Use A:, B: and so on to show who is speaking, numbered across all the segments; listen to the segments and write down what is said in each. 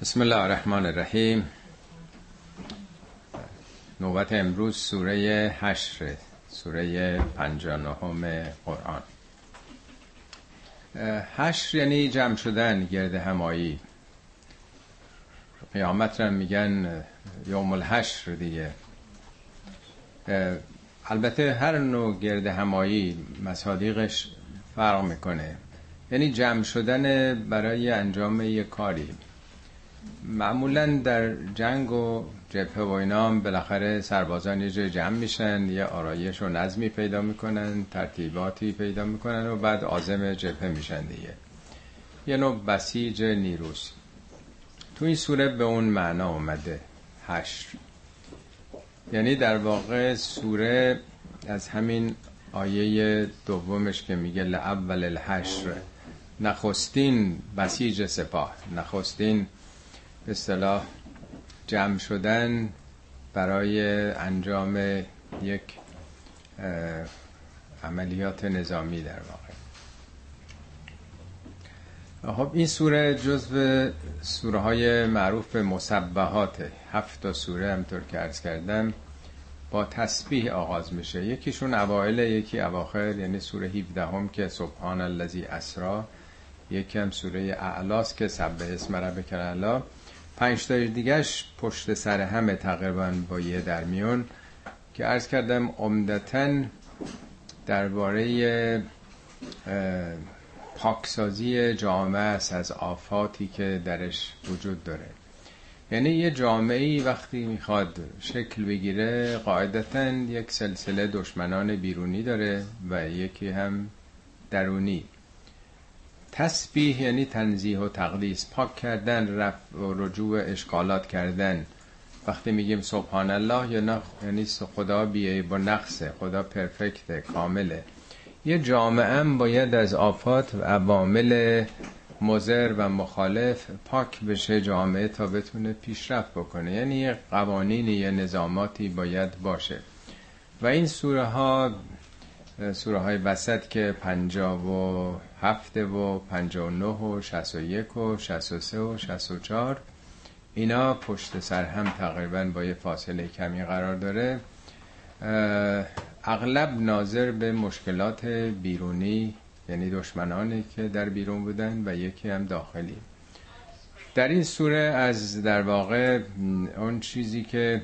A: بسم الله الرحمن الرحیم نوبت امروز سوره هشت سوره پنجانهم قرآن هشت یعنی جمع شدن گرد همایی قیامت را میگن یوم الحشر دیگه البته هر نوع گرد همایی مصادیقش فرق می‌کنه یعنی جمع شدن برای انجام یک کاری معمولا در جنگ و جبهه و اینا بالاخره سربازان یه جای جمع میشن یه آرایش و نظمی پیدا می‌کنن ترتیباتی پیدا می‌کنن و بعد آزم جبهه میشن دیگه. یه نوع بسیج نیروس. تو این سوره به اون معنا اومده هشت. یعنی در واقع سوره از همین آیه دومش که میگه لعول الحشر نخستین بسیج سپاه نخستین به اصطلاح جمع شدن برای انجام یک عملیات نظامی در واقع. خب این سوره جزو سوره های معروف به هفت تا سوره همطور که ارز کردم با تسبیح آغاز میشه. یکیشون اوائل یکی اواخر یعنی سوره 17 هم که سبحان الذی اسرا یکی هم سوره اعلاس که سبه اسم ربک الاعلی پنج تا دیگهش پشت سر همه تقریبا با یه درمیون که عرض کردم عمدتا درباره پاکسازی جامعه است از آفاتی که درش وجود داره. یعنی یه جامعه ای وقتی می‌خواد شکل بگیره قاعدتا یک سلسله دشمنان بیرونی داره و یکی هم درونی. تسبیح یعنی تنزیه و تقدیس. پاک کردن رفع و رجوع اشکالات کردن. وقتی میگیم سبحان الله یا نه یعنی خدا بیه با نقصه خدا پرفکته کامله. یه جامعه باید از آفات و عوامل مزر و مخالف پاک بشه جامعه تا بتونه پیشرفت بکنه. یعنی یه قوانینی یه نظاماتی باید باشه. و این سوره ها سوره های وسط که پنجاب و هفته و پنجا و نه و شست و یک و شست و سه و شست و چار اینا پشت سر هم تقریبا با یه فاصله کمی قرار داره. اغلب ناظر به مشکلات بیرونی یعنی دشمنانی که در بیرون بودن و یکی هم داخلی. در این سوره از در واقع اون چیزی که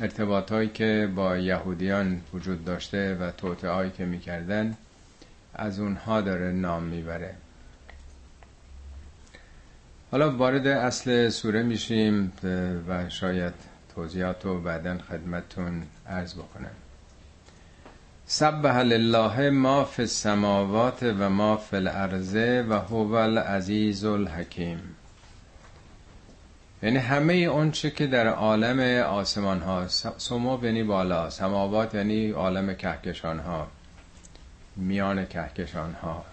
A: ارتباط هایی که با یهودیان وجود داشته و توطعه که می‌کردن از اونها داره نام می‌بره. حالا وارد اصل سوره میشیم و شاید توضیحات رو بعدا خدمتون عرض بکنم. سبح لله ما فی السماوات و ما فی الارض و هو العزیز الحکیم. یعنی همه اون چه که در عالم آسمان ها سما یعنی بالا سماوات یعنی عالم کهکشان ها میان کهکشان ها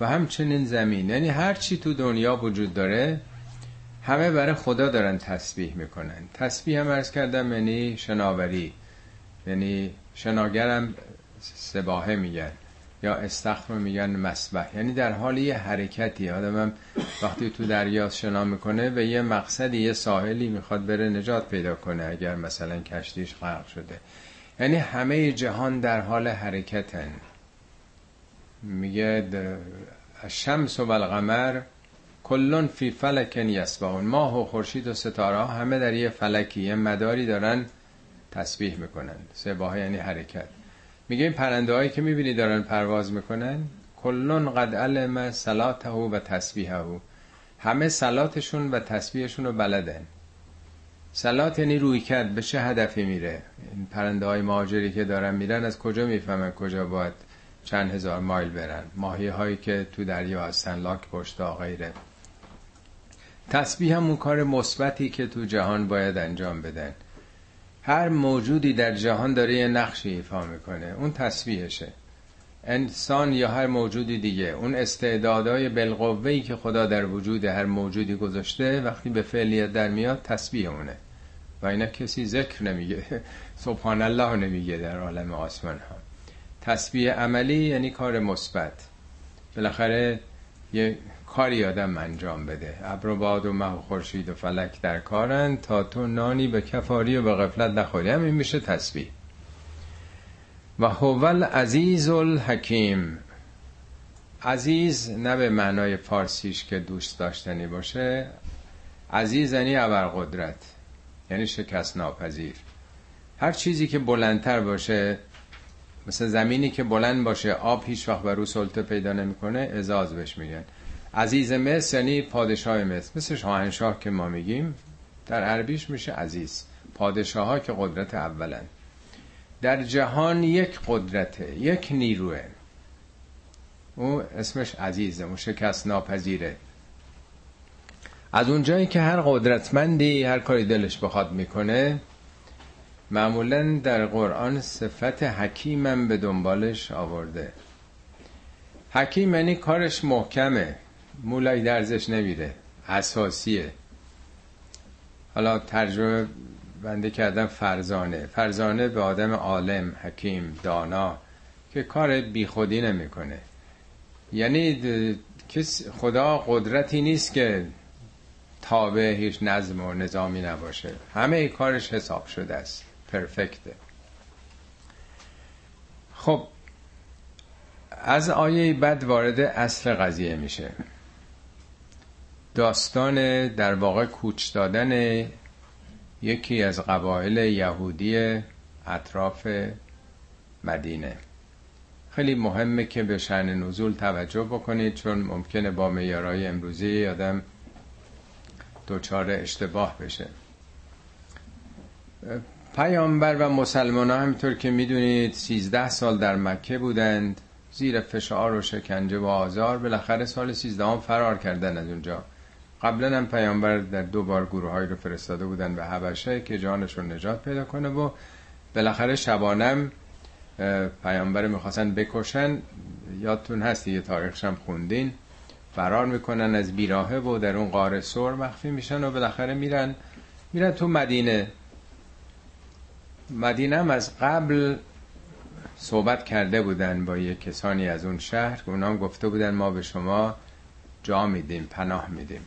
A: و همچنین زمین. یعنی هر چی تو دنیا وجود داره همه برای خدا دارن تسبیح می‌کنن. تسبیح هم ارز کردم یعنی شناوری. یعنی شناگرم سباهه میگن یا استخر میگن مسبح. یعنی در حال یه حرکتی. آدمم وقتی تو دریا شنا می‌کنه به یه مقصدی یه ساحلی می‌خواد بره نجات پیدا کنه اگر مثلا کشتیش غرق شده. یعنی همه جهان در حال حرکتن. میگه شمس و القمر کلون فی فلکن یسبحون. ماه و خورشید و ستاره همه در یه فلکی یه مداری دارن تسبیح می‌کنن. سباهه یعنی حرکت. میگه این پرنده هایی که می‌بینی دارن پرواز می‌کنن کلون قد علم صلاته و تسبیحه. همه صلاتشون و تسبیحشون رو بلدن. سلات یعنی روی کرد به چه هدفی میره؟ این پرنده های مهاجری که دارن میرن از کجا می‌فهمن کجا باید چند هزار مایل برن. ماهی هایی که تو دریا هستن لاک پشتا غیره. تسبیح هم اون کار مثبتی که تو جهان باید انجام بدن. هر موجودی در جهان داره یه نقشی ایفا می‌کنه. اون تسبیحشه. انسان یا هر موجودی دیگه. اون استعدادهای بالقوهی که خدا در وجود هر موجودی گذاشته وقتی به فعلیت در میاد تسبیح اونه. و اینا کسی ذکر نمیگه. سبحان الله نمیگه در عالم آسمان ها تسبیح عملی یعنی کار مثبت. بالاخره یه کاری آدم انجام بده. ابر و باد و مه و خورشید و فلک در کارن تا تو نانی به کفاری و به غفلت نخوری. همین میشه تسبیح. و هوول عزیز الحکیم عزیز نه به معنای فارسیش که دوست داشتنی باشه. عزیز یعنی ابرقدرت یعنی شکست ناپذیر. هر چیزی که بلندتر باشه مثل زمینی که بلند باشه آب هیچ وقت بر رو سلطه پیدا نمی‌کنه ازاز بهش میگن. عزیز مصر یعنی پادشاه مصر. مثل شاهنشاه که ما میگیم در عربیش میشه عزیز. پادشاه ها که قدرت اولن. در جهان یک قدرته یک نیروه. او اسمش عزیزه او شکست ناپذیره. از اونجایی که هر قدرتمندی هر کاری دلش بخواد می‌کنه معمولا در قرآن صفت حکیمم به دنبالش آورده. حکیم یعنی کارش محکمه مولای درزش نمیره اساسیه. حالا ترجمه بنده کردم فرزانه. فرزانه به آدم عالم حکیم دانا که کار بیخودی نمی‌کنه. یعنی خدا قدرتی نیست که تابع هیچ نظم و نظامی نباشه. همه کارش حساب شده است. پرفکته. خب از آیه بعد وارد اصل قضیه میشه. داستان در واقع کوچ دادن یکی از قبایل یهودی اطراف مدینه. خیلی مهمه که به شن نزول توجه بکنید چون ممکنه با میارای امروزی آدم دچار اشتباه بشه. پیامبر و مسلمان ها همینطور که می‌دونید سیزده سال در مکه بودند. زیر فشار و شکنجه و آزار بالاخره سال سیزده هم فرار کردن از اونجا. قبلا هم پیامبر در دو بار گروه رو فرستاده بودن به حبشه که جانشون نجات پیدا کنه و بالاخره شبانم پیامبر می‌خواستن بکشن. یادتون هست یه تاریخش هم خوندین. فرار می‌کنن از بیراهه و در اون قاره سور مخفی میشن و بالاخره میرن میرن تو مدینه. مدینه هم از قبل صحبت کرده بودن با یه کسانی از اون شهر اونا گفته بودن ما به شما جا میدیم پناه میدیم.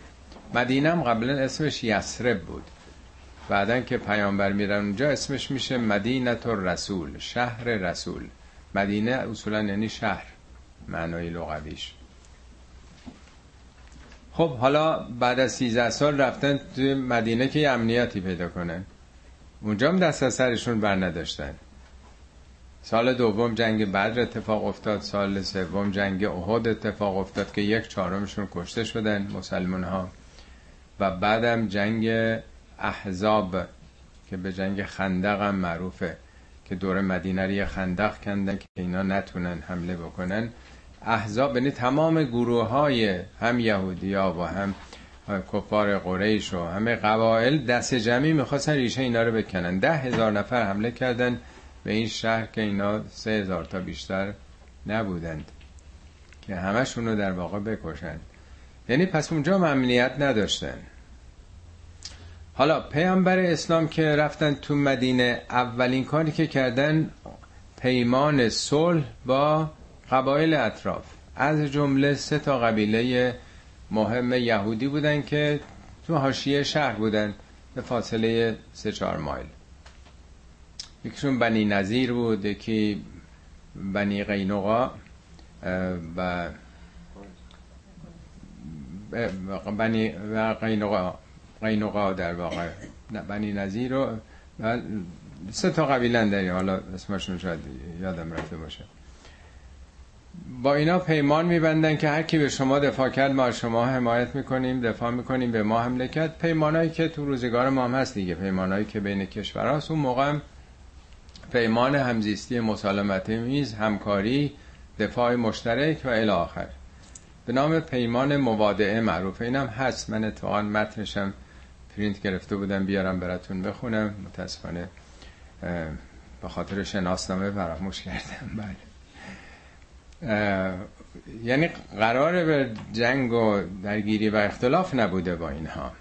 A: مدینه هم قبلا اسمش یسرب بود. بعدا که پیامبر میرن اونجا اسمش میشه مدینه رسول شهر رسول. مدینه اصولا یعنی شهر معنای لغویش. خب حالا بعد از 13 سال رفتن توی مدینه که امنیتی پیدا کنن. اونجا هم دست از سرشون بر نداشتن. سال دوم جنگ بدر اتفاق افتاد. سال سوم جنگ احد اتفاق افتاد که یک چهارمشون کشته شدن مسلمان ها و بعدم جنگ احزاب که به جنگ خندق هم معروفه که دور مدینه رو خندق کندن که اینا نتونن حمله بکنن. احزاب یعنی تمام گروه های هم یهودیا و هم کفار قریش و همه قبایل دست جمعی می‌خواستن ریشه اینا رو بکنن. ده هزار نفر حمله کردن به این شهر که اینا سه هزار تا بیشتر نبودند که همشون رو در واقع بکشن یعنی پس اونجا امنیت نداشتن. حالا پیامبر اسلام که رفتن تو مدینه اولین کاری که کردن پیمان صلح با قبایل اطراف. از جمله سه تا قبیله مهم یهودی بودن که تو حاشیه شهر بودن به فاصله سه چهار مایل. یکیشون بنی نظیر بود یکی بنی قینقا و بنی قینقا قینقا در واقع. بنی نظیر رو سه تا قبیلن داری حالا اسمشون شاید یادم رفته باشه. با اینا پیمان میبندن که هر کی به شما دفاع کرد ما شما حمایت می‌کنیم دفاع می‌کنیم به ما حمله کرد. پیمانایی که تو روزگار ما هم هست دیگه. پیمانایی که بین کشورهاست. اون موقع هم پیمان همزیستی مسالمتی میز همکاری دفاع مشترک و الی آخر. به نام پیمان موادعه معروفه اینم هست. من اتفاقا متنشم پرینت گرفته بودم. بیارم براتون بخونم. متاسفانه به خاطر شناسنامه فراموش کردم. بله. یعنی قرار به جنگ و درگیری و اختلاف نبوده با اینها.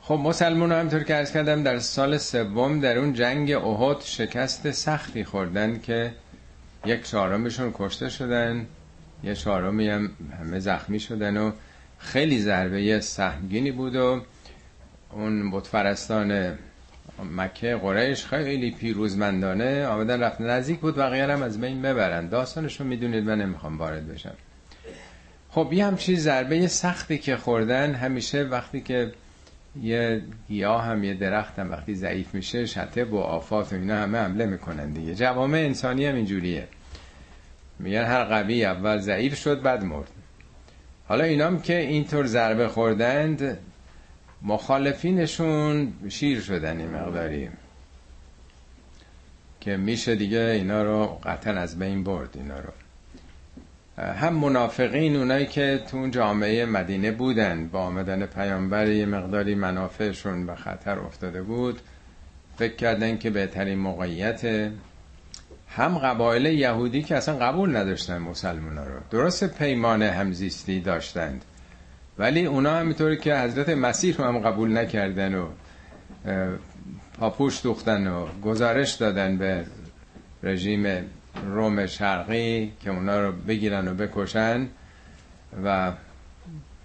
A: خب مسلمان همطور که ارز کردم در سال سوم در اون جنگ احد شکست سختی خوردن که یک چهارمشون کشته شدن یه چهارمی هم همه زخمی شدن و خیلی ضربه سهمگینی بود و اون بتفرستان مکه قریش خیلی پیروزمندانه. آمدن رفت نزدیک بود بقیه هم از بین ببرن. داستانشو می‌دونید من نمی‌خوام وارد بشم. خب یه همچین ضربه سختی که خوردن همیشه وقتی که یه گیاه هم یه درخت هم وقتی ضعیف میشه شتب و آفات و اینا همه حمله می‌کنن دیگه. جوامع انسانی هم اینجوریه. میگن هر قوی اول ضعیف شد بعد مرد. حالا اینام که اینطور ضربه خوردند مخالفینشون شیر شدن این مقداری. که میشه دیگه اینا رو قطعا از بین برد اینا رو. هم منافقین اونایی که تو اون جامعه مدینه بودن با آمدن پیامبر یه مقداری منافعشون به خطر افتاده بود. فکر کردن که بهترین موقعیت هم قبایل یهودی که اصلا قبول نداشتن مسلمان رو. درست پیمان همزیستی داشتند. ولی اونا همینطوری که حضرت مسیح رو هم قبول نکردن و پاپوش دوختن و گزارش دادن به رژیم روم شرقی که اونا رو بگیرن و بکشن و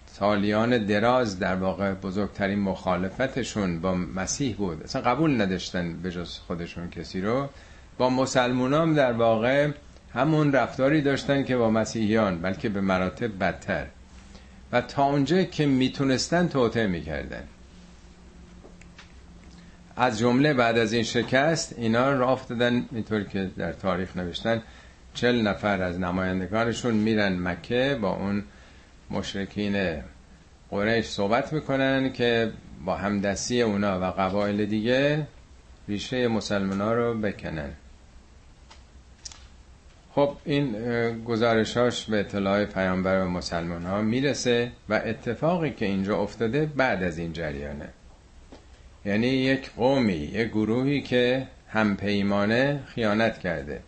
A: سالیان دراز در واقع بزرگترین مخالفتشون با مسیح بود. اصلا قبول نداشتن به جز خودشون کسی رو. با مسلمونام در واقع همون رفتاری داشتن که با مسیحیان بلکه به مراتب بدتر. و تا اونجا که می‌تونستن توطعه می‌کردن. از جمله بعد از این شکست اینا را افتادن اینطور که در تاریخ نوشتن چل نفر از نمایندگانشون میرن مکه با اون مشرکین قریش صحبت می‌کنن که با همدستی اونا و قبایل دیگه ریشه مسلمان ها رو بکنن. خب این گزارشاش به اطلاع پیامبر و مسلمان ها می‌رسه و اتفاقی که اینجا افتاده بعد از این جریانه. یعنی یک قومی یک گروهی که همپیمانه خیانت کرده.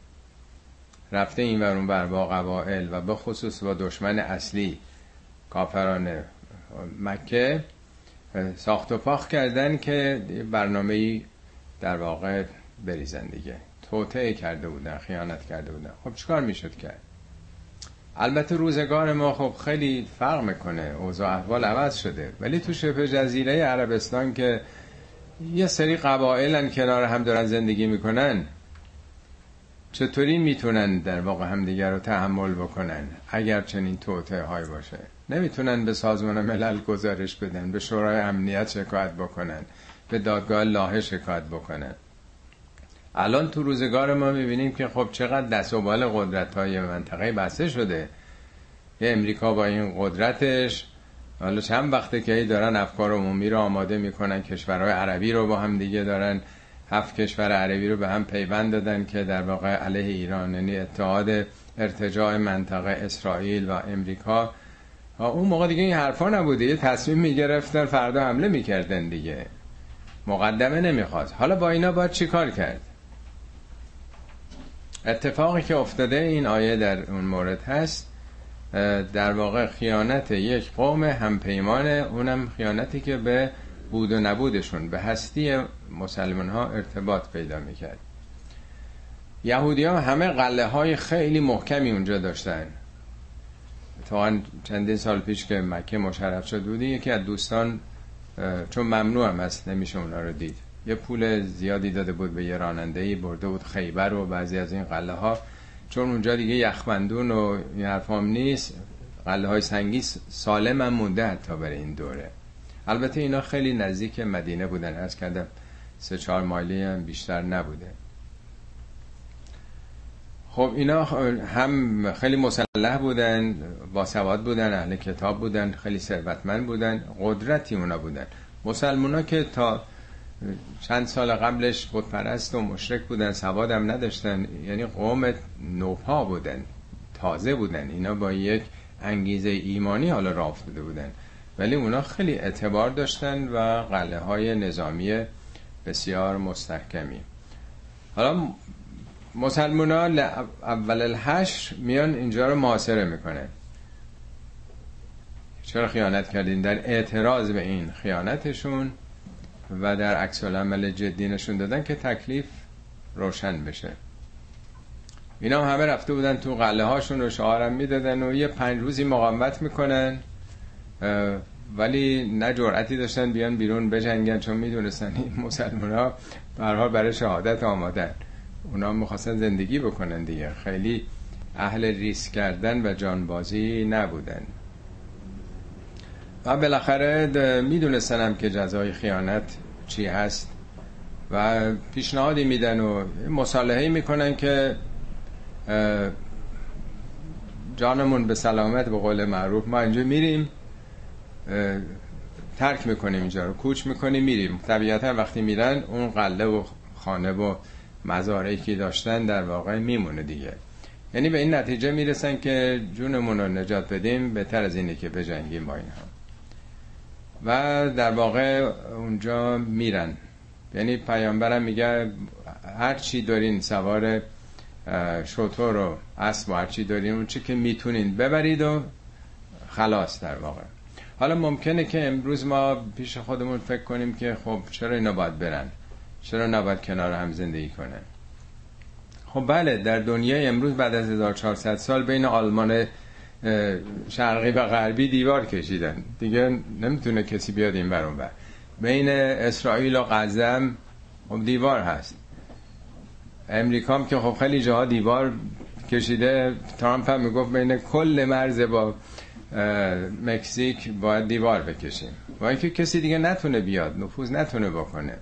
A: رفته این ورون بر با قبائل و به خصوص با دشمن اصلی کافران مکه ساخت و پاخ کردن که برنامه در واقع بریزن دیگه. توطعه کرده بودن خیانت کرده بودن. خب چیکار می‌شد کرد البته روزگار ما خب خیلی فرق می‌کنه. اوضاع احوال عوض شده. ولی تو شبه جزیره عربستان که یه سری قبایلن کنار هم دارن زندگی می‌کنن چطوری می‌تونن در واقع همدیگر رو تحمل بکنن؟ اگر چنین توطعه های باشه. نمی‌تونن به سازمان ملل گزارش بدن به شورای امنیت شکایت بکنن به دادگاه لاهه شکایت بکنن. الان تو روزگار ما می‌بینیم که خب چقدر دست و بال قدرت های منطقه بسته شده. یه امریکا با این قدرتش حالا چند وقته که دارن افکار عمومی رو آماده می‌کنن کشورهای عربی رو با هم دیگه دارن هفت کشور عربی رو به هم پیوند دادن که در واقع علیه ایران یعنی اتحاد ارتجاع منطقه اسرائیل و امریکا. اون موقع دیگه این حرفا نبوده. یه تصمیم می‌گرفتن فردا حمله می‌کردن دیگه. مقدمه نمی‌خواد حالا با اینا باید چی کار کرد؟ اتفاقی که افتاده این آیه در اون مورد هست در واقع خیانت یک قوم همپیمان اونم خیانتی که به بود و نبودشون به هستی مسلمان ها ارتباط پیدا می‌کرد. یهودی ها همه قله های خیلی محکمی اونجا داشتن. تا چندین سال پیش که مکه مشرف شد بودی یکی از دوستان چون ممنوع هم هست نمیشه اونا رو دید. یه پول زیادی داده بود به یه راننده ای برده بود خیبر و بعضی از این قله ها چون اونجا دیگه یخبندون و این حرفام نیست قله های سنگی سالم هم مونده حتی برای این دوره. البته اینا خیلی نزدیک مدینه بودن. از کردم سه چهار مایلی هم بیشتر نبوده. خب اینا هم خیلی مسلح بودن باسواد بودن اهل کتاب بودن خیلی ثروتمند بودن قدرتی اونا بودن. مسلمونا که تا چند سال قبلش پرست و مشرک بودن سوادم نداشتن. یعنی قوم نوپا بودن تازه بودن. اینا با یک انگیزه ایمانی حالا راه افتاده بودن. ولی اونا خیلی اعتبار داشتن و قله های نظامی بسیار مستحکمی. حالا مسلمان ها اول الحشر میان اینجا رو معاصره می‌کنه چرا خیانت کردین؟ در اعتراض به این خیانتشون. و در عکس عمل جدی نشون دادن که تکلیف روشن بشه. اینا همه رفته بودن تو قله هاشون و شعارم می‌دادن و یه پنج روزی مقاومت می‌کنن ولی نه جرأتی داشتن بیان بیرون بجنگن چون می‌دونستن این مسلمان ها برحال برای شهادت آمادن. اونا می‌خواستن زندگی بکنن دیگه. خیلی اهل ریسک کردن و جانبازی نبودن. و بالاخره میدونستنم که جزای خیانت چی هست و پیشنهادی میدن و مصالحه می‌کنن که جانمون به سلامت به قول معروف ما اینجا میریم ترک می‌کنیم اینجا رو کوچ می‌کنیم میریم. طبیعتا وقتی میرن اون قله و خانه و مزارعی که داشتن در واقع میمونه دیگه. یعنی به این نتیجه می‌رسن که جونمون رو نجات بدیم بهتر از اینه که بجنگیم با اینها. و در واقع اونجا میرن. یعنی پیامبرم میگه هر چی دارین سوار شطور و اسب و هر چی دارین اون چی که می‌تونین ببرید و خلاص در واقع. حالا ممکنه که امروز ما پیش خودمون فکر کنیم که خب چرا اینا باید برن؟ چرا نباید کنار هم زندگی کنن؟ خب بله در دنیای امروز بعد از 1400 سال بین آلمان شرقی و غربی دیوار کشیدن. دیگه نمی‌تونه کسی بیاد این برون بر بین اسرائیل و غزم خب دیوار هست. امریکا هم که خب خیلی جاها دیوار کشیده. ترامپ هم می‌گفت بین کل مرز با مکزیک باید دیوار بکشیم. با اینکه کسی دیگه نتونه بیاد نفوذ نتونه بکنه.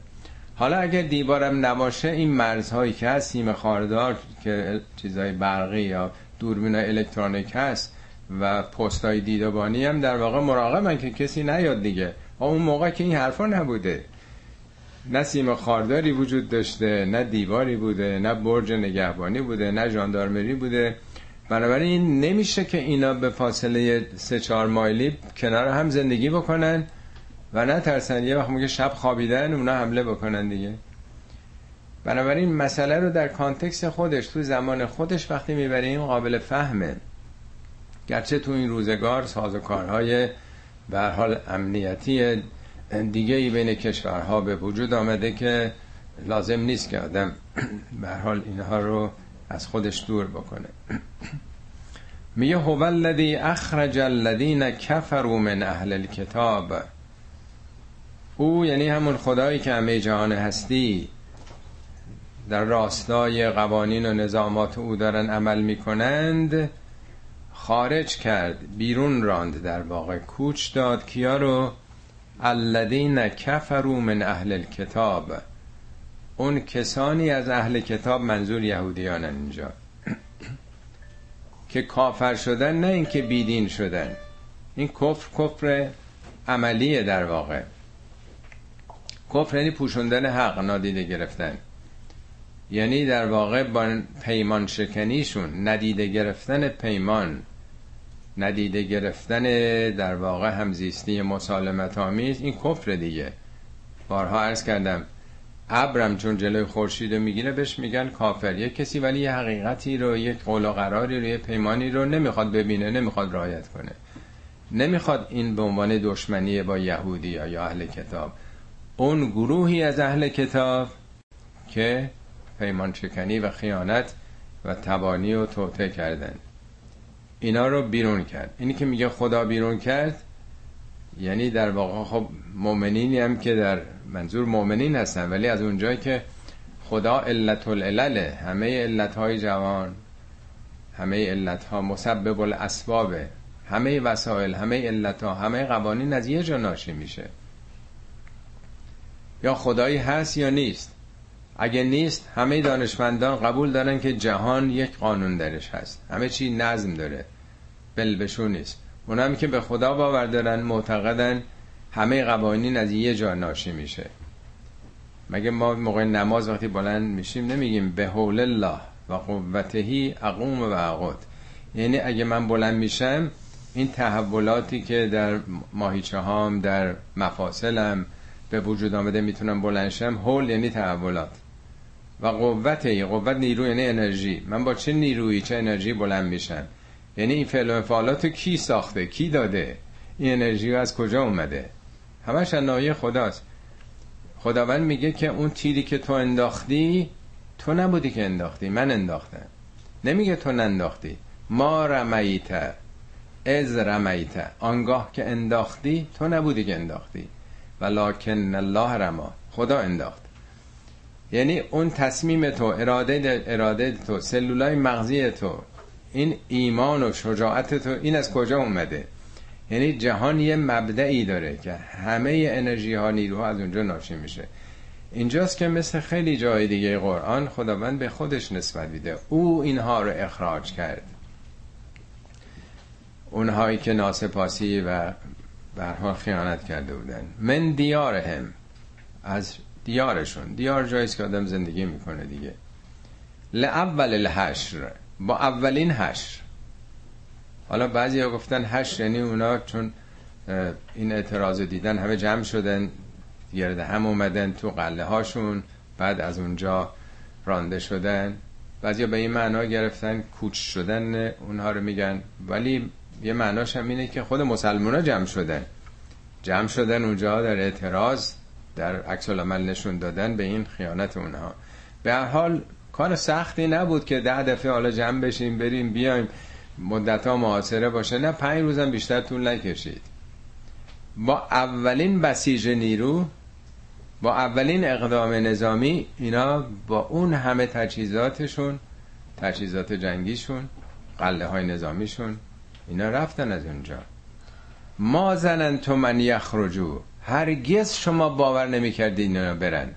A: حالا اگر دیوارم نباشه این مرزهایی که هست سیم خاردار که چیزای برقی یا دوربین الکترونیک هست و پستای دیدبانی هم در واقع مراقبن که کسی نیاد دیگه. اون موقع که این حرفا نبوده. نه سیم خارداری وجود داشته نه دیواری بوده نه برج نگهبانی بوده نه ژاندارمری بوده. بنابراین نمیشه که اینا به فاصله سه چهار مایلی کنار هم زندگی بکنن و نه ترسن یه وقت میگه شب خوابیدن اونا حمله بکنن دیگه. بنابراین مسئله رو در کانتکس خودش تو زمان خودش وقتی می‌بریم قابل فهمه. گرچه تو این روزگار سازوکارهای به حال امنیتی دیگه ای بین کشورها به وجود آمده که لازم نیست که آدم به حال اینها رو از خودش دور بکنه. میگه هو الذی اخرج الذین کفروا من اهل الكتاب او یعنی همون خدایی که همه جهان هستی در راستای قوانین و نظامات او دارن عمل می‌کنند خارج کرد بیرون راند در واقع کوچ داد کیا رو الذین کفروا من اهل الكتاب اون کسانی از اهل کتاب منظور یهودیان اینجا. که کافر شدن نه اینکه بیدین شدن. این کفر کفر عملیه در واقع. کفر یعنی پوشوندن حق نادیده گرفتن. یعنی در واقع با پیمان شکنیشون ندیده گرفتن پیمان. ندیده گرفتن در واقع همزیستی مسالمت آمیز این کفر دیگه. بارها عرض کردم ابرم چون جلوی خورشید می‌گیره بهش میگن کافر. یک کسی ولی یه حقیقتی رو یک قول و قراری رو یه پیمانی رو نمی‌خواد ببینه نمی‌خواد رعایت کنه. نمی‌خواد این به عنوان دشمنی با یهودی یا اهل کتاب. اون گروهی از اهل کتاب که پیمان شکنی و خیانت و تبانی و توته کردن. اینا رو بیرون کرد. اینی که میگه خدا بیرون کرد یعنی در واقع خب مؤمنینی هم که در منظور مؤمنین هستن ولی از اونجایی که خدا علت العلله همه علت های جوان همه علت ها مسبب الاسبابه همه وسایل همه علت ها همه قوانین از یه جا ناشی میشه. یا خدایی هست یا نیست. اگه نیست همه دانشمندان قبول دارن که جهان یک قانون درش هست. همه چی نظم داره. بلبشو نیست. اونم که به خدا باور دارن معتقدن همه قوانین از یه جا ناشی میشه. مگه ما موقع نماز وقتی بلند میشیم نمیگیم به حول الله و قوتهی اقوم و عقد یعنی اگه من بلند میشم این تحولاتی که در ماهیچه هام در مفاصلم به وجود آمده می‌تونم بلنشم هول یعنی تحولات. و قوت قوت نیرو یعنی انرژی. من با چه نیرویی چه انرژی بلند میشم؟ یعنی این فعل و فعالات کی ساخته؟ کی داده؟ این انرژی از کجا اومده؟ همش نایه خداست. خداوند میگه که اون تیری که تو انداختی تو نبودی که انداختی من انداختم. نمیگه تو ننداختی. ما رمیت از رمیت. آنگاه که انداختی تو نبودی که انداختی. ولکن الله رما خدا انداخت. یعنی اون تصمیم تو اراده اراده تو سلولای مغزی تو این ایمان و شجاعت تو این از کجا اومده؟ یعنی جهان یه مبدعی داره که همه انرژی ها نیروها از اونجا ناشی میشه. اینجاست که مثل خیلی جای دیگه قرآن خداوند به خودش نسبت میده. او اینها رو اخراج کرد. اونهایی که ناسپاسی و برها خیانت کرده بودن. من دیارهم. از دیارشون. دیار جاییست که آدم زندگی می‌کنه دیگه. لعول الحشر. با اولین حشر. حالا بعضی ها گفتن حشر یعنی اونا چون این اعتراض دیدن همه جمع شدن گرد هم اومدن تو قله هاشون بعد از اونجا رانده شدن. بعضی به این معنا گرفتن کوچ شدن اونها رو میگن. ولی یه معناش هم اینه که خود مسلمان ها جمع شدن. جمع شدن اونجا در اعتراض در عکس العمل نشون دادن به این خیانت اونها. به هر حال کار سختی نبود که ده دفعه حالا جمع بشیم بریم بیایم. مدت ها معاصره باشه. نه پنج روزم بیشتر طول نکشید. با اولین بسیج نیرو با اولین اقدام نظامی اینا با اون همه تجهیزاتشون تجهیزات جنگیشون قله های نظامیشون اینا رفتن از اونجا. ما زنن تو من یخرجو. هرگز شما باور نمی‌کردی اینا برن.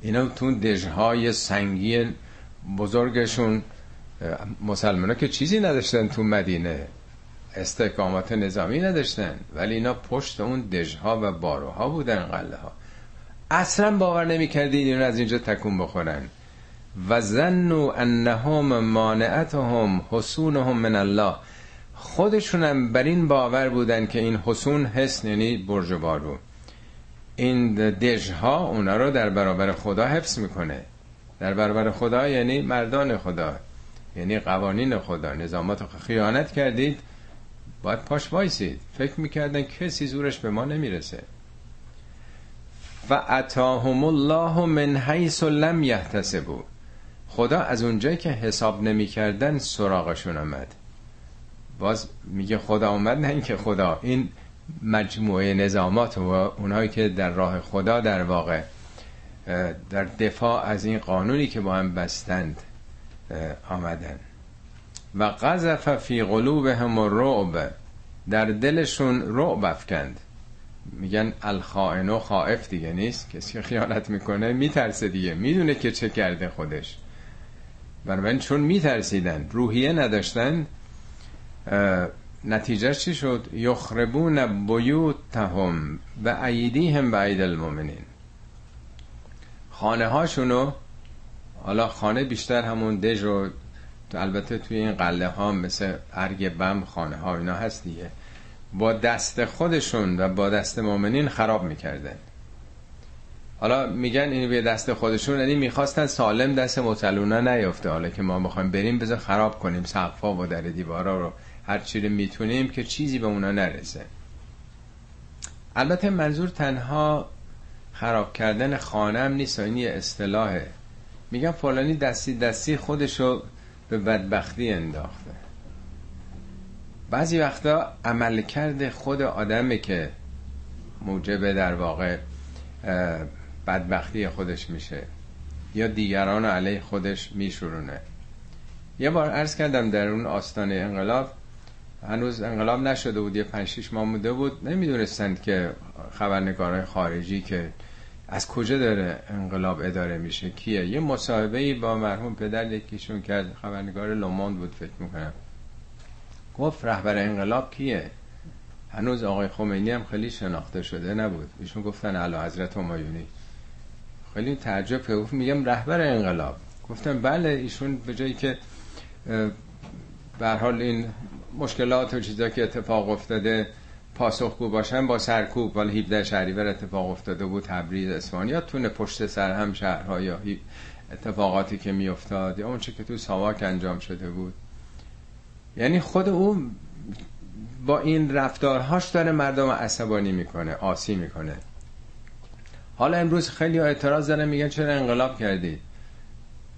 A: اینا تو دژهای سنگی بزرگشون مسلمان که چیزی نداشتن تو مدینه. استحکامات نظامی نداشتن. ولی اینا پشت اون دژها و باروها بودن قله ها اصلا باور نمی‌کردی اینا از اینجا تکون بخورن. و زنو انهم مانعتهم حسونهم من الله. خودشونم بر این باور بودن که این حسون حسن یعنی برج بارو. این دژها اونا رو در برابر خدا حفظ می‌کنه. در برابر خدا یعنی مردان خدا یعنی قوانین خدا. نظامات خیانت کردید باید پاش وایسید. فکر می‌کردن کسی زورش به ما نمی‌رسه. و اتاهم الله من حیث لم یحتسبو خدا از اونجایی که حساب نمی‌کردن سراغشون آمد. باز میگه خدا اومد نه اینکه خدا. این مجموعه نظامات و اونهایی که در راه خدا در واقع در دفاع از این قانونی که با هم بستند آمدن. و قذف فی قلوبهم الرعب. در دلشون رعب افکند. میگن الخائن و خائف دیگه نیست. کسی خیانت می‌کنه میترسه دیگه. می‌دونه که چه کرده خودش. بنابراین چون میترسیدن روحیه نداشتن نتیجه چی شد؟ یخربون بیوتهم و ایدیهم و عید المؤمنین. خانه هاشونو حالا خانه بیشتر همون دژ و البته توی این قله ها مثل ارگ بم خانه ها اینا هست دیگه با دست خودشون و با دست مؤمنین خراب می‌کردن. حالا میگن این به دست خودشون یعنی می‌خواستن سالم دست متلونا نیفته. حالا که ما می‌خوایم بریم بذار خراب کنیم سقفا و در دیوارا رو. هر چی رو می‌تونیم که چیزی به اونا نرسه. البته منظور تنها خراب کردن خانه هم نیست این یه اصطلاحه. میگن فلانی دستی دستی خودشو به بدبختی انداخته. بعضی وقتا عمل کرده خود آدمه که موجب در واقع بدبختی خودش میشه. یا دیگران علیه خودش میشورونه. یه بار عرض کردم در اون آستانه انقلاب هنوز انقلاب نشده بود یه پنج شیش ماه مونده بود. نمی‌دونستند که خبرنگارهای خارجی که از کجا داره انقلاب اداره میشه کیه؟ یه مصاحبه ای با مرحوم پدر یکیشون کرد خبرنگار لوموند بود فکر می‌کنم. گفت رهبر انقلاب کیه؟ هنوز آقای خمینی هم خیلی شناخته شده نبود. ایشون گفتن علا حضرت همایونی. خیلی تعجب که میگم رهبر انقلاب. گفتم بله ایشون به جایی که به حال این مشکلات و چیزا که اتفاق افتاده پاسخگو باشن با سرکوب ولی 17 شهریور اتفاق افتاده بود تبریز اصفهان یا تونه پشت سر هم شهرها یا اتفاقاتی که میافتاد یا اونچه که تو ساواک انجام شده بود. یعنی خود او با این رفتارهاش داره مردم عصبانی می‌کنه آسی می‌کنه. حالا امروز خیلی اعتراض دارن میگن چرا انقلاب کردید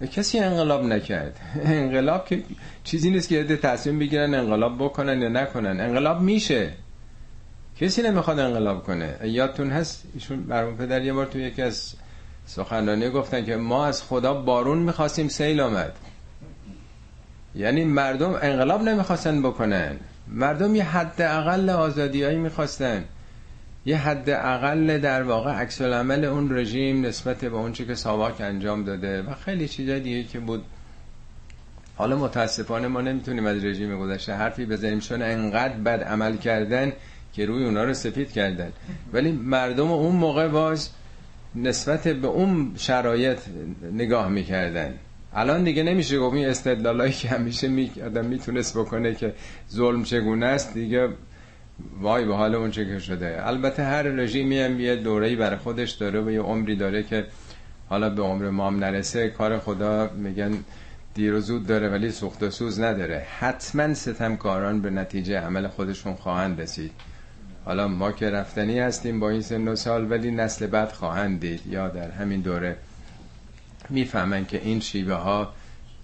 A: کسی انقلاب نکرد. انقلاب که چیزی نیست که یه تصمیم بگیرن انقلاب بکنن یا نکنن. انقلاب میشه. کسی نمی‌خواد انقلاب کنه. یادتون هست؟ ایشون برمون پدر یه بار تو یکی از سخنرانی گفتن که ما از خدا بارون می‌خواستیم سیل آمد. یعنی مردم انقلاب نمی‌خواستن بکنن. مردم یه حد اقل آزادیایی می‌خواستن. یه حد اقل در واقع عکس عمل اون رژیم نسبت به اون که ساواک انجام داده و خیلی چیزای دیگه که بود. حالا متاسفانه ما نمی‌تونیم از رژیم گذشته حرفی بزنیم چون انقدر بد عمل کردن که روی اونا رو سفید کردن. ولی مردم اون موقع باز نسبت به اون شرایط نگاه می‌کردن. الان دیگه نمیشه گفت این استدلالایی که همیشه می... آدم می‌تونست بکنه که ظلم چگونه است دیگه وای به حال اون چه که شده. البته هر رژیمی هم یه دوره‌ای برای خودش داره و یه عمری داره که حالا به عمر ما هم نرسه. کار خدا میگن دیر و زود داره ولی سوخت و سوز نداره. حتما ستمکاران به نتیجه عمل خودشون خواهند رسید. حالا ما که رفتنی هستیم با این سن و سال ولی نسل بعد خواهند دید. یا در همین دوره می‌فهمن که این شیوه ها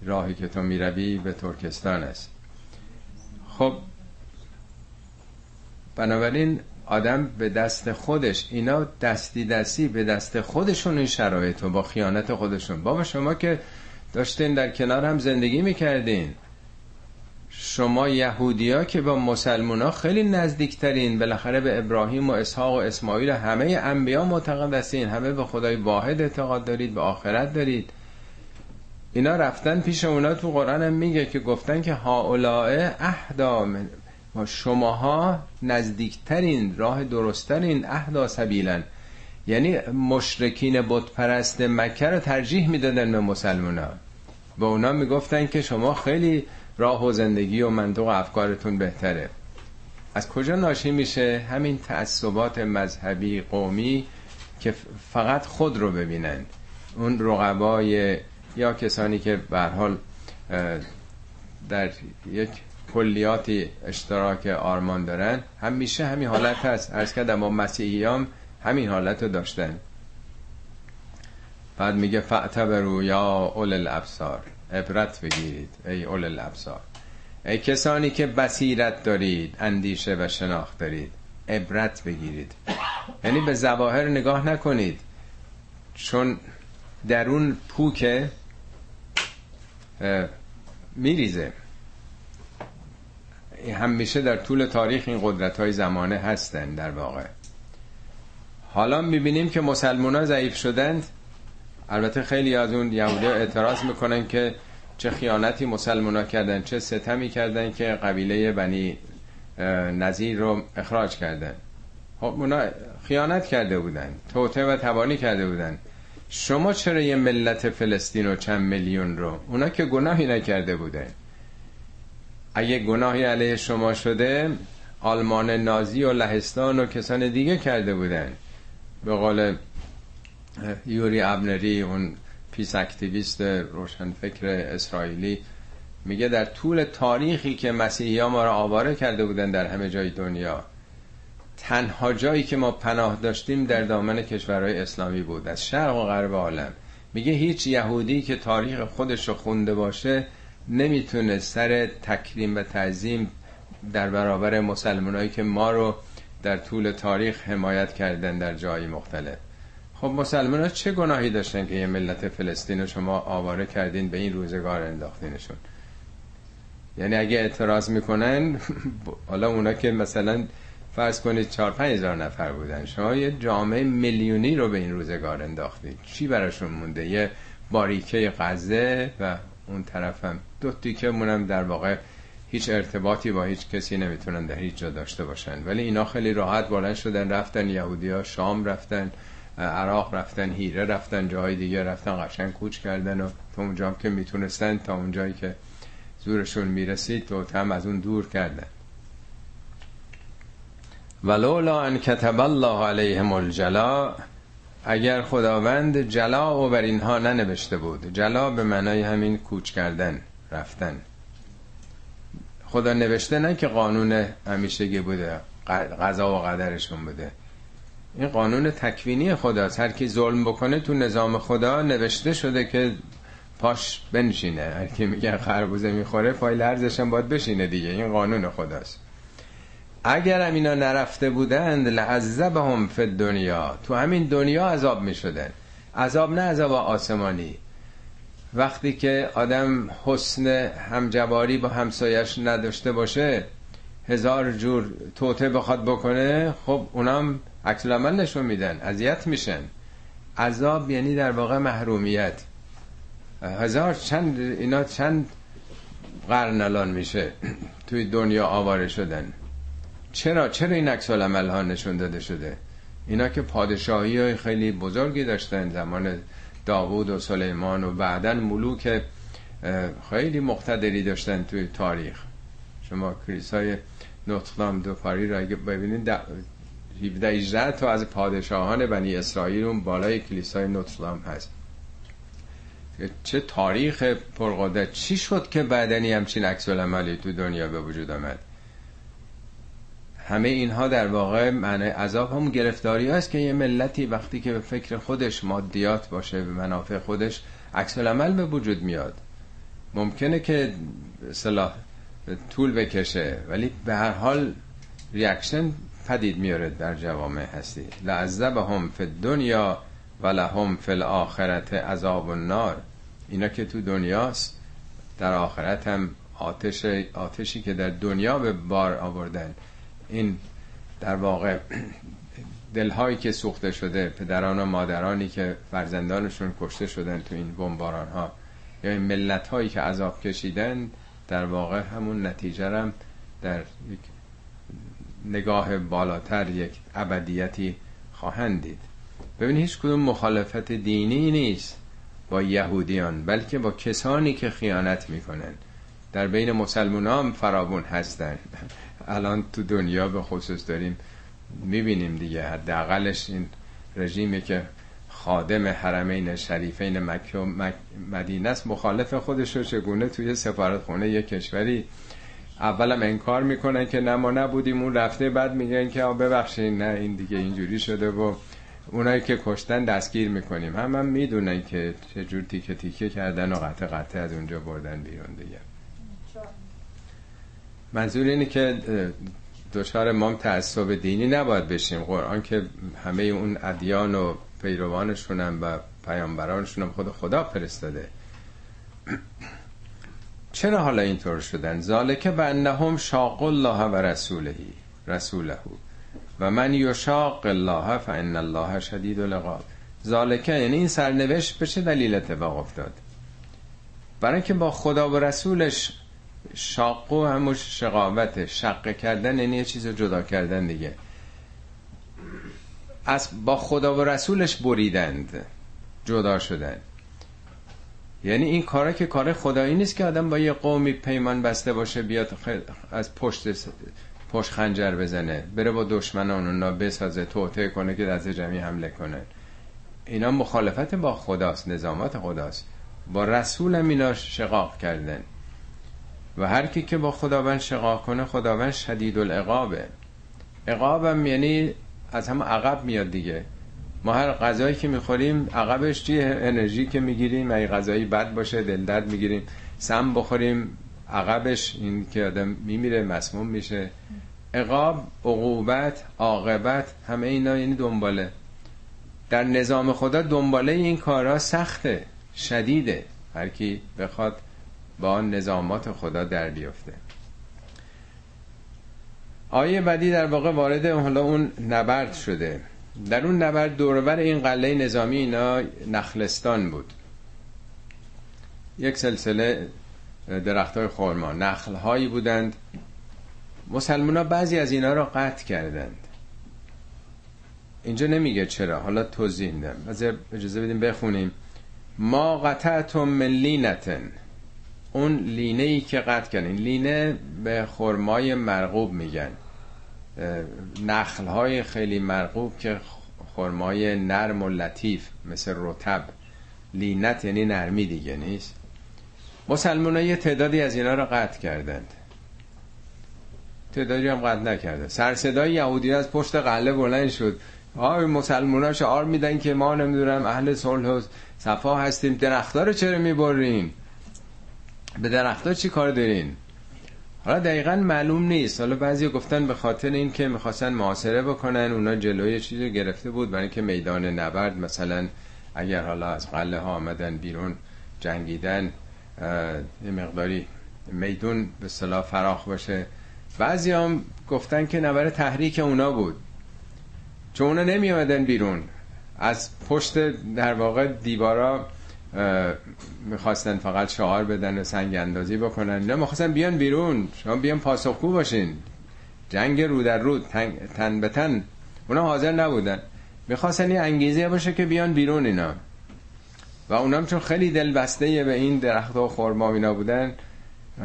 A: راهی که تو می‌روی به ترکستان است. خب بنابراین آدم به دست خودش اینا دستی دستی به دست خودشون این شرایط با خیانت خودشون. بابا شما که داشتین در کنار هم زندگی می‌کردین. شما یهودیا که با مسلمونا خیلی نزدیکترین بالاخره به ابراهیم و اسحاق و اسماعیل همه انبیا معتقد هستین همه به خدای واحد اعتقاد دارید به آخرت دارید. اینا رفتن پیش اونا تو قرآن هم میگه که گفتن که هاولائه اهدا ما شماها نزدیکترین راه درستترین اهدا سبیلن. یعنی مشرکین بت پرست مکه رو ترجیح می‌دادن به مسلمان ها به اونا می‌گفتن که شما خیلی راه و زندگی و منطق و افکارتون بهتره. از کجا ناشی میشه همین تعصبات مذهبی قومی که فقط خود رو ببینن؟ اون رقبای یا کسانی که به حال در یک کلیاتی اشتراک آرمان دارن. همیشه همین حالت هست. ارز کردم با مسیحیام همین حالت رو داشتن. بعد میگه فعتبرو یا اول الابصار. عبرت بگیرید ای اول الابصار. ای کسانی که بصیرت دارید اندیشه و شناخت دارید عبرت بگیرید. یعنی به زواهر نگاه نکنید. چون درون پوک میریزه. همیشه در طول تاریخ این قدرت های زمانه هستند در واقع. حالا می‌بینیم که مسلمان ها ضعیف شدند. البته خیلی از اون یهودی اعتراض می‌کنن که چه خیانتی مسلمان ها کردن چه ستمی کردن که قبیله بنی نظیر رو اخراج کردن. خب اونا خیانت کرده بودن توطئه و تبانی کرده بودن. شما چرا یه ملت فلسطین و چند میلیون رو؟ اونا که گناهی نکرده بودن. اگه گناهی علیه شما شده آلمان نازی و لهستان و کسان دیگه کرده بودن. به قول یوری اونری اون peace activist روشنفکر اسرائیلی میگه در طول تاریخی که مسیحی ها ما را آواره کرده بودن در همه جای دنیا تنها جایی که ما پناه داشتیم در دامن کشورهای اسلامی بود از شرق و غرب عالم. میگه هیچ یهودی که تاریخ خودش رو خونده باشه نمی‌تونه سر تکریم و تعظیم در برابر مسلمانایی که ما رو در طول تاریخ حمایت کردن در جایی مختلف. خب مسلمان ها چه گناهی داشتن که یه ملت فلسطین رو شما آواره کردین به این روزگار انداختینشون؟ یعنی اگه اعتراض می‌کنن حالا اونا که مثلا فرض کنید چهار پنج هزار نفر بودن شما یه جامعه میلیونی رو به این روزگار انداختید چی براشون مونده؟ یه باریکه غزه و اون طرفم. دو تیکه مونم در واقع هیچ ارتباطی با هیچ کسی نمی‌تونن در هیچ جا داشته باشن. ولی اینا خیلی راحت بلند شدن رفتن یهودی ها شام رفتن عراق رفتن هیره رفتن جای دیگه رفتن قشنگ کوچ کردن و تا اونجا که می‌تونستن تا اونجایی که زورشون می‌رسید تو هم از اون دور کردن. ولولا ان کتب الله علیهم الجلا اگر خداوند جلا و بر اینها ننوشته بود. جلا به معنای همین کوچ کردن رفتن. خدا نوشته نه که قانون همیشگی بوده قضا و قدرشون بوده. این قانون تکوینی خداست. هر کی ظلم بکنه تو نظام خدا نوشته شده که پاش بنشینه. هر کی میگن خربوزه می‌خوره پای لرزش هم باید بشینه دیگه. این قانون خداست. اگر هم اینا نرفته بودند لعذبهم فی دنیا تو همین دنیا عذاب می‌شدن. عذاب نه عذاب آسمانی. وقتی که آدم حسن همجواری با همسایش نداشته باشه هزار جور توته بخواد بکنه خب اونام عکس العمل نشون میدن اذیت میشن. عذاب یعنی در واقع محرومیت. هزار چند اینا چند قرن الان میشه توی دنیا آواره شدن. چرا چرا این عکس العمل ها نشون داده شده؟ اینا که پادشاهی های خیلی بزرگی داشتن زمان داوود و سلیمان و بعدا ملوک خیلی مقتدری داشتن توی تاریخ. شما کلیسای نوتردام دو پاری را اگه ببینید 17 18 تا از پادشاهان بنی اسرائیل اون بالای کلیسای نوتردام هست. چه تاریخ پرقدرت. چی شد که بعدنی همچین عکس تو دنیا به وجود آمد؟ همه اینها در واقع معنی عذاب هم گرفتاری است که یه ملتی وقتی که به فکر خودش مادیات باشه به منافع خودش عکس العمل به وجود میاد. ممکنه که صلاح طول بکشه ولی به هر حال reaction پدید میاره در جوامع هستی. لعذبهم فی الدنیا و لهم فی الآخرة عذاب النار. اینا که تو دنیاست در آخرت هم آتش آتشی که در دنیا به بار آوردن. این در واقع دلهایی که سوخته شده پدران و مادرانی که فرزندانشون کشته شدن تو این بمباران ها یا این ملت هایی که عذاب کشیدن در واقع همون نتیجه هم در یک نگاه بالاتر یک ابدیتی خواهند دید. ببینید هیچ کدوم مخالفت دینی نیست با یهودیان بلکه با کسانی که خیانت می‌کنن. در بین مسلمان هم فراون هستن. الان تو دنیا به خصوص داریم می‌بینیم دیگه. حداقلش این رژیمی که خادم حرمین شریفین مکه و مدینه است مخالف خودش رو چگونه توی سفارت خونه یک کشوری اولم انکار می‌کنن که نه ما نبودیم اون رفته بعد میگن که ببخشید نه این دیگه اینجوری شده و اونایی که کشتن دستگیر می‌کنیم. هم هم می‌دونن که چه جور تیکه تیکه کردن و قطع قطع از اونجا بردن بیرون دیگه. منظور اینه که دچار مام تعصب دینی نباید بشیم. قرآن که همه اون ادیان و پیروانشون هم و پیامبرانشون هم خود خدا فرستاده. چرا حالا اینطور شدن؟ ذالکه به انهم شاق الله و رسولهی رسوله. و من یشاق الله فان الله شدید العقاب. ذالکه یعنی این سرنوشت به چه دلیل اتفاق افتاد؟ برای اینکه با خدا و رسولش شاقو هموش شقاوت شق کردن یعنی یه چیز جدا کردن دیگه. از با خدا و رسولش بریدند جدا شدن. یعنی این کارا که کار خدایی نیست که آدم با یه قومی پیمان بسته باشه بیاد از پشت پشت خنجر بزنه بره با دشمنان اونا بسازه توته کنه که دست جمعی حمله کنه. اینا مخالفت با خداست نظامات خداست. با رسول هم اینا شقاق کردن. و هر کی که با خداوند شقاق کنه خداوند شدید العقابه. عقابم یعنی از هم عقب میاد دیگه. ما هر غذایی که می‌خوریم عقبش چیه؟ انرژی که می‌گیریم. اگه غذایی بد باشه دل درد می‌گیریم. سم بخوریم عقبش این که آدم میمیره مسموم میشه. عقاب عقوبت عاقبت همه اینا یعنی دنباله. در نظام خدا دنباله این کارها سخته شدیده. هر کی بخواد با نظامات خدا در بیفته. آیه بعدی در واقع وارد حالا اون نبرد شده. در اون نبرد دورور این قله نظامی اینا نخلستان بود. یک سلسله درخت های خورما نخل هایی بودند. مسلمان ها بعضی از اینا را قطع کردند. اینجا نمیگه چرا. حالا توضیح میدم. اجازه بدیم بخونیم. ما قطعتم من لینة. اون لینه ای که قطع کردن. لینه به خرمای مرغوب میگن. نخل های خیلی مرغوب که خرمای نرم و لطیف مثل رطب لینت یعنی نرمی دیگه نیست. مسلمان یه تعدادی از اینا رو قطع کردند. تعدادی هم قطع نکرده. سرصدای یهودی از پشت قله بلند شد. آه مسلمان ها شعار میدن که ما نمی‌دونم اهل صلح و صفا هستیم درختها رو چرا می‌برین؟ به درختها چی کار دارین؟ حالا دقیقا معلوم نیست. حالا بعضی گفتن به خاطر این که می‌خواستن محاصره بکنن اونا جلوی چیزی گرفته بود برای که میدان نبرد. مثلا اگر حالا از قله ها آمدن بیرون جنگیدن یه مقداری میدون به صلاح فراخ باشه. بعضی هم گفتن که نبر تحریک اونا بود. چون اونا نمی بیرون. از پشت در واقع دیوارا می‌خواستن فقط شعار بدن و سنگ اندازی بکنن. نه می‌خواستن بیان بیرون. شما بیان پاسخگو باشین. جنگ رو در رو تن به تن. اونا حاضر نبودن. می‌خواستن یه انگیزه باشه که بیان بیرون اینا. و اونام چون خیلی دل بسته به این درخت و خورما اینا بودن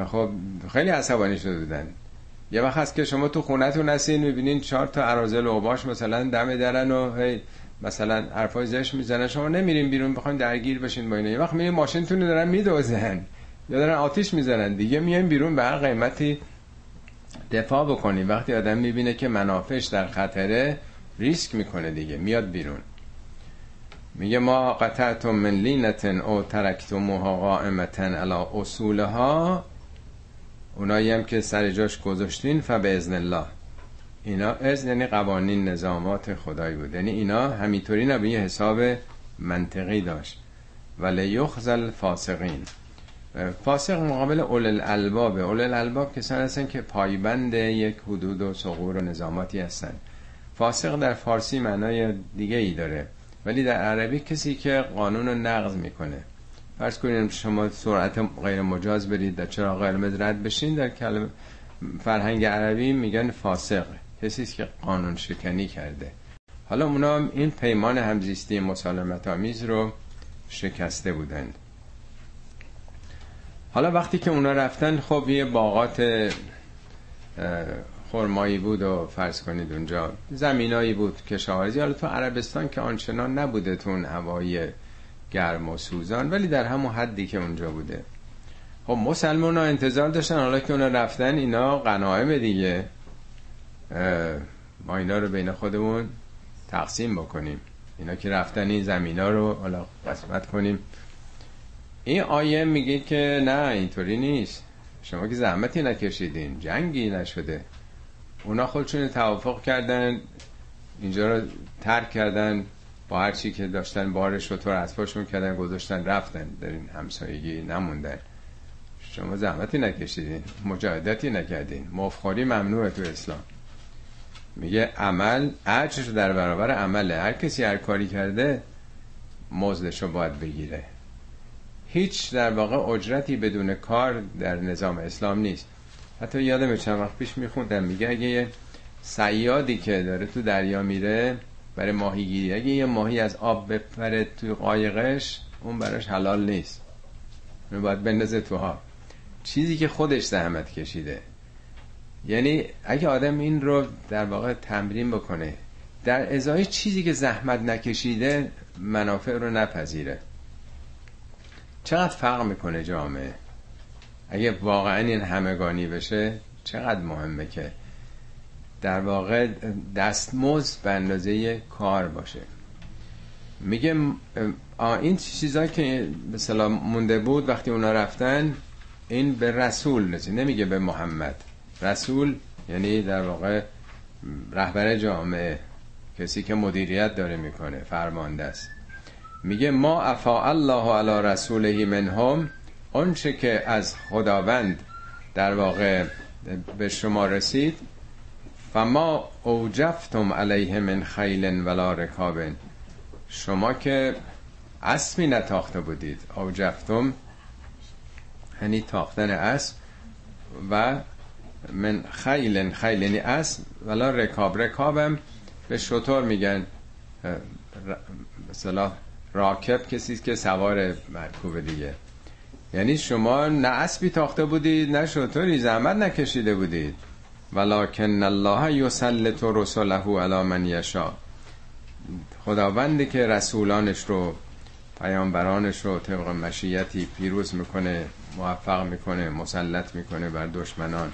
A: خب خیلی عصبانی شده بودن. یه وقت هست که شما تو خونتون هستین می‌بینین چهار تا عرازل و باش مثلا دم درن و هی مثلا حرفای زش می‌زنن. شما نمیرین بیرون بخواین درگیر بشین با اینا. یه وقت می‌بینین ماشینتون دارن میدوزن. یا دارن آتیش می‌زنن دیگه. میایم بیرون به هر قیمتی دفاع بکنیم وقتی آدم می‌بینه که منافعش در خطره ریسک می‌کنه دیگه. میاد بیرون. میگه ما قطعتم من لینتن او ترکتموها قائمتن علا اصولها. اونایی هم که سر جاش گذاشتین فبعزن الله. اینا از یعنی قوانین نظامات خدایی بود. یعنی اینا همینطوری نبود یه حساب منطقی داشت. ولی یخزل فاسقین فاسق مقابل اول الالباب. اول الالباب کسان هستن که پایبند یک حدود و سقور و نظاماتی هستن. فاسق در فارسی معنای دیگه ای داره. ولی در عربی کسی که قانون رو نقض می‌کنه. فرض کنیم شما سرعت غیر مجاز برید در چرا قرمز رد بشین در کلمه فرهنگ عربی میگن فاسق. کسی که قانون شکنی کرده. حالا اونا این پیمان همزیستی مسالمت آمیز رو شکسته بودند. حالا وقتی که اونا رفتن خب یه باغات خرمایی بود و فرض کنید اونجا زمینایی بود کشاورزی. حالا تو عربستان که آنچنان نبوده تو اون هوای گرم و سوزان ولی در همون حدی که اونجا بوده. خب مسلمان ها انتظار داشتن حالا که اونا رفتن اینا قناعم دیگه. ما اینا رو بین خودمون تقسیم بکنیم. اینا که رفتن این زمین ها رو حالا قسمت کنیم. این آیه میگه که نه اینطوری نیست. شما که زحمتی نکشیدین جنگی نشده. اونا خودشون توافق کردن اینجا رو ترک کردن با هر چی که داشتن بارش رو طور پاشون کردن گذاشتن رفتن. در این همسایگی نموندن. شما زحمتی نکشیدین مجاهدتی نکردین. مفخوری ممنوعه تو اسلام. میگه عمل اجر در برابر عمله. هر کسی هر کاری کرده مزدش رو باید بگیره. هیچ در واقع اجرتی بدون کار در نظام اسلام نیست. حتی یادم چند وقت پیش میخوندم. میگه اگه یه سیادی که داره تو دریا میره برای ماهیگیری اگه یه ماهی از آب بپره توی قایقش اون براش حلال نیست. اون باید بندازه توها چیزی که خودش زحمت کشیده. یعنی اگه آدم این رو در واقع تمرین بکنه در ازای چیزی که زحمت نکشیده منافع رو نپذیره. چقدر فرق می‌کنه جامعه؟ اگه واقعا این همگانی بشه چقدر مهمه که در واقع دستمزد به اندازه کار باشه؟ میگه این چیزایی که مثلا مونده بود وقتی اونا رفتن این به رسول نزید نمیگه به محمد. رسول یعنی در واقع رهبر جامعه کسی که مدیریت داره می‌کنه فرمانده است. میگه ما افا الله علی رسوله منهم آنچه که از خداوند در واقع به شما رسید فما اوجفتم علیه من خیل ولا رکاب شما که اسبی نتاخته بودید اوجفتم یعنی تاختن اسب و من خیل خیل یعنی اسب ولا رکاب رکابم به شطور میگن مثلا راکب کسی که سوار مرکوب دیگه. یعنی شما نه اسبی تاخته بودید نه شطوری زحمت نکشیده بودید. ولکن الله یسلط رسله علی من یشا خداوندی که رسولانش رو پیامبرانش رو طبق مشیتی پیروز می‌کنه موفق می‌کنه مسلط می‌کنه بر دشمنان.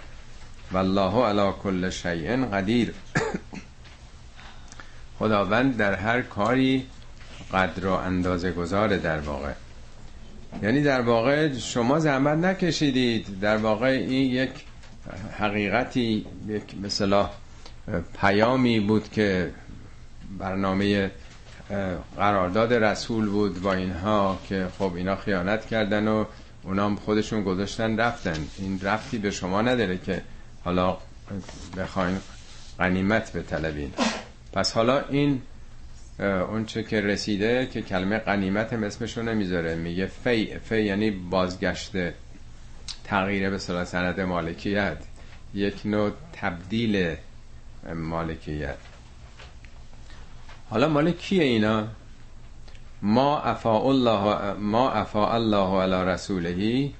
A: والله علی کل شیء قدیر. خداوند در هر کاری قدر و اندازه گذاره در واقع. یعنی در واقع شما زحمت نکشیدید. در واقع این یک حقیقتی یک مثلا پیامی بود که برنامه قرارداد رسول بود با اینها که خب اینا خیانت کردن و اونا خودشون گذاشتن رفتن. این رفتی به شما نداره که حالا بخواین غنیمت به طلبین پس حالا این اون چه که رسیده که کلمه غنیمت هم اسمشو نمی‌ذاره. میگه فی فی یعنی بازگشت تغییر به صلاح سند مالکیت. یک نوع تبدیل مالکیت. حالا مال کیه اینا؟ ما افا الله ما افا الله علی رسوله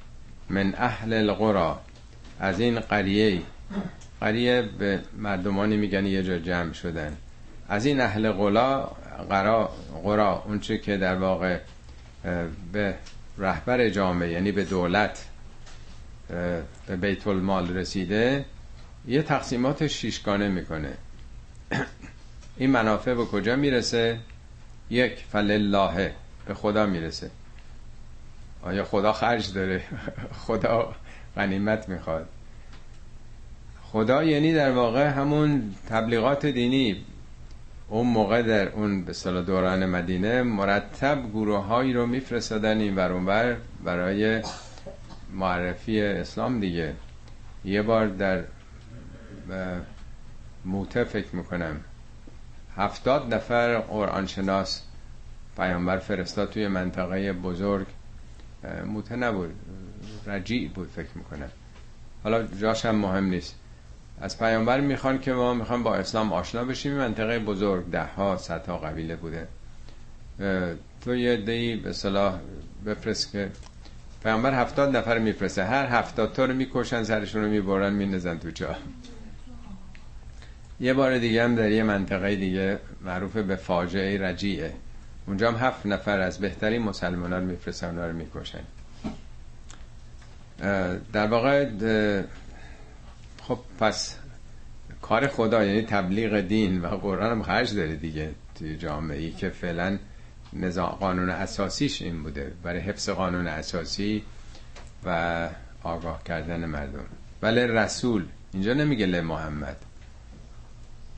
A: من اهل القرى. از این قریه قریه به مردمانی میگن یه جا جمع شدن. از این اهل قلا قرا قرا اونچه که در واقع به رهبر جامعه یعنی به دولت به بیت المال رسیده یه تقسیمات شیشگانه می‌کنه. این منافع به کجا می‌رسه؟ یک فلله به خدا می‌رسه. آیا خدا خرج داره؟ خدا غنیمت می‌خواد. خدا یعنی در واقع همون تبلیغات دینی. اون موقع در اون به دوران مدینه مرتب گروه هایی رو میفرستادن این ورانور برای معرفی اسلام دیگه. یه بار در موته فکر می‌کنم. هفتاد نفر قرآن شناس پیامبر فرستاد توی منطقه بزرگ. موته نبود. رجیع بود فکر می‌کنم. حالا جاش هم مهم نیست. از پیامبر می‌خوان که ما می‌خوان با اسلام آشنا بشیم. منطقه بزرگ ده ها صد ها قبیله بوده. تو یه دی به صلاح بفرست که پیامبر هفتاد نفر میفرسته. هر هفتاد تا رو می‌کشن سرشون رو می‌برن مینزن تو جا. یه بار دیگه هم در یه منطقه دیگه معروف به فاجعه رجیعه. اونجا هم هفت نفر از بهترین مسلمان رو میفرستن رو می‌کشن. در واقع خب پس کار خدا یعنی تبلیغ دین و قرآن هم خرج داره دیگه توی جامعه ای که فعلا نظام قانون اساسیش این بوده برای حفظ قانون اساسی و آگاه کردن مردم. ولی رسول اینجا نمیگه ل محمد.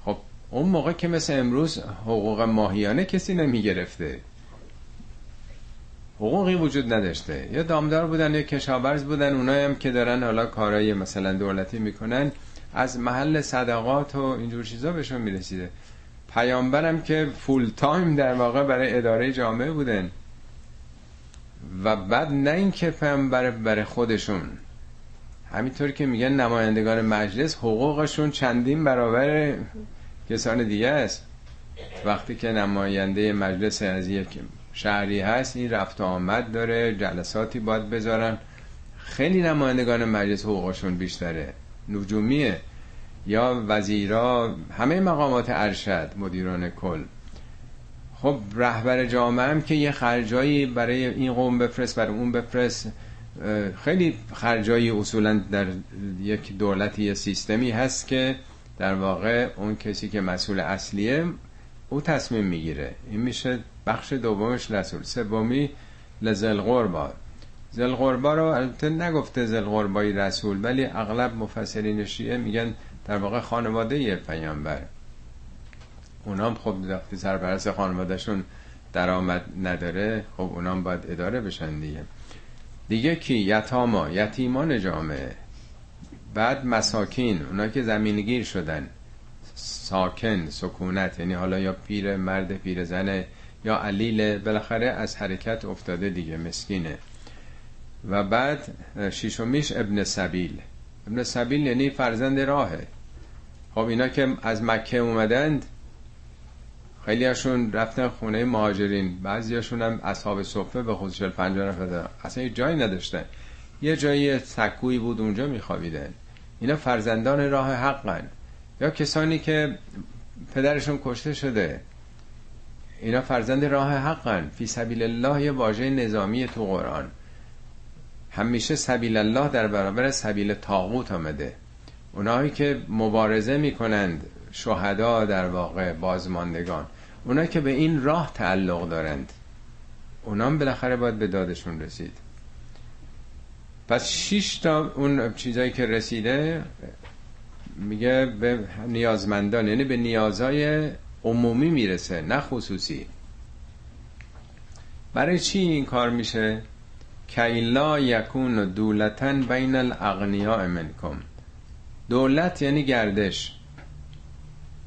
A: خب اون موقع که مثل امروز حقوق ماهیانه کسی نمی‌گرفته. حقوقی وجود نداشته. یا دامدار بودن یا کشاورز بودن اونایی هم که دارن حالا کارهای مثلا دولتی می‌کنن از محل صدقات و اینجور چیزا بهشون می‌رسیده. پیامبرم که فول تایم در واقع برای اداره جامعه بودن. و بعد نه اینکه پیامبر برای خودشون. همینطور که میگن نمایندگان مجلس حقوقشون چندین برابر کسان دیگه است. وقتی که نماینده مجلس از یک شهری هست این رفت آمد داره جلساتی باید بذارن. خیلی نمایندگان مجلس حقوقشون بیشتره. نجومیه. یا وزیرا همه مقامات ارشد مدیران کل. خب رهبر جامعه هم که یه خرجایی برای این قوم بفرست برای اون بفرست خیلی خرجایی اصولا در یک دولتی یا سیستمی هست که در واقع اون کسی که مسئول اصلیه او تصمیم می‌گیره. این میشه بخش دومش رسول سومی لزل قربا زل قربا رو البته نگفته زل قربای رسول ولی اغلب مفسرین شیعه میگن در واقع خانواده پیامبر. اونام خب وقتی سرپرست خانوادهشون درآمد نداره خب اونام باید اداره بشن دیگه. دیگه کی؟ یتاما یتیمان جامعه. بعد مساکین اونا که زمینگیر شدن. ساکن سکونت یعنی حالا یا پیر مرد پیر زنه یا علیل بالاخره از حرکت افتاده دیگه مسکینه. و بعد شیشمیش ابن سبیل. ابن سبیل یعنی فرزند راهه. خب اینا که از مکه اومدند خیلی هاشون رفتن خونه مهاجرین بعضی هاشون هم اصحاب صفه به خودشل پنجاه نفر اصلا یه جایی نداشتن. یه جایی سکویی بود اونجا میخوابیدن. اینا فرزندان راه حقن. یا کسانی که پدرشون کشته شده. اینا فرزند راه حقن. فی سبیل الله یه واژه نظامی تو قرآن. همیشه سبیل الله در برابر سبیل تاغوت آمده. اونایی که مبارزه می‌کنند شهدا در واقع بازماندگان اونا که به این راه تعلق دارند اونا هم بالاخره باید به دادشون رسید. پس شش تا اون چیزایی که رسیده میگه به نیازمندان یعنی به نیازهای عمومی می‌رسه نه خصوصی. برای چی این کار میشه؟ کیلا یکون دولتن بین الاغنیاء منکم. دولت یعنی گردش.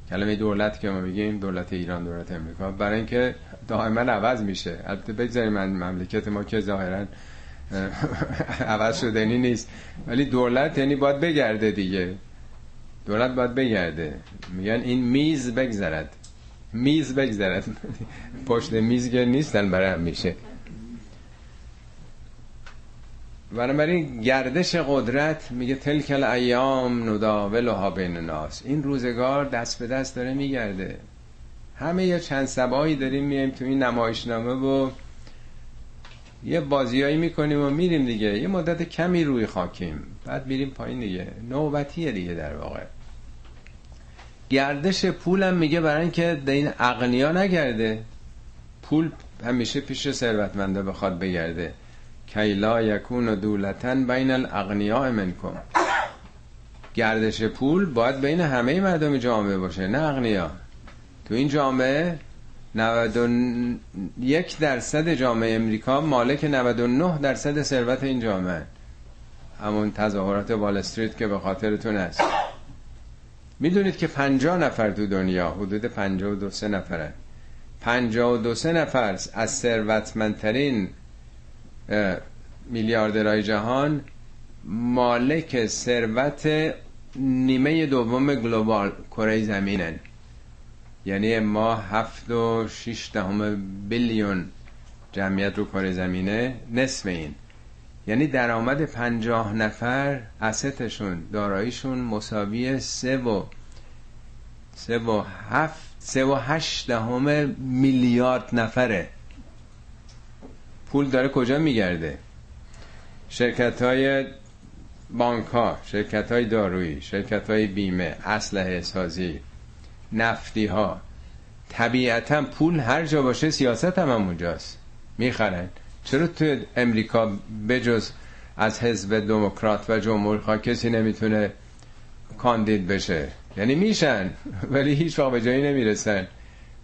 A: کلمه دولت که ما میگیم دولت ایران دولت امریکا برای اینکه دائما عوض میشه. البته بگذاریم من مملکت ما که ظاهرا عوض شدنی نیست. ولی دولت یعنی باید بگرده دیگه. دولت باید بگرده. میگن این میز بگذرد. میز بگذرد پشت میز که نیستن برای همیشه. بنابراین گردش قدرت میگه تلکل ایام نداولها بین ناس این روزگار دست به دست داره میگرده. همه یه چند سبایی داریم میایم تو این نمایشنامه و یه بازیایی می‌کنیم و میریم دیگه. یه مدت کمی روی خاکیم. بعد میریم پایین دیگه. نوبتیه دیگه در واقع. گردش پولم میگه برای اینکه این اغنیا نگرده. پول همیشه پیش ثروتمنده بخواد بگرده. کیلا یکون دولتن بین الاغنیاء منکم. گردش پول باید بین همه مردم جامعه باشه نه اغنیا. تو این جامعه 91 درصد جامعه امریکا مالک 99 درصد ثروت این جامعه. همون تظاهرات وال استریت که به خاطرتون هست. می‌دونید که 50 نفر تو دنیا حدود 52 سه نفرن. 52 سه نفر از ثروتمندترین میلیاردرهای جهان مالک ثروت نیمه دوم گلوبال کره زمینن. یعنی ما هفت و شیش دهم بیلیون جمعیت رو کره زمینه نصف این. یعنی درآمد پنجاه نفر اسستشون داراییشون مساوی سه و سه و هفت سه و هشت دهم میلیارد نفره. پول داره کجا میگرده؟ شرکت های بانک ها شرکت های دارویی شرکت های بیمه اسلحه سازی نفتی ها طبیعتا پول هر جا باشه سیاست هم, هم اونجاست می‌خرن. چرا تو امریکا بجز از حزب دموکرات و جمهور کسی نمی‌تونه کاندید بشه؟ یعنی میشن ولی هیچ وقت به جایی نمی‌رسن.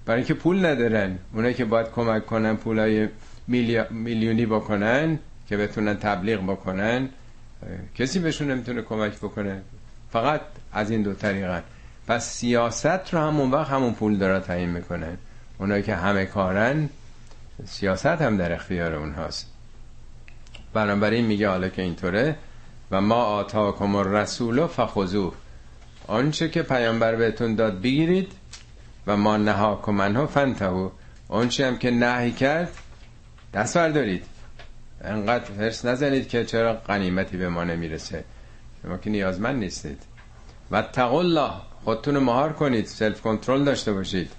A: برای اینکه پول ندارن. اونایی که باید کمک کنن پولای میلیونی بکنن که بتونن تبلیغ بکنن کسی بهشون نمی‌تونه کمک بکنه. فقط از این دو طریقن. پس سیاست رو همون وقت همون پول داره تعیین می‌کنن اونایی که همه کارن سیاست هم در اختیار اونهاست بنابراین میگه حالا که اینطوره و ما آتاکم الرسول فخذوه. آنچه که پیامبر بهتون داد بگیرید و ما نهاکم عنه فانتهوا آنچه هم که نهی کرد دست بردارید. انقدر فرس نزنید که چرا قنیمتی به ما نمی‌رسه. شما که نیازمند نیستید. و الله خودتون مهار کنید سلف کنترل داشته باشید.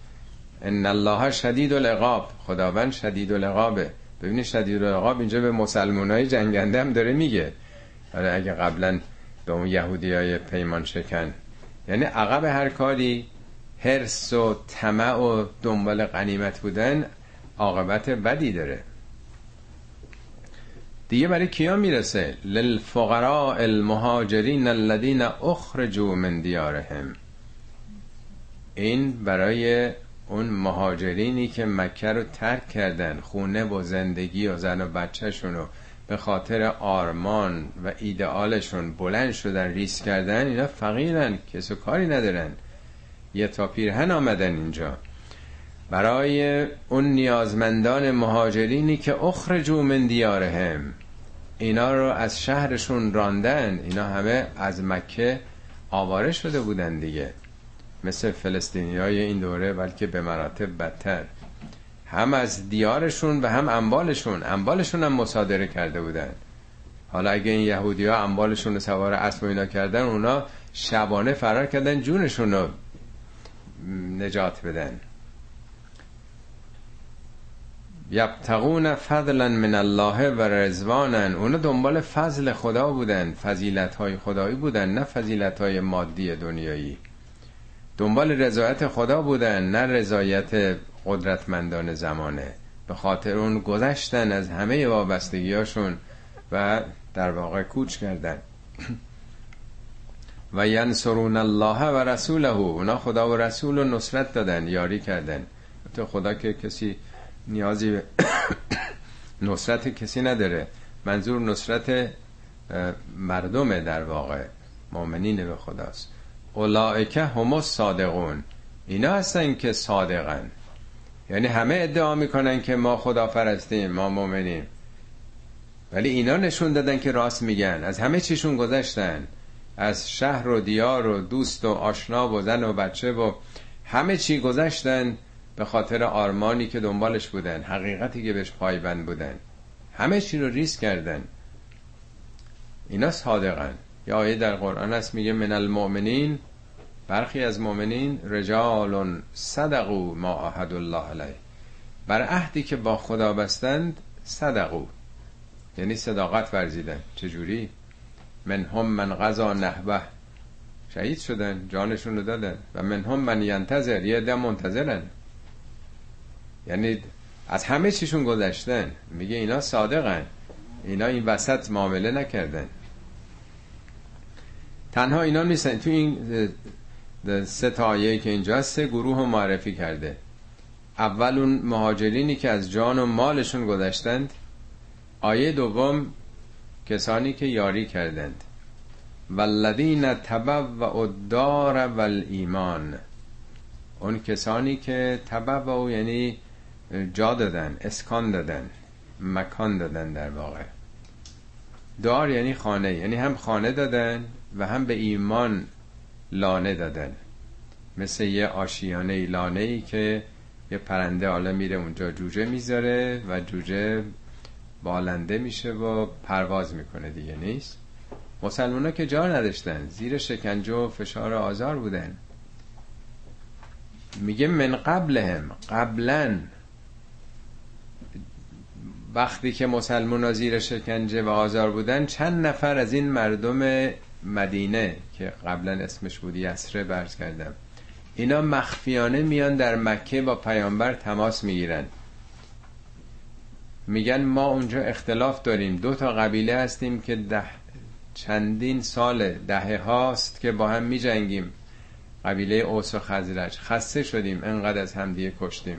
A: ان الله شدید العقاب. خداوند شدید العقابه ببینید شدید العقاب اینجا به مسلمانای جنگنده هم داره میگه. آره اگه قبلا به اون یهودی های پیمان شکن. یعنی عقب هر کاری هرس و طمع و دنبال قنیمت بودن عاقبت بدی داره. دیگه برای کیا می‌رسه؟ للفقراء المهاجرین الذين اخرجوا من دیارهم. این برای اون مهاجرینی که مکه رو ترک کردن خونه و زندگی و زن و بچهشون رو به خاطر آرمان و ایدئالشون بلند شدن ریس کردن اینا فقیرن کس و کاری ندارن. یه تا پیرهن آمدن اینجا. برای اون نیازمندان مهاجرینی که اخرجو من دیارهم. اینا رو از شهرشون راندن. اینا همه از مکه آواره شده بودن دیگه. مثل فلسطینی های این دوره بلکه به مراتب بدتر. هم از دیارشون و هم انبالشون. انبالشون هم مصادره کرده بودن. حالا اگه این یهودی ها انبالشون رو سوار اسب و اینا کردن اونا شبانه فرار کردن جونشون رو نجات بدن. یبتغون فضلا من الله و رزوانن اونا دنبال فضل خدا بودن. فضیلت های خدایی بودن نه فضیلت های مادی دنیایی. دنبال رضایت خدا بودن نه رضایت قدرتمندان زمانه. به خاطر اون گذشتن از همه وابستگیاشون و در واقع کوچ کردن. و ینصرون الله و رسوله. اونا خدا و رسول رو نصرت دادن یاری کردن. تو خدا که کسی نیازی به نصرت کسی نداره. منظور نصرت مردمه در واقع مؤمنین به خداست. اولائکه هم صادقون اینا هستن که صادقن. یعنی همه ادعا می‌کنن که ما خدا فرستیم ما مؤمنیم. ولی اینا نشون دادن که راست میگن. از همه چیشون گذشتن. از شهر و دیار و دوست و آشنا و زن و بچه و همه چی گذشتن به خاطر آرمانی که دنبالش بودن حقیقتی که بهش پایبند بودن. همه چی رو ریس کردن. اینا صادقن. یا آیه در قرآن هست میگه من المؤمنین برخی از مؤمنین رجال صدقو ما آهد الله علیه. بر عهدی که با خدا بستند صدقو یعنی صداقت ورزیدن. چجوری؟ من هم من غذا نحوه. شهید شدن جانشون رو دادن. و من هم من ینتظر یه ده منتظرن. یعنی از همه چیشون گذشتن. میگه اینا صادقن. اینا این وسط معامله نکردن. تنها اینا نیستن. تو این سه تا که اینجا سه گروه رو معرفی کرده. اول اون مهاجرینی که از جان و مالشون گذشتند. آیه دوم کسانی که یاری کردند. والذین تبو و الدار و ایمان اون کسانی که تبو یعنی جا دادن اسکان دادن مکان دادن در واقع. دار یعنی خانه یعنی هم خانه دادن و هم به ایمان لانه دادن. مثل یه آشیانه لانه ای که یه پرنده حالا میره اونجا جوجه می‌ذاره و جوجه بالنده میشه و پرواز می‌کنه دیگه نیست؟ مسلمان ها که جا نداشتن زیر شکنجه و فشار آزار بودن. میگه من قبلهم قبلا وقتی که مسلمان زیر شکنجه و آزار بودن چند نفر از این مردم مدینه که قبلا اسمش بود یسره برز کردم اینا مخفیانه میان در مکه با پیامبر تماس می‌گیرن. میگن ما اونجا اختلاف داریم. دو تا قبیله هستیم که ده چندین سال دهه هاست که با هم میجنگیم. قبیله اوس و خزرج. خسته شدیم. انقدر از همدیه کشتیم.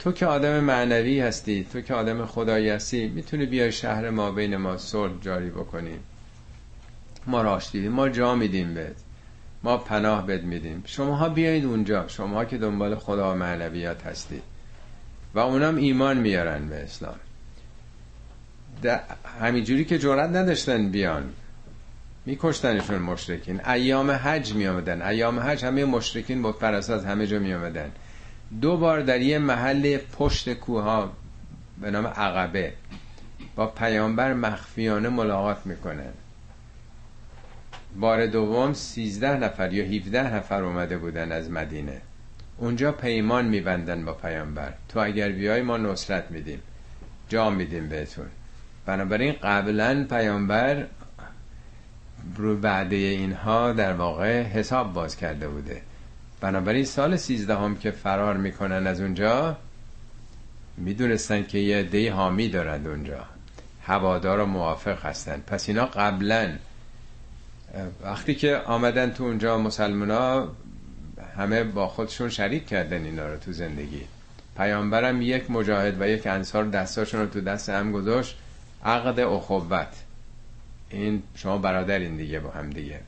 A: تو که آدم معنوی هستی تو که آدم خدایی هستی می‌تونی بیای شهر ما بین ما صلح جاری بکنی. ما راش دیدیم ما جا میدیم بهت. ما پناه بد میدیم. شماها بیایید اونجا شماها که دنبال خدا و معنویات هستی. و اونم ایمان میارن به اسلام. همینجوری که جرات نداشتن بیان. میکشتنشون مشرکین. ایام حج می آمدن ایام حج همه مشرکین بود پرست از همه جا می آمدن دو بار در یه محل پشت کوها به نام عقبه با پیامبر مخفیانه ملاقات می‌کنن. بار دوم سیزده نفر یا 17 نفر اومده بودن از مدینه. اونجا پیمان میبندن با پیامبر. تو اگر بیای ما نصرت میدیم. جا میدیم بهتون. بنابراین قبلا پیامبر رو بعده اینها در واقع حساب باز کرده بوده. بنابراین سال سیزدهم که فرار می‌کنن از اونجا می‌دونستن که یه دی حامی دارند اونجا. هوادار و موافق هستن پس اینا قبلا وقتی که آمدن تو اونجا مسلمان ها همه با خودشون شریک کردن اینا رو تو زندگی. پیامبرم یک مجاهد و یک انصار دستاشون رو تو دست هم گذاشت. عقد اخوت. این شما برادرین دیگه با هم دیگه.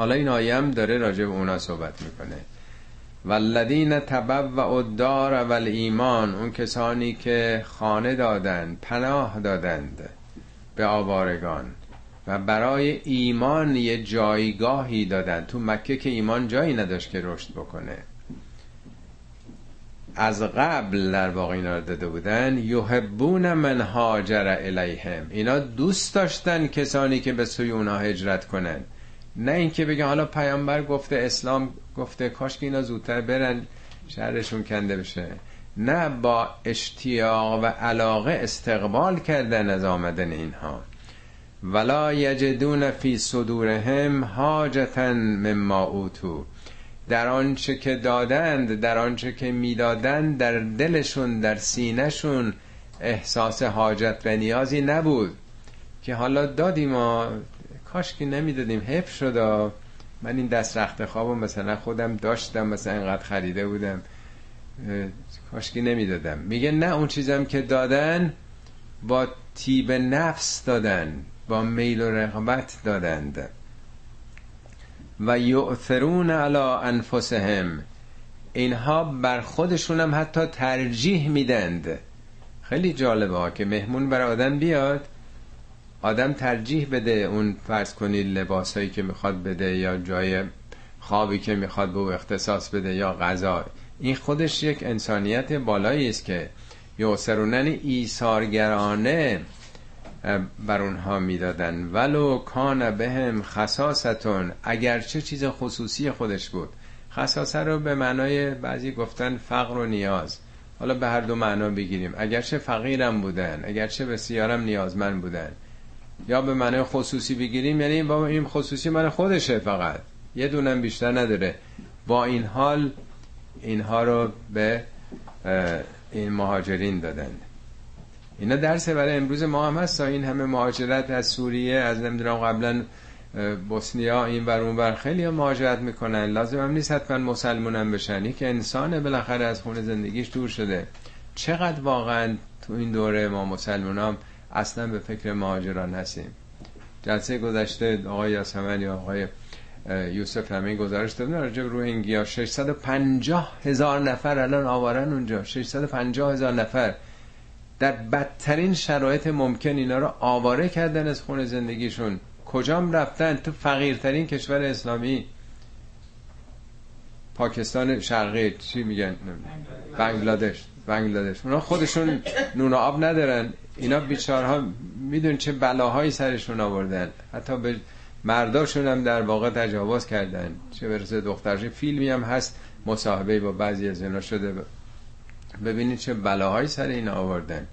A: حالا این آیه هم داره راجع به اونا صحبت می‌کنه. والذین و الدار و ایمان اون کسانی که خانه دادند پناه دادند به آوارگان و برای ایمان یه جایگاهی دادن تو مکه که ایمان جایی نداشت که رشد بکنه. از قبل در واقع اینا رو داده بودن. یحبون من هاجر الیهم. اینا دوست داشتن کسانی که به سوی اونا هجرت کنن. نه اینکه بگن حالا پیامبر گفته اسلام گفته کاش که اینا زودتر برن شهرشون کنده بشه. نه با اشتیاق و علاقه استقبال کردن از آمدن اینها. ولا یجدون فی صدورهم حاجتا مما اوتو. در آنچه که دادند در آنچه که می‌دادند در دلشون در سینهشون احساس حاجت و نیازی نبود. که حالا دادیم ما کاش که نمی‌دادیم. حیف شد من این دست رخت خوابو مثلا خودم داشتم مثلا اینقدر خریده بودم. کاش که نمی‌دادم. میگه نه اون چیزم که دادن با تیب نفس دادن با میل و رغبت دادند و یؤثرون علی انفسهم. اینها بر خودشون هم حتی ترجیح میدند. خیلی جالبه ها که مهمون بر آدم بیاد آدم ترجیح بده اون فرض کنید لباسایی که می‌خواد بده یا جای خوابی که می‌خواد به او اختصاص بده یا غذا. این خودش یک انسانیت بالایی است که یوسرونن ایثارگرانه بر اونها می‌دادن. ولو کان بهم خصاستون اگرچه چیز خصوصی خودش بود. خصاصه رو به معنای بعضی گفتن فقر و نیاز. حالا به هر دو معنا بگیریم. اگرچه فقیرم بودن اگرچه بسیارم نیازمند بودن. یا به معنای خصوصی بگیریم یعنی با این خصوصی من خودشه فقط. یه دونم بیشتر نداره. با این حال اینها رو به این مهاجرین دادن. اینا درسه برای امروز ما هم هست. این همه مهاجرت از سوریه از نمی‌دونم قبلا بوسنیا این بر اون بر خیلی مهاجرت می‌کنن. لازم هم نیست حتما مسلمونم بشن. که انسان بالاخره از خونه زندگیش دور شده. چقدر واقعا تو این دوره ما مسلمان اصلا به فکر مهاجران هستیم جلسه گذشته آقای یاسمن یا آقای یوسف همین گزارش دادن. راجع به روهینگیا 650 هزار نفر الان آوارن اونجا. 650 هزار نفر در بدترین شرایط ممکن اینا رو آواره کردن از خونه زندگیشون. کجام رفتن؟ تو فقیرترین کشور اسلامی. پاکستان شرقی چی میگن؟ بنگلادش. بنگلادش. اونا خودشون نون آب ندارن. اینا بیچارها میدون چه بلاهایی سرشون آوردن. حتی به مرداشون هم در واقع تجاوز کردن. چه برسه دخترش فیلمی هم هست مصاحبه با بعضی از اینا شده. ببینید چه بلاهایی سر این آوردن.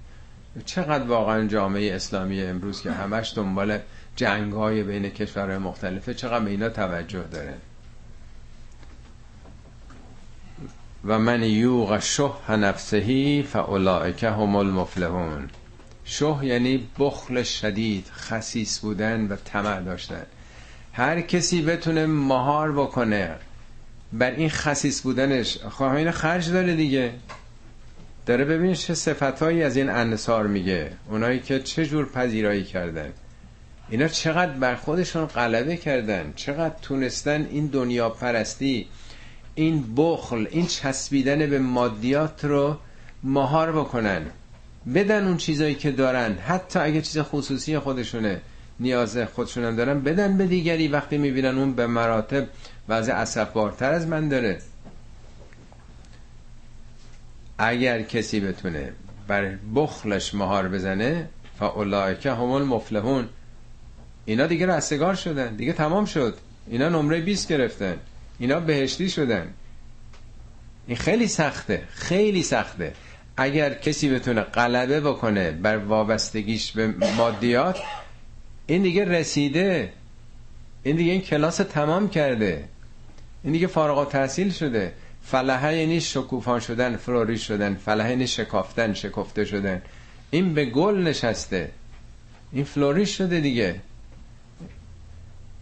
A: چقدر واقعا جامعه اسلامی امروز که همش دنبال جنگ های بین کشورهای مختلفه چقدر به اینا توجه داره. و من یوغ شه نفسهی فاولائک هم المفلحون. شه یعنی بخل شدید خسیس بودن و طمع داشتن. هر کسی بتونه مهار بکنه بر این خسیس بودنش خواهین خرج داره دیگه. داره ببین چه صفتهایی از این انصار میگه اونایی که چه جور پذیرایی کردن. اینا چقدر بر خودشون غلبه کردن چقدر تونستن این دنیا پرستی این بخل این چسبیدن به مادیات رو مهار بکنن. بدن اون چیزایی که دارن. حتی اگه چیز خصوصی خودشونه نیاز خودشونم دارن بدن به دیگری وقتی می‌بینن اون به مراتب وضع اصفبارتر از من داره. اگر کسی بتونه بر بخلش مهار بزنه فاولائک هم المفلحون. اینا دیگه رستگار شدن دیگه تمام شد. اینا نمره 20 گرفتن اینا بهشتی شدن. این خیلی سخته خیلی سخته. اگر کسی بتونه غلبه بکنه بر وابستگیش به مادیات این دیگه رسیده. این دیگه این کلاس تمام کرده. این دیگه فارغ تحصیل شده. فلحه یعنی شکوفان شدن فروری شدن. فلحه یعنی شکافتن شکفته شدن. این به گل نشسته. این فلوری شده دیگه.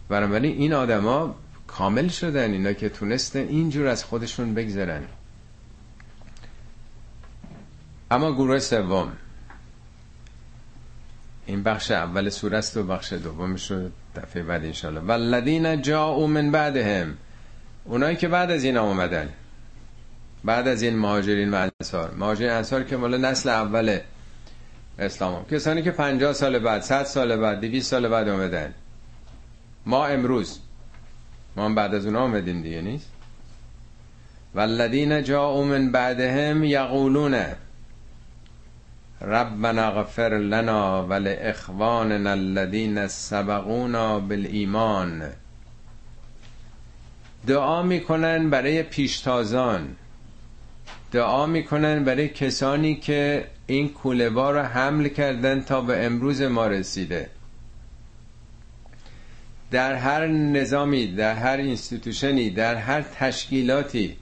A: بنابراین این آدما کامل شدن. اینا که تونستن اینجور از خودشون بگذرن. اما گروه سوم. این بخش اول سوره است و بخش دومش رو دفعه بعد انشالله والذین جاءوا من بعدهم. اونایی که بعد از این آمدن بعد از این مهاجرین و انصار. مهاجرین انصار که مال نسل اول اسلام هم. کسانی که 50 سال بعد 100 سال بعد 200 سال بعد آمدن ما امروز. ما هم بعد از اون آمدیم دیگه نیست؟ والذین جاءوا من بعدهم یقولون. ربنا اغفر لنا ولاخواننا الذين سبقونا بالایمان. دعا می‌کنن برای پیشتازان. دعا می‌کنن برای کسانی که این کولهبار رو حمل کردن تا به امروز ما رسیده. در هر نظامی در هر اینستیتوشنی در هر تشکیلاتی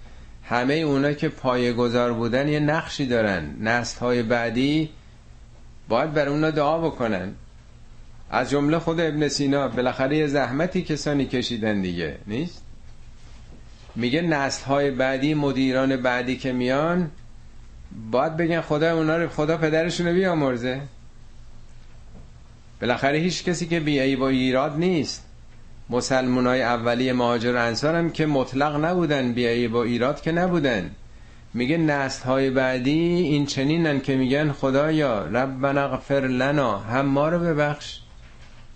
A: همه اونا که پایه گذار بودن یه نقشی دارن. نسل های بعدی باید بر اونا دعا بکنن. از جمله خود ابن سینا بالاخره یه زحمتی کسانی کشیدن دیگه نیست؟ میگه نسل های بعدی مدیران بعدی که میان باید بگن خدا اونا رو خدا پدرشون رو بیامرزه. بالاخره هیچ کسی که بیایی با ایراد نیست. مسلمان های اولی مهاجر انصار هم که مطلق نبودن بیایی با ایراد که نبودن. میگه نسل های بعدی این چنینن که میگن خدایا ربنا اغفر لنا هم ما رو ببخش.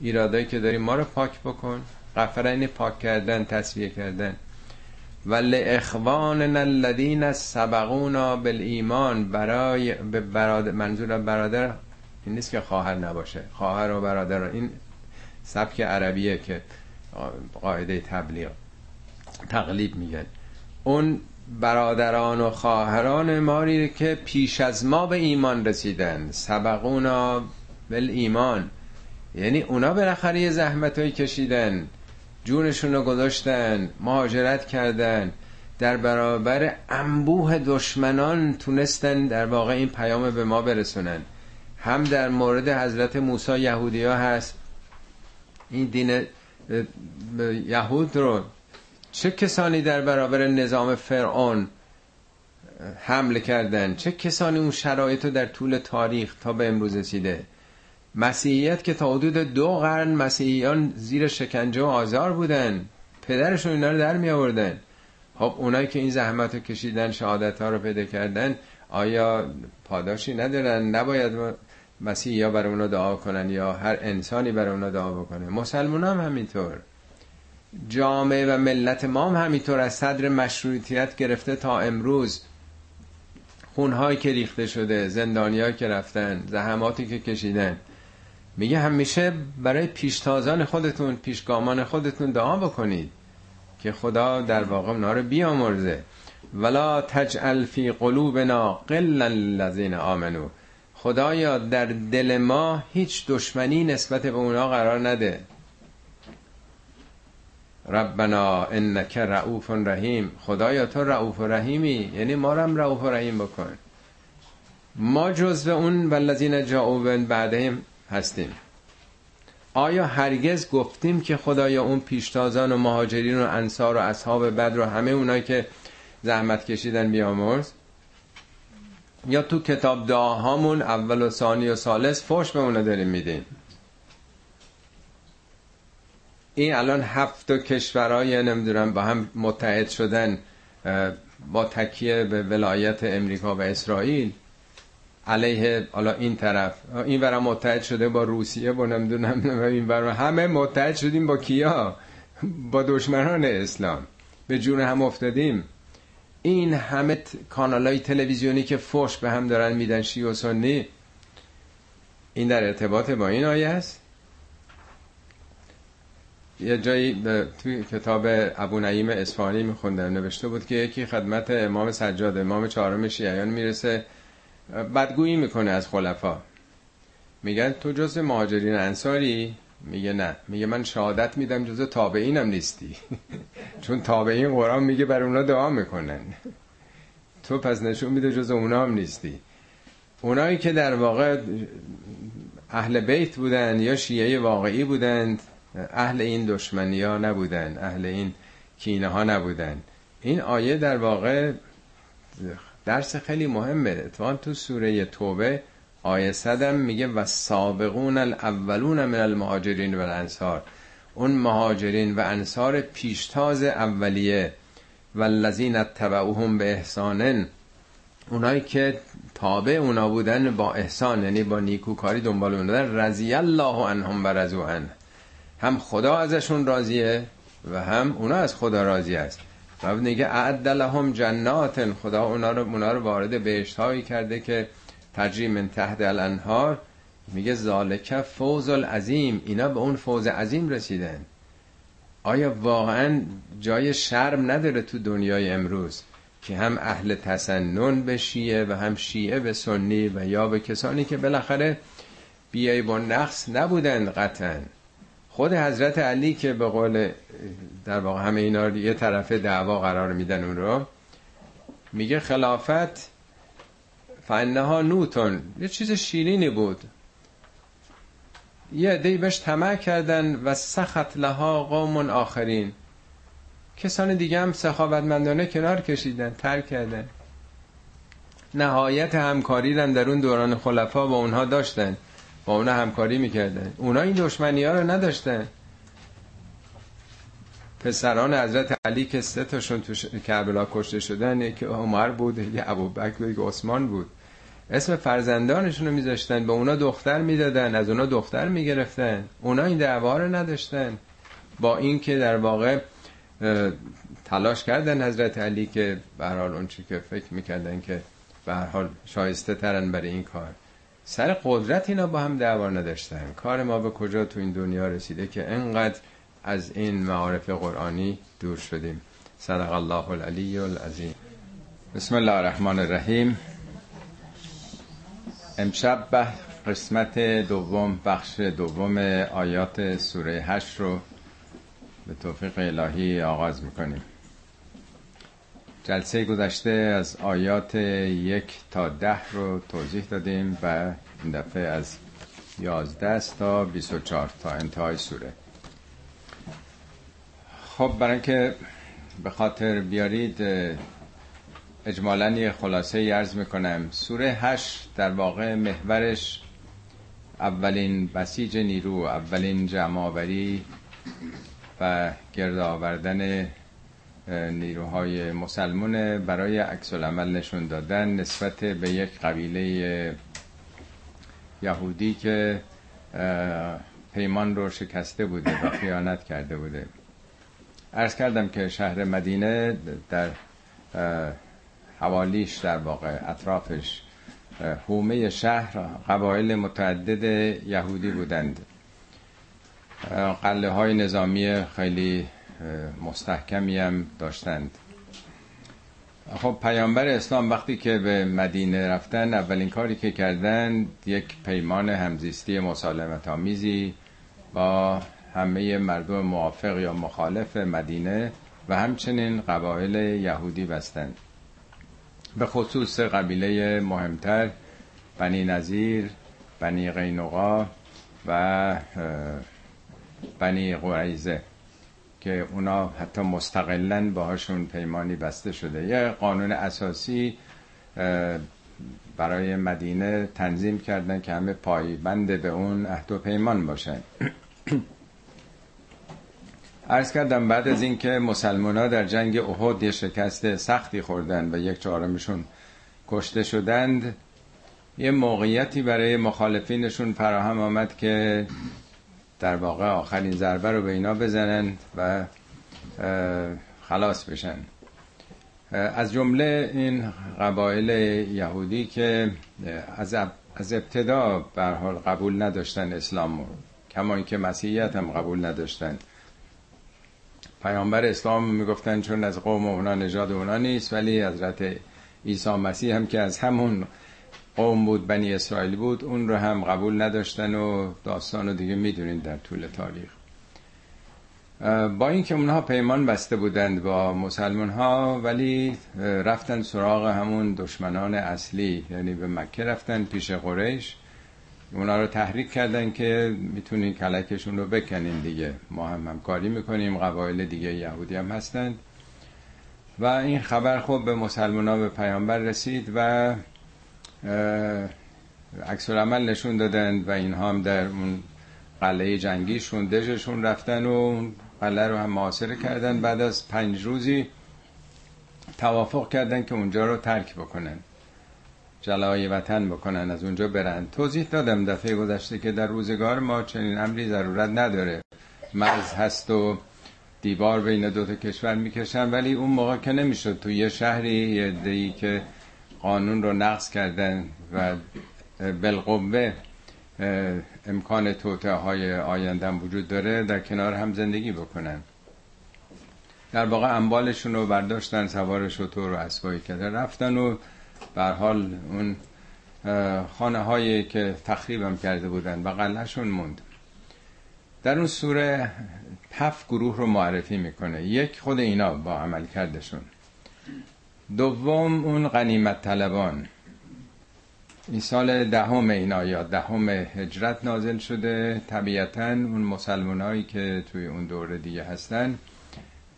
A: ایرادایی که داریم ما رو پاک بکن. غفر این پاک کردن تصویه کردن. ولی اخوان الذین سبقونا بالایمان برای به برادر منظور برادر این نیست که خواهر نباشه. خواهر و برادر این سبک عربیه که قاعده تبلیغ تقلیب میگن اون برادران و خواهران ماری که پیش از ما به ایمان رسیدن. سبقونا بل ایمان. یعنی اونا بالاخره یه زحمت های کشیدن جونشون رو گذاشتن مهاجرت کردن. در برابر انبوه دشمنان تونستن در واقع این پیام به ما برسونن. هم در مورد حضرت موسی یهودی هست. این دین یهود رو چه کسانی در برابر نظام فرعون حمله کردن؟ چه کسانی اون شرایط رو در طول تاریخ تا به امروز رسیده؟ مسیحیت که تا حدود دو قرن مسیحیان زیر شکنجه و آزار بودن. پدرشون اینا رو در می آوردن. خب اونایی که این زحمت رو کشیدن شهادت ها رو پیدا کردن آیا پاداشی ندارن؟ نباید مسیحی یا برای اونا دعا کنن یا هر انسانی برای اونا دعا بکنه. مسلمان هم همینطور. جامعه و ملت ما هم همینطور از صدر مشروطیت گرفته تا امروز. خونهایی که ریخته شده زندانیایی که رفتن زحماتی که کشیدن. میگه همیشه برای پیشتازان خودتون پیشگامان خودتون دعا بکنید که خدا در واقع اونا رو بیامرزه. ولا تجعل فی قلوبنا قلا الذین آمنو خدایا در دل ما هیچ دشمنی نسبت به اونا قرار نده. ربنا انک رعوف رحیم. خدایا تو رعوف و رحیمی یعنی ما رو هم رعوف و رحیم بکن. ما جزو اون والذین جاءوا بعدهم هستیم. آیا هرگز گفتیم که خدایا اون پیشتازان و مهاجرین و انصار و اصحاب بدر و همه اونایی که زحمت کشیدن بیامرز؟ یا تو کتاب دعاهامون اول و ثانی و سالس فوش به اونا داریم میدیم. این الان هفت کشورهای نمی‌دونم با هم متحد شدن با تکیه به ولایت امریکا و اسرائیل. علیه حالا این طرف. این برم متحد شده با روسیه با نمی‌دونم این برم همه متحد شدیم با کیا؟ با دشمنان اسلام. به جون هم افتادیم. این همه کانال های تلویزیونی که فوش به هم دارن میدن شی و سنی این در ارتباط با این آیه است. یه جایی توی کتاب ابو نعیم اصفهانی میخوندم. نوشته بود که یکی خدمت امام سجاد امام چهارم شیعیان می‌رسه بدگویی می‌کنه از خلفا. میگن تو جز مهاجرین انصاری میگه نه. میگه من شهادت میدم جز تابعینم نیستی. چون تابعین قرآن میگه بر اونا دعا می‌کنن. تو پس نشون میده جز اونا هم نیستی. اونایی که در واقع اهل بیت بودن یا شیعه واقعی بودند اهل این دشمنی ها نبودن اهل این کینه ها نبودن این آیه در واقع درس خیلی مهمه. اتفاقا تو سوره توبه آیه صدم میگه و سابقون الاولون من المهاجرین و الانصار. اون مهاجرین و انصار پیشتاز اولیه و الذین اتبعوهم به احسانن. اونایی که تابع اونا بودن با احسان یعنی با نیکوکاری دنبال اون بودن. رضی الله عنهم و رضوان. هم خدا ازشون راضیه و هم اونا از خدا راضی است. و میگه اعد لهم جنات خدا اونا رو اونا رو وارد بهشت هایی کرده که تجری من تحت الانهار. میگه ذالک فوز العظیم. اینا به اون فوز عظیم رسیدن. آیا واقعا جای شرم نداره تو دنیای امروز که هم اهل تسنن به شیعه و هم شیعه به سنی و یا به کسانی که بالاخره بیای با نقص نبودن قطعا؟ خود حضرت علی که به قول در واقع همه اینا یه طرف دعوا قرار میدن اون رو میگه خلافت فانها نوتون یه چیز شیرینی بود. یه عده‌ای بهش طمع کردن و سخت لها قوم آخرین. کسان دیگه هم سخاوتمندانه کنار کشیدن ترک کردن. نهایت همکاری هم در اون دوران خلفا با اونها داشتن. با اونها همکاری می‌کردن. اونا این دشمنی ها رو نداشتن. پسران حضرت علی که سه تاشون تو کربلا کشته شدن یکی عمر بود یکی ابوبکر یکی عثمان بود. اسم فرزندانشون رو میذاشتن به اونا دختر می‌دادن از اونا دختر می‌گرفتن. اونا این دعوا رو نداشتن. با اینکه در واقع تلاش کردن حضرت علی که به حال اون چی که فکر می‌کردن که به حال شایسته ترن برای این کار. سر قدرت اینا با هم دعوا نداشتن. کار ما به کجا تو این دنیا رسیده که انقدر از این معارف قرآنی دور شدیم. صدق الله العلی العظیم. بسم الله الرحمن الرحیم. امشب به قسمت دوم بخش دوم آیات سوره هشت رو به توفیق الهی آغاز می‌کنیم. جلسه گذشته از آیات یک تا ده رو توضیح دادیم و این دفعه از یازده تا بیست و چار تا انتهای سوره. خب برای اینکه به خاطر بیارید اجمالا یه خلاصه ارز می‌کنم. سوره هشت در واقع محورش اولین بسیج نیرو اولین جمعآوری و گرد آوردن نیروهای مسلمون برای عکس عمل نشون دادن نسبت به یک قبیله یهودی که پیمان رو شکسته بوده و خیانت کرده بوده. ارز کردم که شهر مدینه در حوالیش در واقع اطرافش. حومه شهر قبایل متعدد یهودی بودند. قله های نظامی خیلی مستحکمی هم داشتند. خب پیامبر اسلام وقتی که به مدینه رفتن اولین کاری که کردن یک پیمان همزیستی مسالمت آمیزی با همه مردم موافق یا مخالف مدینه و همچنین قبایل یهودی بستند. به خصوص قبیله مهمتر بنی نظیر بنی قینقا و بنی قریزه که اونا حتی مستقلا باهاشون پیمانی بسته شده. یه قانون اساسی برای مدینه تنظیم کردن که همه پایبند به اون عهد و پیمان باشن. عرض کردم بعد از اینکه مسلمان ها در جنگ احد یه شکست سختی خوردن و یک چهارمشون کشته شدند یه موقعیتی برای مخالفینشون فراهم آمد که در واقع آخرین ضربه رو به اینا بزنن و خلاص بشن. از جمله این قبایل یهودی که از ابتدا به حال قبول نداشتن اسلام کما اینکه مسیحیت هم قبول نداشتن پیامبر اسلام می‌گفتن چون از قوم اونا نژاد اونا نیست ولی حضرت عیسی مسیح هم که از همون قوم بود بنی اسرائیل بود اون رو هم قبول نداشتن و داستان رو دیگه می‌دونید در طول تاریخ. با اینکه اونها پیمان بسته بودند با مسلمان ها ولی رفتن سراغ همون دشمنان اصلی یعنی به مکه رفتن پیش قریش. اونا رو تحریک کردن که می‌تونین کلکشون رو بکنین دیگه. ما هم همکاری می‌کنیم قبایل دیگه یهودی هم هستند. و این خبر خوب به مسلمان ها به پیامبر رسید و عکس عمل نشون دادن و اینها هم در اون قلعه جنگیشون دژشون رفتن و اون قلعه رو هم معاصره کردن. بعد از پنج روزی توافق کردن که اونجا رو ترک بکنن. جلای وطن بکنن از اونجا برن. توضیح دادم دفعه گذشته که در روزگار ما چنین امری ضرورت نداره. مرز هست و دیوار بین دو تا کشور می‌کشن ولی اون موقع که نمی‌شد. تو یه شهری یه دی که قانون رو نقض کردن و بالقوه امکان توته های آیندن وجود داره در کنار هم زندگی بکنن. در واقع اموالشون رو برداشتن سوار شطور و اسبایی کرده رفتن و بر حال اون خانه هایی که تخریبم کرده بودن و قلعهشون موند. در اون سوره هفت گروه رو معرفی می‌کنه. یک خود اینا با عمل کردشون. دوم اون غنیمت طلبان. این سال دهم این آیات دهم هجرت نازل شده. طبیعتا اون مسلمانایی که توی اون دوره دیگه هستن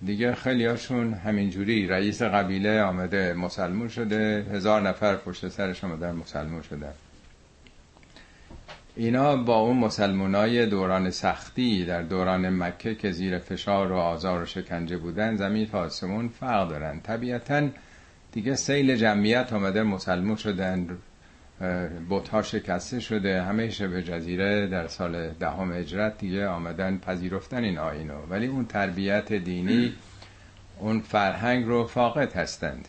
A: دیگه خیلی هاشون همینجوری رئیس قبیله آمده مسلمون شده هزار نفر پشت سرش آمدن مسلمون شدن اینا با اون مسلمانای دوران سختی در دوران مکه که زیر فشار و آزار و شکنجه بودن زمین تا آسمون فرق دارن. طبیعتا دیگه سیل جمعیت آمده مسلمون شدن. بوتها شکسته شده همه شبه جزیره در سال دهم هجرت دیگه آمدن پذیرفتن این آینو ولی اون تربیت دینی اون فرهنگ رو فاقد هستند.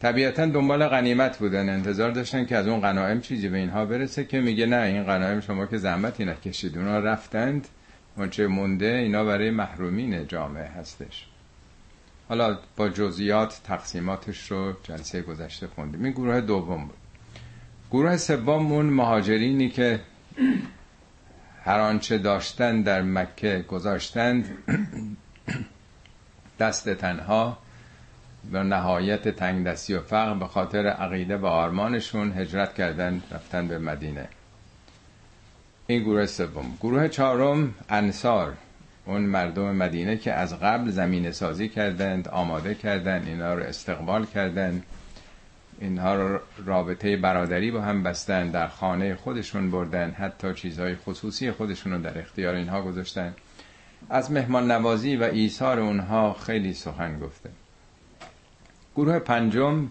A: طبیعتا دنبال غنیمت بودن. انتظار داشتن که از اون غنایم چیزی به اینها برسه که میگه نه این غنایم شما که زحمتی نکشید. اونا رفتند اونچه مونده اینا برای محرومین جامعه هستش. حالا با جزئیات تقسیماتش رو جلسه گذشته خوندیم. این گروه دوم بود. گروه سوم اون مهاجرینی که هر آنچه داشتن در مکه گذاشتند دست تنها به نهایت تنگ دستی و فقر به خاطر عقیده و آرمانشون هجرت کردن رفتن به مدینه. این گروه سوم. گروه چهارم انصار. اون مردم مدینه که از قبل زمین سازی کردند آماده کردند اینا رو استقبال کردند. اینها رو رابطه برادری با هم بستن در خانه خودشون بردن حتی چیزهای خصوصی خودشون رو در اختیار اینها گذاشتن. از مهمان نوازی و ایثار اونها خیلی سخن گفته. گروه پنجم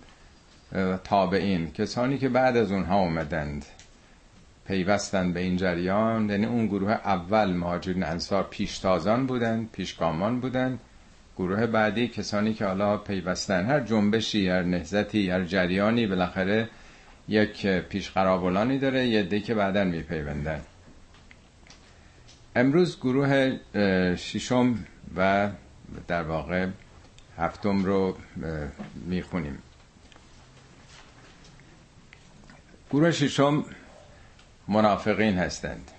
A: تابعین کسانی که بعد از اونها اومدند پیوستند به این جریان. یعنی اون گروه اول مهاجرین انصار پیشتازان بودند پیشگامان بودند. گروه بعدی کسانی که حالا پیوستن هر جنبشی هر نهزتی هر جریانی بالاخره یک پیشقرابلانی داره یه دی که بعدا میپیوندن. امروز گروه ششم و در واقع هفتم رو می‌خونیم. گروه ششم منافقین هستند.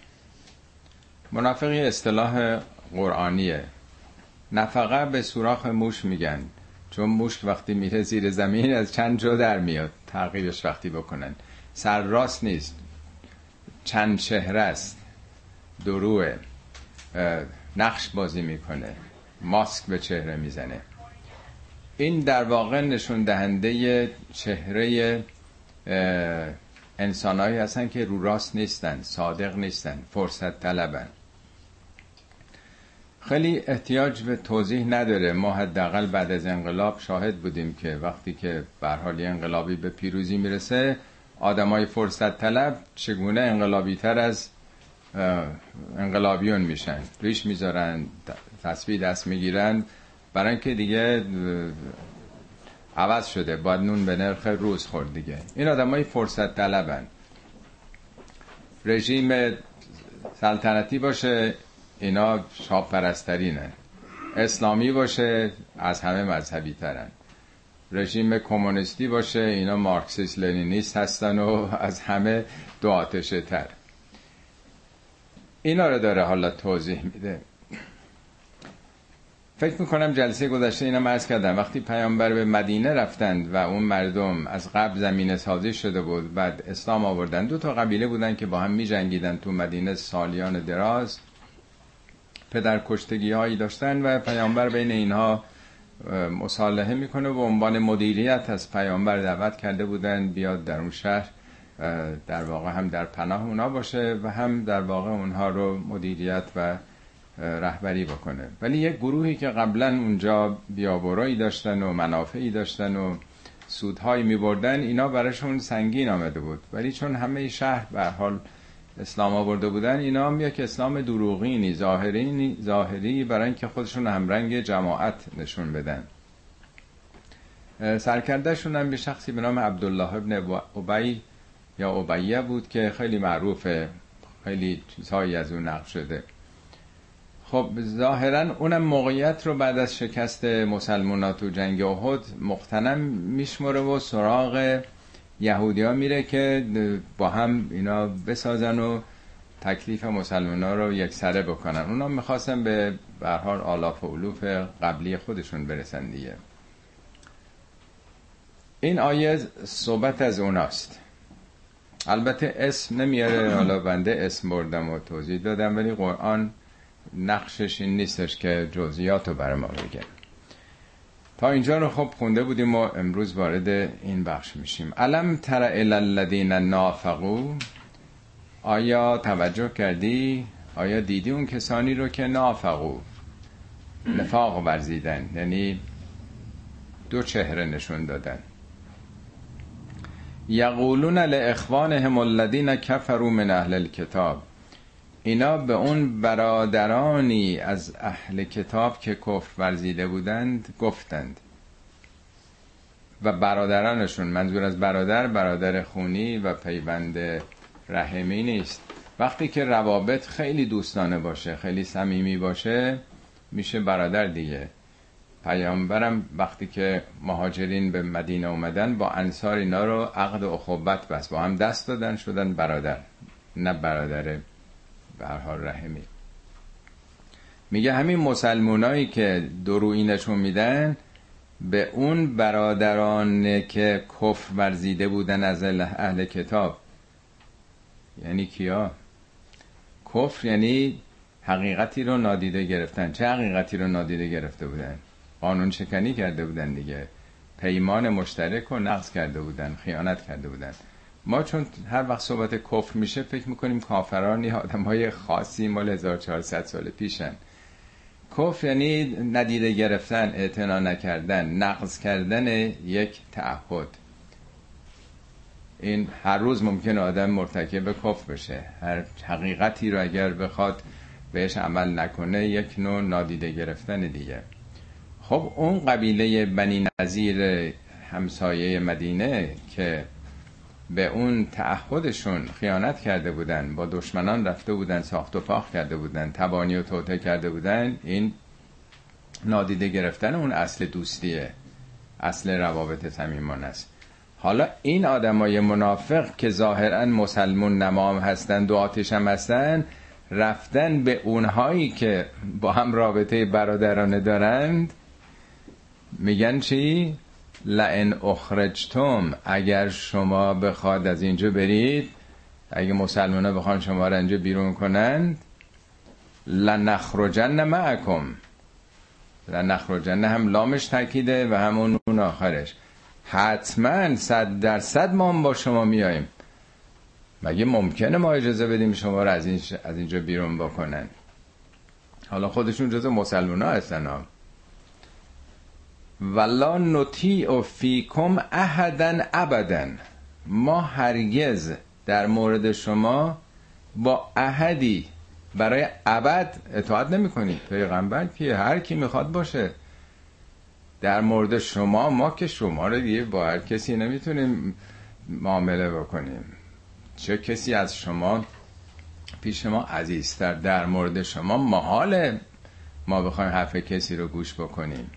A: منافقی اصطلاح قرآنیه. نفقه به سوراخ موش میگن چون موش وقتی میره زیر زمین از چند جا در میاد. تغییرش وقتی بکنن. سر راست نیست. چند چهره است. دروه. نقش بازی می‌کنه. ماسک به چهره می‌زنه. این در واقع نشون دهنده چهره انسانهایی هستن که رو راست نیستن صادق نیستن فرصت طلبن. خیلی احتیاج به توضیح نداره. ما حداقل بعد از انقلاب شاهد بودیم که وقتی که به حال انقلابی به پیروزی می‌رسه آدمای فرصت طلب چگونه انقلابی تر از انقلابیون میشن؟ ریش می‌ذارن تصویر دست می‌گیرن. برای اینکه دیگه عوض شده. باید نون به نرخ روز خورد دیگه. این آدمای فرصت طلبن. رژیم سلطنتی باشه. اینا شاب پرسترینن اسلامی باشه از همه مذهبی ترن. رژیم کمونیستی باشه اینا مارکسیست لنینیست هستن و از همه دو آتشه تر. اینا رو داره حالا توضیح میده. فکر می‌کنم جلسه گذشته اینا مرز کردن وقتی پیامبر به مدینه رفتند و اون مردم از قبل زمین سازی شده بود بعد اسلام آوردن دو تا قبیله بودن که با هم می جنگیدن تو مدینه سالیان دراز. پدر کشتگی هایی داشتن و پیامبر بین اینها مصالحه می‌کنه و عنوان مدیریت از پیامبر دعوت کرده بودن بیاد در اون شهر در واقع هم در پناه اونا باشه و هم در واقع اونها رو مدیریت و رهبری بکنه. ولی یک گروهی که قبلا اونجا بیابرایی داشتن و منافعی داشتن و سودهایی میبردن اینا براشون سنگین آمده بود. ولی چون همه شهر به حال اسلام آورده بودن اینا هم یک اسلام دروغینی ظاهری ظاهری برای اینکه خودشون همرنگ جماعت نشون بدن. سرکردهشون هم به شخصی به نام عبدالله ابن ابی یا ابیه بود که خیلی معروفه خیلی چیزهایی از اون نقل شده. خب ظاهرا اونم موقعیت رو بعد از شکست مسلمانات و جنگ احد مختنم میشمره و سراغ یهودی ها میره که با هم اینا بسازن و تکلیف مسلمان ها رو یک سره بکنن. اونا می‌خواستن به برحال آلاف و علوف قبلی خودشون برسن دیگه. این آیه صحبت از اوناست. البته اسم نمیاره حالا بنده اسم بردم و توضیح دادم ولی قرآن نقشش این نیستش که جزئیات رو برای ما بگه. تا اینجا رو خب خونده بودیم و امروز وارد این بخش میشیم. علم تر الذین نافقو آیا توجه کردی؟ آیا دیدی اون کسانی رو که نافقو نفاق ورزیدن یعنی دو چهره نشون دادن. یقولون لاخوانهم الذین کفروا من اهل الكتاب اینا به اون برادرانی از اهل کتاب که کفر ورزیده بودند گفتند. و برادرانشون منظور از برادر برادر خونی و پیوند رحمی نیست. وقتی که روابط خیلی دوستانه باشه خیلی صمیمی باشه میشه برادر دیگه. پیامبرم وقتی که مهاجرین به مدینه اومدن با انصار اینا رو عقد و اخوبت بس با هم دست دادن شدن برادر. نه برادر به حال رحمی. میگه همین مسلمونایی که دروینشون میدن به اون برادران که کف ورزیده بودن از اهل کتاب. یعنی کیا؟ کفر یعنی حقیقتی رو نادیده گرفتن. چه حقیقتی رو نادیده گرفته بودن؟ قانون شکنی کرده بودن دیگه. پیمان مشترک رو نقض کرده بودن خیانت کرده بودن. ما چون هر وقت صحبت کفر میشه فکر می‌کنیم کافران یا آدم های خاصی مال 1400 سال پیشن. کفر یعنی ندیده گرفتن اعتنا نکردن نقض کردن یک تعهد. این هر روز ممکن آدم مرتکب کفر بشه. هر حقیقتی رو اگر بخواد بهش عمل نکنه یک نوع نادیده گرفتن دیگه. خب اون قبیله بنی نظیر همسایه مدینه که به اون تعهدشون خیانت کرده بودن با دشمنان رفته بودن ساخت و پاخ کرده بودن تبانی و توته کرده بودن این نادیده گرفتن اون اصل دوستیه اصل روابط صمیمان است حالا این آدمای منافق که ظاهرا مسلمون نمام هستن دو آتش هم هستن رفتن به اونهایی که با هم رابطه برادرانه دارند میگن چی؟ لئن اخرجتم اگر شما بخواد از اینجا برید اگه مسلمان ها بخوان شما را اینجا بیرون کنند لنخرجن معکم. لنخرجن هم لامش تاکیده و همون اون آخرش. حتما صد درصد ما با شما میاییم. مگه ممکنه ما اجازه بدیم شما رو از, از اینجا بیرون بکنن حالا خودشون جز مسلمان ها هستن ها. ولا نطیع فیکم احدا ابدا ما هرگز در مورد شما با احدی برای ابد اطاعت نمی کنیم پیغمبر که هر کی می‌خواد باشه. در مورد شما ما که شما رو دیگه با هر کسی نمی‌تونیم معامله بکنیم. چه کسی از شما پیش ما عزیزتر؟ در مورد شما محاله. ما بخوایم حرف کسی رو گوش بکنیم.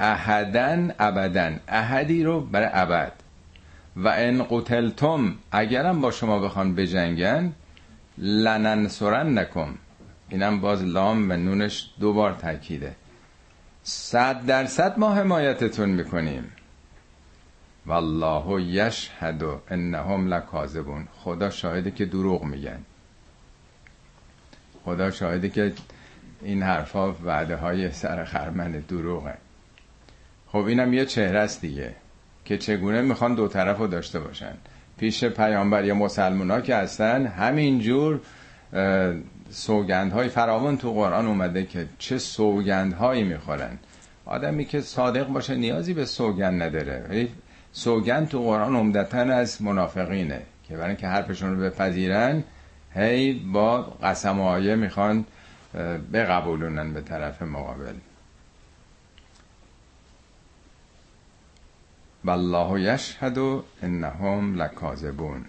A: احدن ابدن. احدی رو برای ابد. و ان قتلتم اگرم با شما بخوان بجنگن لننصرن نکم اینم باز لام و نونش دوبار تاکیده. صد درصد ما حمایتتون می‌کنیم. والله یشهد انهم لکاذبون. خدا شاهده که دروغ میگن. خدا شاهده که این حرفا وعده های سر خرمن دروغه خب اینم یه چهره است دیگه که چگونه می‌خوان دو طرف رو داشته باشن. پیش پیامبر یا مسلمان ها که هستن همینجور سوگندهای فراوان تو قرآن اومده که چه سوگندهایی می‌خورن. آدمی که صادق باشه نیازی به سوگند نداره. سوگند تو قرآن عمدتا از منافقینه که برای که حرفشون رو بپذیرن هی با قسم آیه می‌خوان بقبولونن به طرف مقابل. والله یشهد انهم لکاذبون.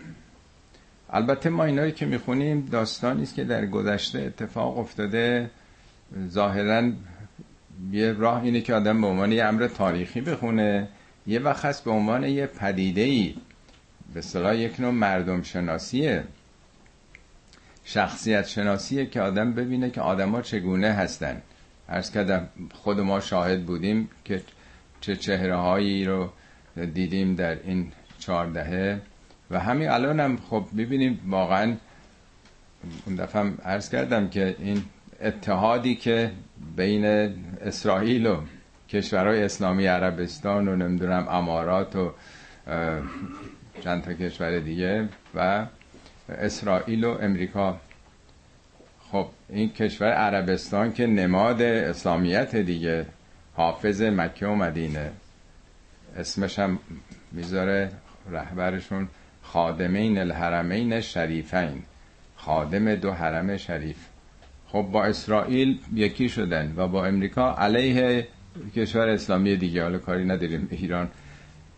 A: البته ما اینایی که می‌خونیم داستانی است که در گذشته اتفاق افتاده. ظاهرا یه راه اینه که آدم به عنوان یه امر تاریخی بخونه. یه وقت هست به عنوان یه پدیده ای به صلاح یک نوع مردم شناسیه. شخصیت شناسیه که آدم ببینه که آدما چگونه هستن. ارز کردم خود ما شاهد بودیم که چه چهره هایی رو دیدیم در این چهاردهه و همین الان هم خب ببینیم واقعا اون دفعه هم عرض کردم که این اتحادی که بین اسرائیل و کشورهای اسلامی عربستان و نمی‌دونم امارات و چند تا کشور دیگه و اسرائیل و امریکا. خب این کشور عربستان که نماد اسلامیت دیگه حافظ مکه و مدینه. اسمش هم می‌ذاره رهبرشون خادمین الحرمین شریفین. خادم دو حرم شریف. خب با اسرائیل یکی شدن و با امریکا علیه کشور اسلامی دیگه. حالا کاری نداریم ایران.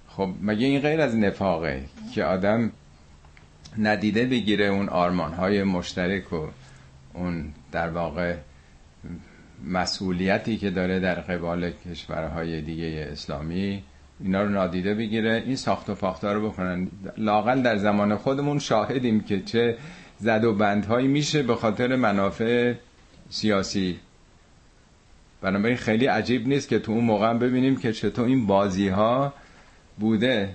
A: خب مگه این غیر از نفاقه که آدم ندیده بگیره اون آرمان های مشترک و اون در واقع مسئولیتی که داره در قبال کشورهای دیگه اسلامی؟ اینا رو نادیده بگیره این ساخت و فاخته رو بکنن. لاقل در زمان خودمون شاهدیم که چه زد و بندهایی میشه به خاطر منافع سیاسی. بنابراین خیلی عجیب نیست که تو اون موقع ببینیم که چطور این بازی ها بوده.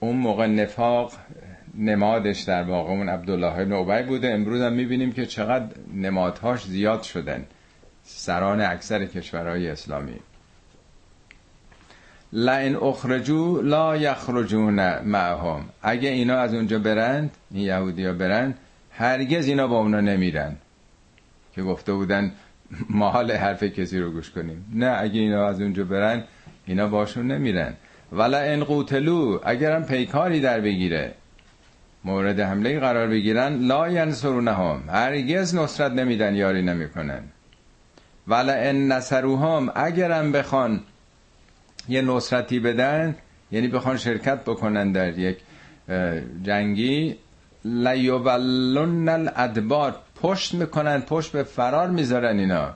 A: اون موقع نفاق نمادش در واقع اون عبدالله ابن بوده. امروز هم می‌بینیم که چقدر نمادهاش زیاد شدن. سران اکثر کشورهای اسلامی. لئن اخرجو لا یخرجون معهم. اگه اینا از اونجا برند این یهودی ها برند هرگز اینا با اونا نمیرن. که گفته بودن محال حرف کسی رو گوش کنیم. نه اگه اینا از اونجا برن اینا باشون نمیرن. ولا ان قوتلو اگرم پیکاری در بگیره. مورد حمله قرار بگیرن لا ینصرونهم. هرگز نصرت نمیدن یاری نمی‌کنن. ولا ان نصروهم اگرم بخوان یه نصرتی بدن یعنی بخوان شرکت بکنن در یک جنگی. لیولن الادبار پشت می‌کنن پشت به فرار می‌ذارن اینا.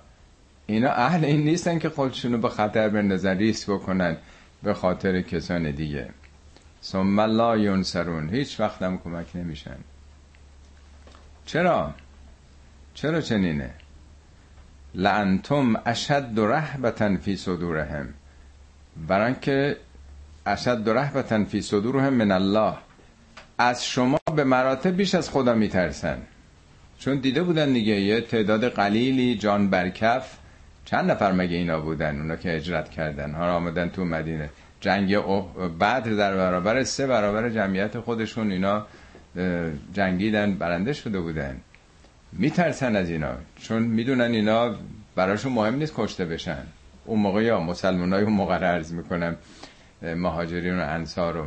A: اینا اهل این نیستن که خودشونو به خطر بندازن ریسک بکنن به خاطر کسان دیگه. ثم لا ینصرون هیچ وقت هم کمک نمیشن. چرا؟ چرا چنینه؟ لانتم اشد رهبتا فی صدورهم. بران که اشد رهبتا فی صدورهم من الله. از شما به مراتب بیش از خدا میترسن. چون دیده بودن دیگه یه تعداد قلیلی جان برکف. چند نفر مگه اینا بودن؟ اونا که اجرت کردن ها آمدن تو مدینه. جنگ بعد در برابر سه برابر جمعیت خودشون اینا جنگیدن برنده شده بودن. میترسن از اینا. چون می‌دونن اینا براشون مهم نیست کشته بشن. اون موقع یا مسلمان های اون موقع عرض می‌کنم مهاجرین و انصار و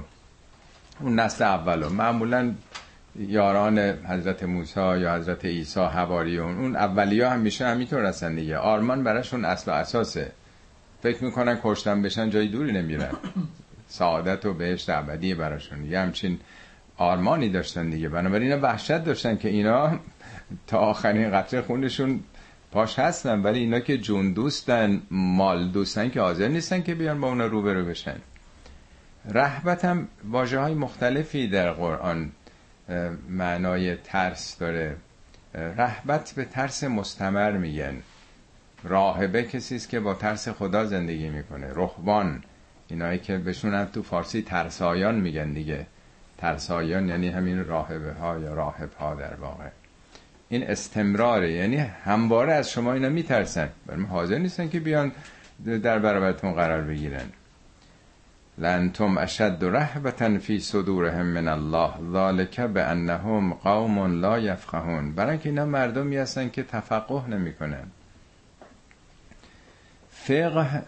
A: اون نسل اولو معمولا یاران حضرت موسی یا حضرت عیسی حواریون اون. اولی ها همیشه همینطور هستن دیگه. آرمان براشون اصل و اساسه. فکر می‌کنن کشتن بشن جای دوری نمیرن. سعادت و بهشت ابدی براشون. یه همچین آرمانی داشتن دیگه. بنابراین وحشت داشتن که اینا تا آخرین قطره خونشون پاش هستن ولی اینا که جون دوستن مال دوستن که حاضر نیستن که بیان با اونا روبرو بشن. رهبت هم واجه های مختلفی در قرآن معنای ترس داره. رهبت به ترس مستمر میگن. راهبه کسی است که با ترس خدا زندگی می‌کنه. رهبان اینایی که بهشون هم تو فارسی ترسایان میگن دیگه. ترسایان یعنی همین راهبه ها یا راهب ها در واقع. این استمراره. یعنی همواره از شما اینا میترسن. برای حاضر نیستن که بیان در برابرتون قرار بگیرن. لانتم اشد رهبتا فی صدورهم من الله. ذالک بانهم قوم لا یفقهون. برای اینکه اینا مردمی هستن که تفقه نمی‌کنن. فقه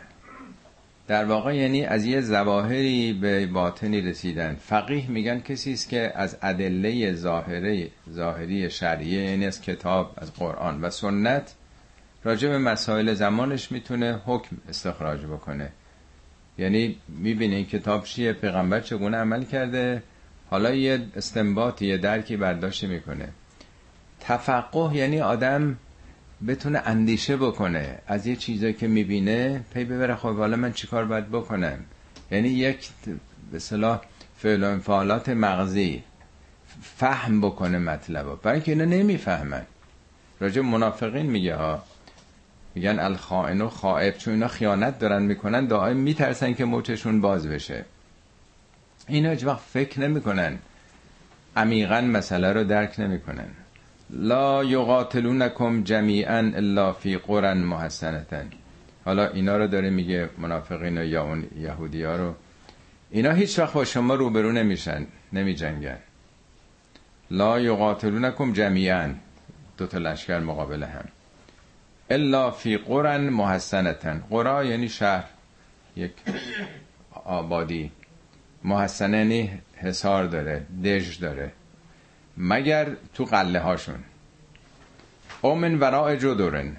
A: در واقع یعنی از یه زواهری به باطنی رسیدن. فقیه میگن کسی است که از ادله ظاهری ظاهری شرعیه یعنی از کتاب از قرآن و سنت راجع به مسائل زمانش می‌تونه حکم استخراج بکنه. یعنی می‌بینه این کتاب چیه پیغمبر چگونه عمل کرده حالا یه استنباطی یه درکی برداشت می‌کنه. تفقه یعنی آدم بتونه اندیشه بکنه از یه چیزایی که می‌بینه پی ببره خب حالا من چیکار باید بکنم؟ یعنی یک به صلاح فعل و انفعالات مغزی فهم بکنه مطلب برای اینکه اینا نمی‌فهمن. راجع منافقین میگه ها میگن الخائن و خائب. چون اینا خیانت دارن می‌کنن دائم میترسن که موچشون باز بشه. اینا هیچ وقت فکر نمی‌کنن. عمیقا مسئله رو درک نمی‌کنن. لا یقاتلونکم جمیعا الا فی قرن محسنتن حالا اینا رو داره میگه منافقین یا اون یهودی ها رو. اینا هیچ وقت با شما روبرو نمیشن نمیجنگن. لا یقاتلونکم جمیعا. دو تا لشکر مقابل هم. الا فی قرن محسنتن قرا یعنی شهر یک آبادی. محسنه یعنی حسار داره دژ داره. مگر تو قله هاشون. او من وراء جدورن.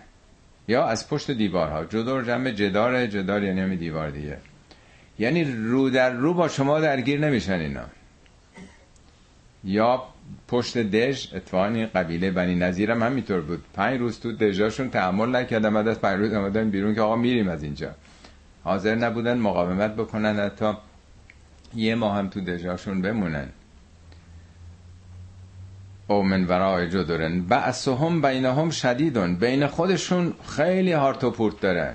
A: یا از پشت دیوارها. جدور جمع جدار جدار یعنی همین دیوار دیگه. یعنی رو در رو با شما درگیر نمیشن اینا. یا پشت دژ اتفاقا قبیله بنی نظیر هم همینطور بود. پنج روز تو دژاشون تحمل نکردن. بعد از پنج روز آمدن بیرون که آقا میریم از اینجا. حاضر نبودن مقاومت بکنن. حتی یه ماه هم تو دژاشون بمونن. او من ورای جدرن بعثهم بینهم شدیدون بین خودشون خیلی هارت و پورت دارن.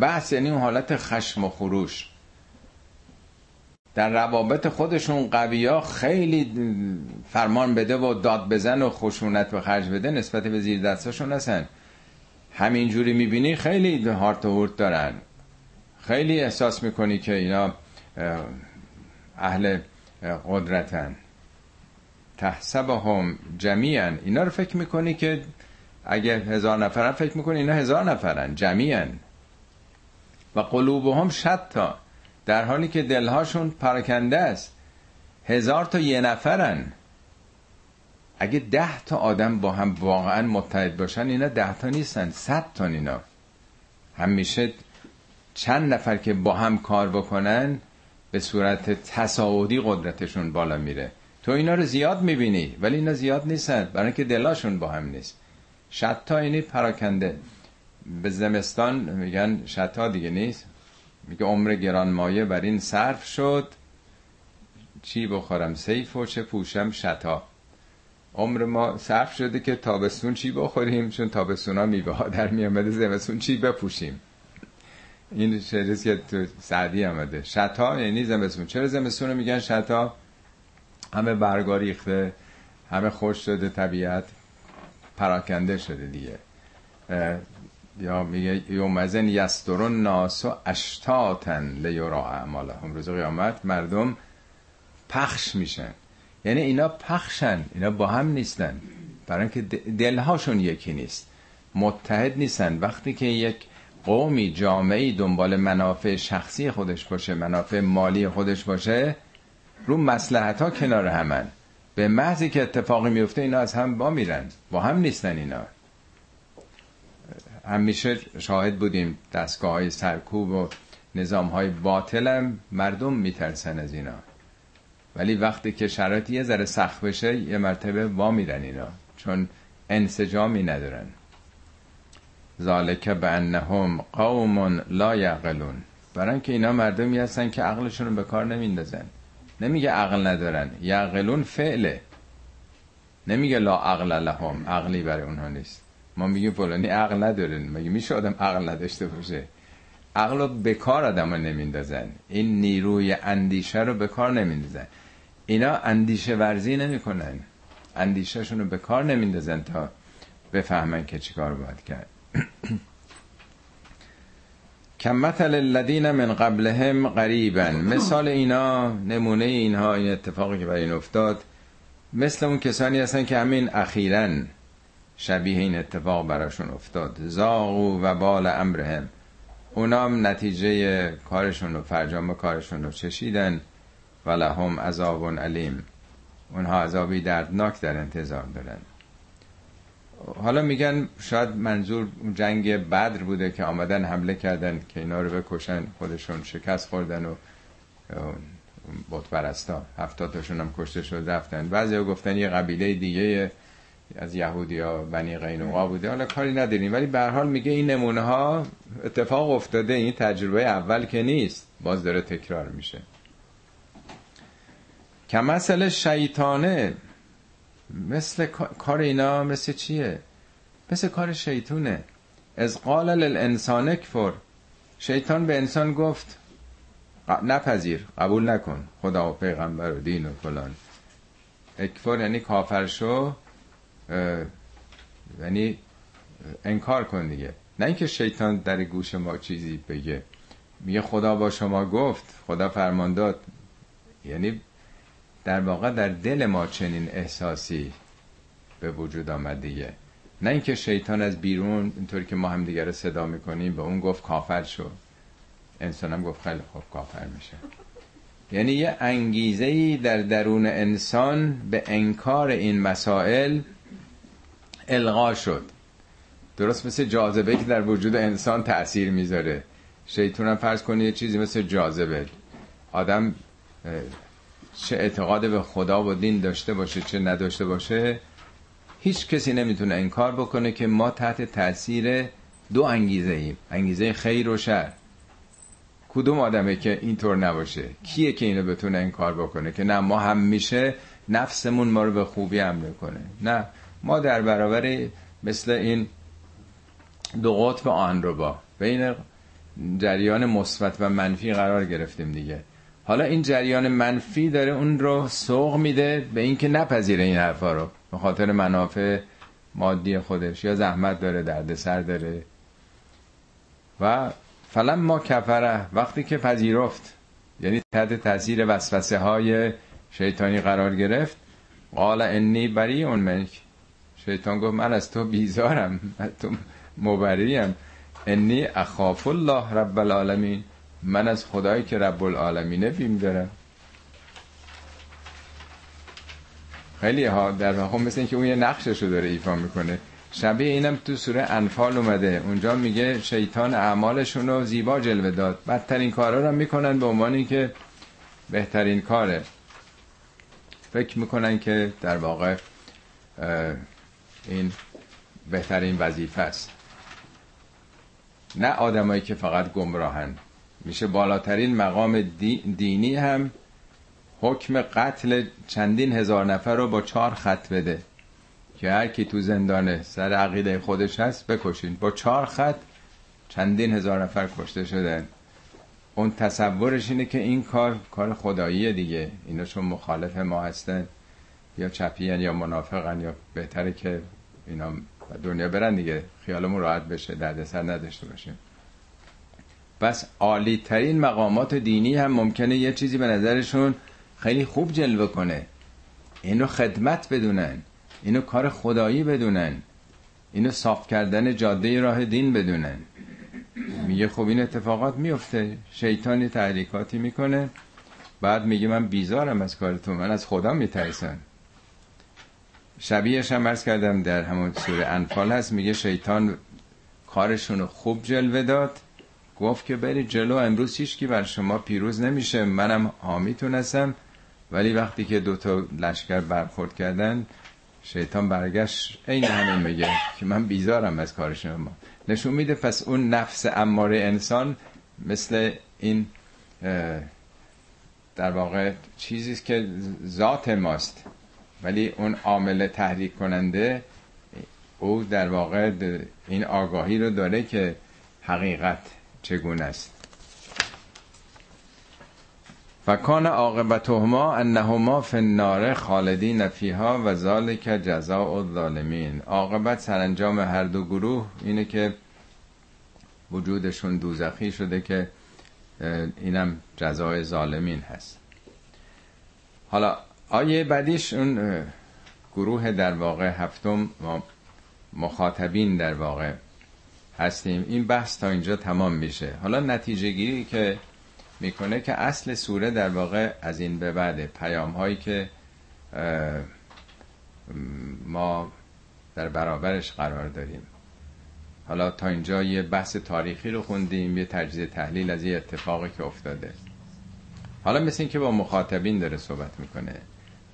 A: بحث یعنی اون حالت خشم و خروش. در روابط خودشون قویا خیلی فرمان بده و داد بزن و خشونت به خرج بده نسبت به زیر دستاشون هستن. همینجوری می‌بینی خیلی هارت و هورت دارن. خیلی احساس می‌کنی که اینا اهل قدرتن. تحسبهم جمیعا. اینا رو فکر می‌کنی که اگه هزار نفرن فکر می‌کنی اینا هزار نفرن. جمیعا. و قلوبهم شتا. در حالی که دلهاشون پراکنده است. هزار تا یه نفرن. اگه ده تا آدم با هم واقعا متحد باشن اینا ده تا نیستن صد تا اینا. همیشه چند نفر که با هم کار بکنن به صورت تصاعدی قدرتشون بالا میره. تو اینا رو زیاد می‌بینی ولی اینا زیاد نیستن. برای اینکه دلاشون با هم نیست. شتا اینی پراکنده. به زمستان میگن شتا دیگه نیست. میگه عمر گرانمایه بر این صرف شد. چی بخورم؟ سیف و چه پوشم؟ شتا. عمر ما صرف شده که تابستون چی بخوریم؟ چون تابستون ها میوه ها در میامده زمستون چی بپوشیم؟ این شعریست که تو سعدی آمده. شتا یعنی زمستون. چرا زمستون رو میگن شتا؟ همه برگا ریخته همه خوش شده طبیعت پراکنده شده دیگه. یا میگه یومزن یسترون ناس و اشتاتن لیورا هم روز قیامت مردم پخش میشن. یعنی اینا پخشن اینا با هم نیستن. برای اینکه دلهاشون یکی نیست. متحد نیستن. وقتی که یک قومی جامعی دنبال منافع شخصی خودش باشه منافع مالی خودش باشه رو مسلحت ها کنار همن. به محضی که اتفاقی میفته اینا از هم با میرن با هم نیستن اینا. همیشه شاهد بودیم دستگاه های سرکوب و نظام های باطل هم مردم میترسن از اینا. ولی وقتی که شرایط یه ذره سخت بشه یه مرتبه با میرن اینا. چون انسجامی ندارن. ذالک به انهم قوم لا یعقلون. برای اینکه اینا مردمی هستن که عقلشون رو به کار نمیندازن. نمیگه عقل ندارن. یعقلون فعله. نمیگه لا عقل لهم. عقلی برای اونها نیست. ما میگیم فلانی عقل ندارن. مگه میشه آدم عقل نداشته باشه؟ عقل رو به کار آدم رو نمیندازن. این نیروی اندیشه رو به کار نمیندازن. اینا اندیشه ورزی نمی‌کنن. اندیشهشون رو به کار نمیندازن تا بفهمن که چیکار باید کرد. کم مثل الذین من قبلهم قریبا. مثال اینا نمونه اینها این اتفاقی که برای این افتاد مثل اون کسانی هستن که همین اخیرا شبیه این اتفاق براشون افتاد. زاغو و بال امرهم. اونا هم نتیجه کارشون و فرجام کارشون رو چشیدن و لهم عذاب علیم. اونها عذابی دردناک در انتظار دارن. حالا میگن شاید منظور جنگ بدر بوده که آمدن حمله کردن که اینا رو بکشن خودشون شکست خوردن و بت پرستا هم کشته شد رفتن. بعضی گفتن یه قبیله دیگه از یهودی ها بنی قینوقا بوده. حالا کاری نداریم. ولی به حال میگه این نمونه ها اتفاق افتاده. این تجربه اول که نیست. باز داره تکرار میشه. مسئله شیطانه مثل کار اینا مثل چیه؟ مثل کار شیطونه. از قال للانسان کفر شیطان به انسان گفت نپذیر قبول نکن خدا و پیغمبر و دین و فلان. اکفر یعنی کافر شو یعنی انکار کن دیگه. نه اینکه شیطان در گوش ما چیزی بگه. میگه خدا با شما گفت خدا فرمان داد. یعنی در واقع در دل ما چنین احساسی به وجود آمد نه اینکه شیطان از بیرون اینطوری که ما هم دیگه صدا می‌کنیم به اون گفت کافر شو. انسان هم گفت خیلی خوب کافر میشه. یعنی یه انگیزه ای در درون انسان به انکار این مسائل القا شد. درست مثل جاذبه که در وجود انسان تاثیر می‌ذاره. شیطان هم فرض کنید یه چیزی مثل جاذبه. آدم چه اعتقاد به خدا و دین داشته باشه چه نداشته باشه هیچ کسی نمی‌تونه انکار بکنه که ما تحت تاثیر دو انگیزه ایم انگیزه خیر و شر. کدوم آدمه که اینطور نباشه؟ کیه که اینو بتونه انکار بکنه؟ که نه ما هم میشه نفسمون ما رو به خوبی حمله کنه. نه ما در برابر مثل این دو قطب آن رو با بین جریان مثبت و منفی قرار گرفتیم دیگه. حالا این جریان منفی داره اون رو سوق میده به اینکه نپذیره این حرفا رو. به خاطر منافع مادی خودش. یا زحمت داره دردسر داره. و فلم ما کفره وقتی که پذیرفت یعنی تحت تاثیر وسوسه های شیطانی قرار گرفت قال انی بری اون منک شیطان گفت من از تو بیزارم من تو مبریم. انی اخاف الله رب العالمین. من از خدایی که رب العالمینه بیم دارم. خیلی ها در واقع مثل اینکه اون یه نقشش رو داره ایفا می‌کنه. شبیه اینم تو سوره انفال اومده. اونجا میگه شیطان اعمالشون رو زیبا جلوه داد. بدترین کارا رو می‌کنن به عنوانی که بهترین کاره. فکر می‌کنن که در واقع این بهترین وظیفه است. نه آدمایی که فقط گمراهن. میشه بالاترین مقام دینی هم حکم قتل چندین هزار نفر رو با چهار خط بده. که هر کی تو زندانه سر عقیده خودش هست بکشین. با چهار خط چندین هزار نفر کشته شدن. اون تصورش اینه که این کار کار خداییه دیگه. اینا چون مخالف ما هستن. یا چپیان یا منافقن یا بهتره که اینا دنیا برن دیگه. خیالمون راحت بشه دردسر نداشته باشیم. بس عالی ترین مقامات دینی هم ممکنه یه چیزی به نظرشون خیلی خوب جلوه کنه. اینو خدمت بدونن. اینو کار خدایی بدونن. اینو صاف کردن جاده راه دین بدونن. میگه خب این اتفاقات میفته. شیطانی تحریکاتی می‌کنه. بعد میگه من بیزارم از کار تو. من از خدا میترسم. شبیهش هم ارز کردم در همون سوره انفال هست. میگه شیطان کارشون خوب جلوه داد. گفت که برید جلو امروز هیچ بر شما پیروز نمیشه. منم حامیتون هستم ولی وقتی که دوتا لشکر برخورد کردن شیطان برگشت. این همین میگه که من بیزارم از کار شما. نشون میده پس اون نفس اماره انسان مثل این در واقع چیزی که ذات ماست. ولی اون عامل تحریک کننده او در واقع این آگاهی رو داره که حقیقت چگونه است؟ و کان عاقبتهما انهما فی النار خالدین فیها و ذالک جزاء الظالمین. عاقبت سرانجام هر دو گروه اینه که وجودشون دوزخی شده که اینم جزای ظالمین هست. حالا آیه بعدیش اون گروه در واقع هفتم مخاطبین در واقع هستیم. این بحث تا اینجا تمام میشه. حالا نتیجه گیری که می‌کنه که اصل سوره در واقع از این به بعد پیام هایی که ما در برابرش قرار داریم. حالا تا اینجا یه بحث تاریخی رو خوندیم یه تجزیه تحلیل از یه اتفاقی که افتاده. حالا مثل این که با مخاطبین داره صحبت می‌کنه.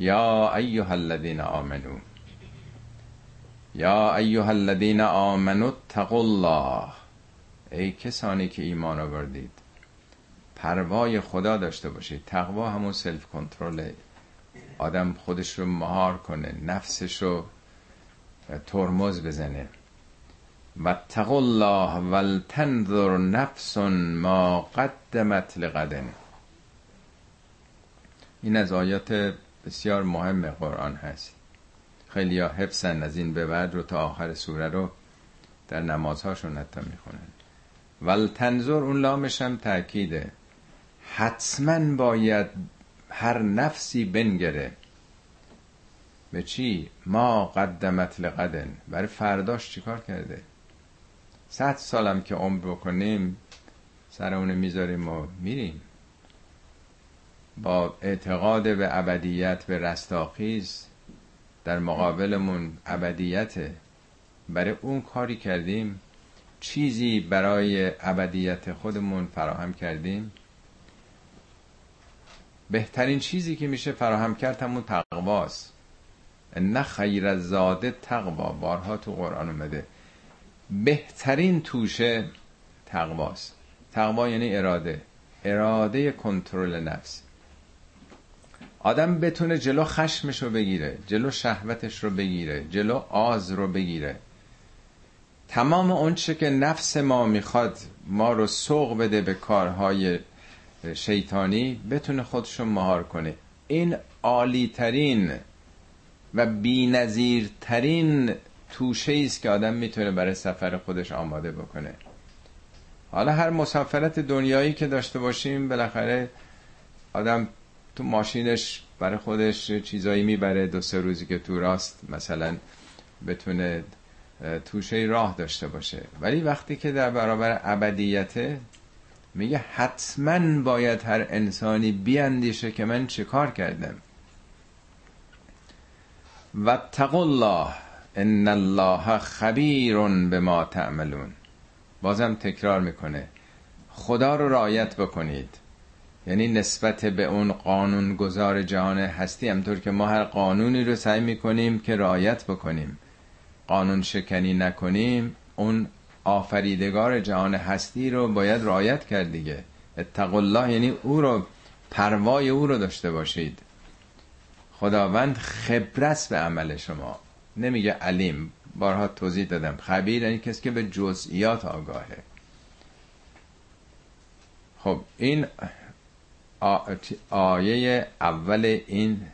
A: یا ایها الذین آمنو یا ایها الذین آمنو اتقوا الله. ای کسانی که ایمان آوردید پروای خدا داشته باشید. تقوا همون سلف کنترل آدم خودش رو مهار کنه نفسش رو ترمز بزنه. و الله ولتنظر نفس ما قدمت لغدن این از آیات بسیار مهم قرآن هست. خیلی ها حفظن از این به بعد رو تا آخر سوره رو در نمازهاشون حتی می‌خونن. ولتنظر اون لامش هم تأکیده. حتما باید هر نفسی بنگره. به چی؟ ما قدمت لقدن برای فرداش چیکار کرده؟ صد سالم که عمر بکنیم سر اونو می‌ذاریم و میریم. با اعتقاد به ابدیت به رستاخیز در مقابلمون ابدیته. برای اون کاری کردیم. چیزی برای ابدیت خودمون فراهم کردیم. بهترین چیزی که میشه فراهم کرد همون تقواست. نه خیر زاده تقوا. بارها تو قرآن اومده. بهترین توشه تقواست. تقوا یعنی اراده. اراده کنترل نفس. آدم بتونه جلو خشمش رو بگیره جلو شهوتش رو بگیره جلو آز رو بگیره. تمام اونچه که نفس ما می‌خواد ما رو سوق بده به کارهای شیطانی بتونه خودشو مهار کنه. این عالی ترین و بی ترین توشه است که آدم می‌تونه برای سفر خودش آماده بکنه. حالا هر مسافرت دنیایی که داشته باشیم بالاخره آدم تو ماشینش برای خودش چیزایی می‌بره دو سه روزی که تو راست مثلا بتونه توشه راه داشته باشه. ولی وقتی که در برابر ابدیته میگه حتما باید هر انسانی بیاندیشه که من چه کار کردم. و الله ان الله خبیر به ما تعملون. بازم تکرار می‌کنه. خدا رو رعایت بکنید. یعنی نسبت به اون قانون گذار جهان هستی همطور که ما هر قانونی رو سعی می‌کنیم که رعایت بکنیم. قانون شکنی نکنیم اون آفریدگار جهان هستی رو باید رعایت کرد دیگه. اتق الله یعنی او رو پروای او رو داشته باشید. خداوند خبرت به عمل شما. نمیگه علیم بارها توضیح دادم. خبیر یعنی کسی که به جزئیات آگاهه. خب این آیه اول این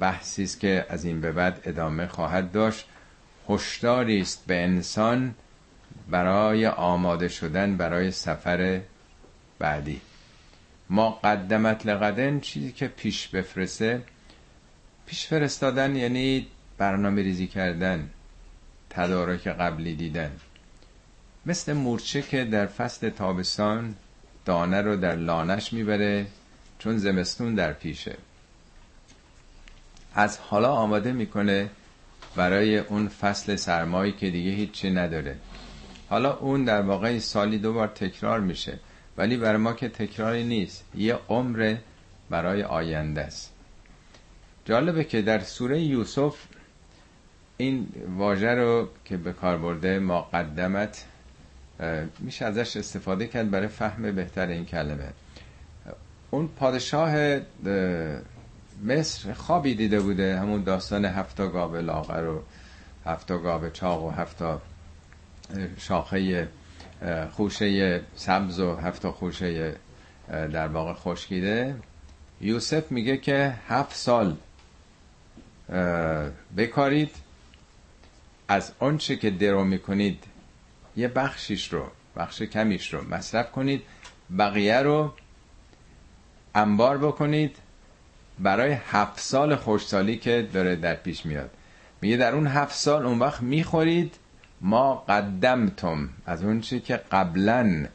A: بحثی است که از این به بعد ادامه خواهد داشت. هشداری است به انسان برای آماده شدن برای سفر بعدی. ما قدمت لقدن چیزی که پیش بفرسته پیش فرستادن یعنی برنامه ریزی کردن تدارک قبلی دیدن. مثل مورچه که در فصل تابستان دانه رو در لانش می‌بره چون زمستون در پیشه. از حالا آماده می‌کنه برای اون فصل سرمایی که دیگه هیچی نداره. حالا اون در واقع سالی دو بار تکرار میشه ولی برای ما که تکراری نیست. یه عمر برای آینده است. جالبه که در سوره یوسف این واژه رو که به کار برده ما قدمت میشه ازش استفاده کرد برای فهم بهتر این کلمه. اون پادشاه مصر خوابی دیده بوده همون داستان هفتا گاب لاغر و هفتا گاب چاق و هفتا شاخه خوشه سبز و هفتا خوشه در واقع خشکیده. یوسف میگه که هفت سال بکارید. از آنچه که درو می‌کنید یه بخشیش رو بخش کمیش رو مصرف کنید بقیه رو انبار بکنید برای هفت سال خوشسالی که داره در پیش میاد. میگه در اون هفت سال اون وقت می‌خورید ما قدمتم. از اون چی که قبلا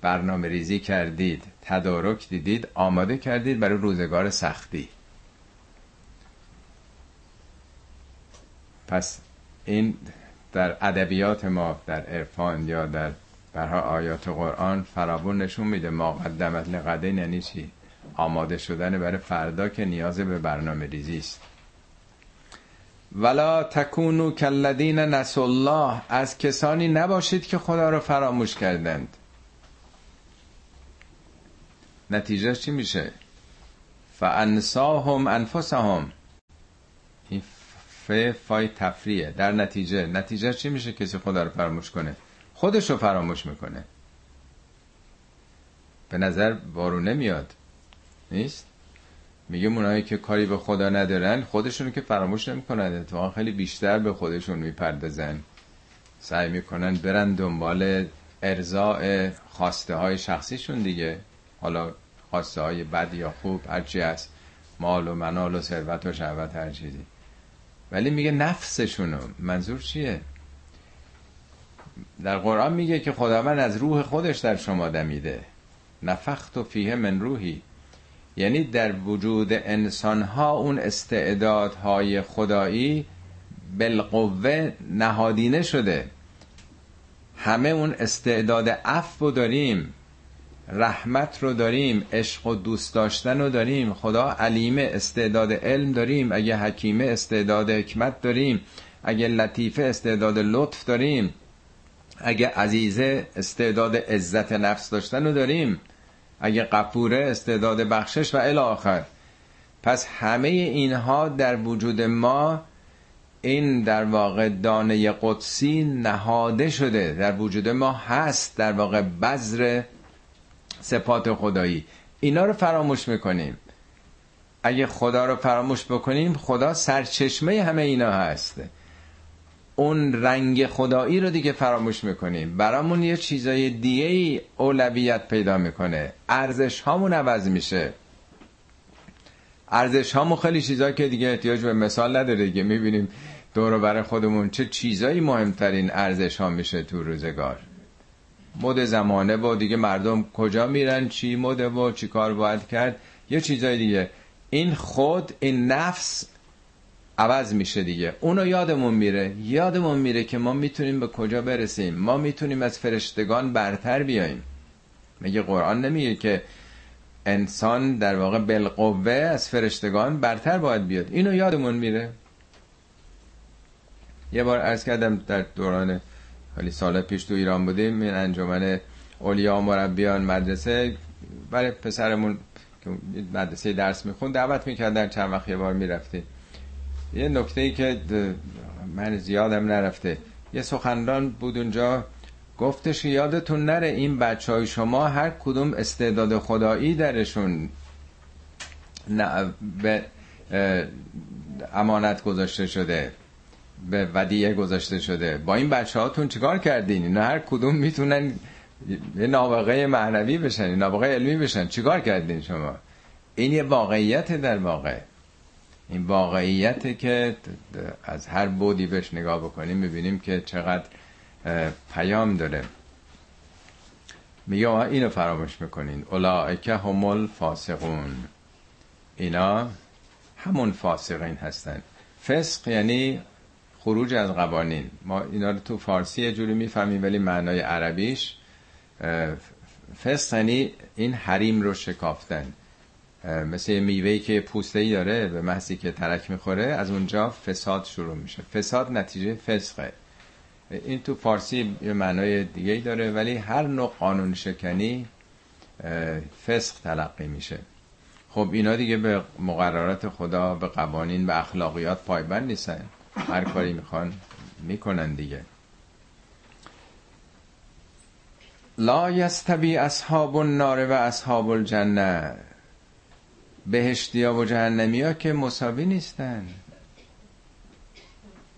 A: برنامه ریزی کردید تدارک دیدید آماده کردید برای روزگار سختی. پس این در ادبیات ما در عرفان یا در برها آیات قرآن فرابون نشون میده ما قدمت لقدین یعنی چی؟ آماده شدن برای فردا که نیاز به برنامه ریزی است. ولا تکونو کلذین نس الله از کسانی نباشید که خدا رو فراموش کردند. نتیجه چی میشه؟ فانساهم انفسهم ف فای تفریه در نتیجه نتیجه چی میشه؟ کسی خدا رو فراموش کنه. خودش رو فراموش می‌کنه. به نظر بارونه میاد نیست؟ میگه اونایی که کاری به خدا ندارن خودشونو که فراموش نمی‌کنن. اتفاقا خیلی بیشتر به خودشون می‌پردازن. سعی می‌کنن برن دنبال ارزاع خواسته های شخصیشون دیگه. حالا خواسته های بد یا خوب هرچی هست. مال و منال و ثروت و شهوت هر چیزی. ولی میگه نفسشونو. منظور چیه؟ در قرآن میگه که خداوند از روح خودش در شما دمیده. نفخت و فیه من روحی. یعنی در وجود انسان ها اون استعدادهای خدایی بالقوه نهادینه شده. همه اون استعداد عفو داریم. رحمت رو داریم عشق و دوست داشتن رو داریم. خدا علیمه استعداد علم داریم. اگه حکیمه استعداد حکمت داریم. اگه لطیفه استعداد لطف داریم. اگه عزیزه استعداد عزت نفس داشتن رو داریم. اگه قفوره استعداد بخشش و الاخر پس همه اینها در وجود ما این در واقع دانه قدسی نهاده شده. در وجود ما هست در واقع بذر صفات خدایی. اینا رو فراموش می‌کنیم. اگه خدا رو فراموش بکنیم خدا سرچشمه همه اینا هست. اون رنگ خدایی رو دیگه فراموش می‌کنیم. برامون یه چیزای دیگه ای اولویت پیدا می‌کنه. ارزش هامون عوض میشه. ارزش هامون خیلی چیزا که دیگه احتیاج به مثال نداره. دیگه می‌بینیم دور بر خودمون چه چیزایی مهمترین ارزش ها میشه تو روزگار. مد زمانه و دیگه مردم کجا میرن چی مده و چی کار باید کرد. یه چیزای دیگه. این خود این نفس عوض میشه دیگه. اونو یادمون میره. یادمون میره که ما می‌تونیم به کجا برسیم. ما می‌تونیم از فرشتگان برتر بیایم مگه قرآن نمیگه که انسان در واقع بالقوه از فرشتگان برتر باید بیاد. اینو یادمون میره. یه بار ارز کردم در دوران خیلی سال پیش تو ایران بودیم این انجمن اولیا مربیان مدرسه برای پسرمون که مدرسه درس میخون دعوت می‌کردن چند وقت یه بار می‌رفتیم. یه نکته ای که من زیادم نرفته یه سخنران بود اونجا گفتش یادتون نره این بچه های شما هر کدوم استعداد خدایی درشون به امانت گذاشته شده. به ودیه گذاشته شده. با این بچه هاتون چیکار کردین؟ اینا هر کدوم می‌تونن یه نابغه معنوی بشن نابغه علمی بشن. چیکار کردین شما؟ این یه واقعیت در واقع. این واقعیت که از هر بودی بهش نگاه بکنیم می‌بینیم که چقدر پیام داره. میگه اینو فراموش می‌کنین. اولائکه همول فاسقون اینا همون فاسقین هستن. فسق یعنی خروج از قوانین. ما اینا رو تو فارسی یه جوری می‌فهمیم ولی معنای عربیش فسق یعنی این حریم رو شکافتن. مثل میوهی که پوسته ای داره به محضی که ترک می‌خوره از اونجا فساد شروع میشه. فساد نتیجه فسقه. این تو فارسی یه معنای دیگه داره ولی هر نوع قانون شکنی فسق تلقی میشه. خب اینا دیگه به مقررات خدا به قوانین به اخلاقیات پایبند نیستن. هر کاری می‌خوان می‌کنن دیگه. لا یستوی اصحاب النار و اصحاب الجنه. بهشتی ها و جهنمی ها که مساوی نیستن.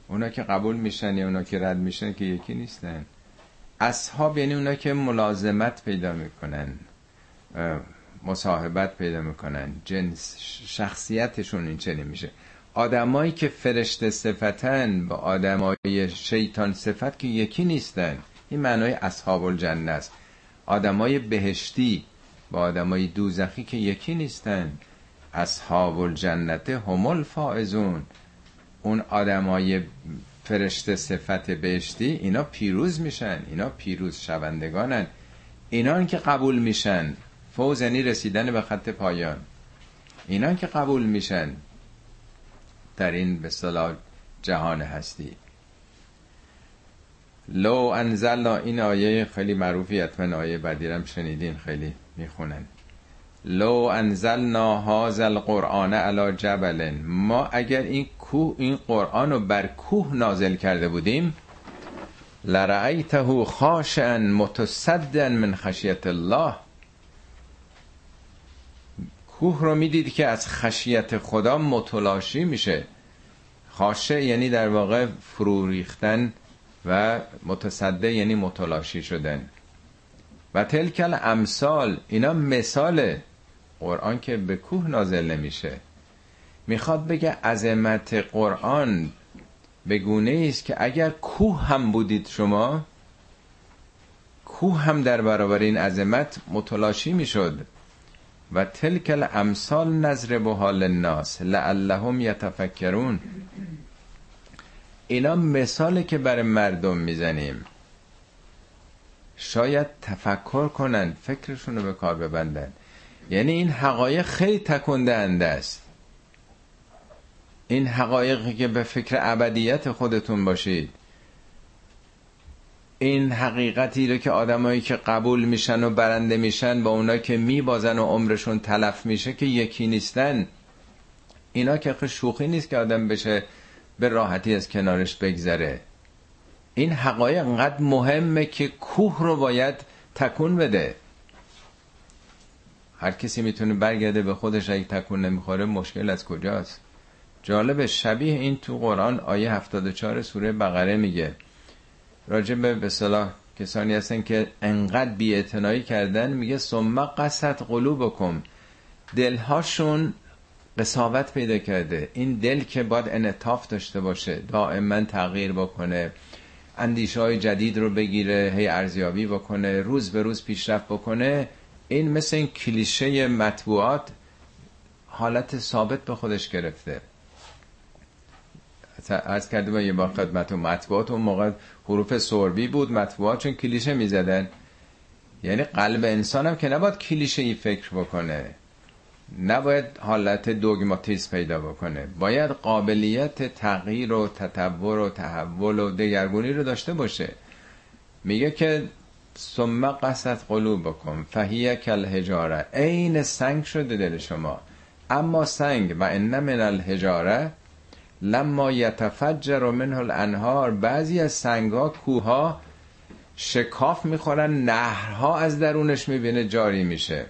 A: اونا که قبول میشن یا اونا که رد میشن که یکی نیستن. اصحاب یعنی اونا که ملازمت پیدا می‌کنن. مصاحبت پیدا می‌کنن. جنس شخصیتشون این چنین میشه. آدمایی که فرشته صفتن با آدمای شیطان صفت که یکی نیستن. این معنای اصحاب الجنه است. آدمای بهشتی با آدمای دوزخی که یکی نیستن. اصحاب الجنت هم الفائزون. اون آدمای فرشته صفت بهشتی اینا پیروز میشن. اینا پیروز شوندگانن. اینا که قبول میشن. فوز یعنی رسیدن به خط پایان. اینا که قبول میشن. در این به صلاح جهان هستی. لو انزلنا این آیه خیلی معروفی حتما آیه بدیرم شنیدین خیلی می‌خونن. لو انزلنا هذا القرآن على جبل ما اگر این کوه این قرآن رو بر کوه نازل کرده بودیم لرأیته خاشعا متصدا من خشیت الله. کوه رو می‌دید که از خشیت خدا متلاشی میشه. خاشه یعنی در واقع فرو ریختن و متصده یعنی متلاشی شدن. و تلکل امثال اینا مثال قرآن که به کوه نازل نمیشه. می‌خواد بگه عظمت قرآن به گونه است که اگر کوه هم بودید شما کوه هم در برابر این عظمت متلاشی می‌شد. و تلکل امثال نظر به حال الناس لعلهم یتفکرون. اینا مثاله که برای مردم می‌زنیم. شاید تفکر کنن فکرشون رو به کار ببندن. یعنی این حقایق خیلی تکنده است. این حقایقی که به فکر ابدیت خودتون باشید. این حقیقتی رو که آدمایی که قبول میشن و برنده میشن با اونا که میبازن و عمرشون تلف میشه که یکی نیستن. اینا که شوخی نیست که آدم بشه به راحتی از کنارش بگذره. این حقایق انقدر مهمه که کوه رو باید تکون بده. هر کسی می‌تونه برگرده به خودش اگه تکون نمی‌خوره مشکل از کجاست؟ جالب شبیه این تو قرآن آیه 74 سوره بقره میگه راجع به به کسانی هستن که انقدر بیاعتنایی کردن میگه ثم قصد قلوبکم. دلهاشون قصاوت پیدا کرده. این دل که باید انطاف داشته باشه دائما تغییر بکنه اندیشه های جدید رو بگیره هی ارزیابی بکنه روز به روز پیشرفت بکنه. این مثل این کلیشه مطبوعات حالت ثابت به خودش گرفته. از کرده با یه با خدمت و مطبوعات اون موقع حروف سربی بود مطبوعات چون کلیشه می‌زدن. یعنی قلب انسان هم که نباید کلیشه ای فکر بکنه. نباید حالت دوگماتیسم پیدا بکنه. باید قابلیت تغییر و تطور و تحول و دگرگونی رو داشته باشه. میگه که ثم قصد قلوب بکن فهیه کل هجاره عین سنگ شده دل شما. اما سنگ و ان من الحجاره لما یتفجر منه الانهار بعضی از سنگها کوها شکاف می‌خورن نهرها از درونش می‌بینه جاری میشه.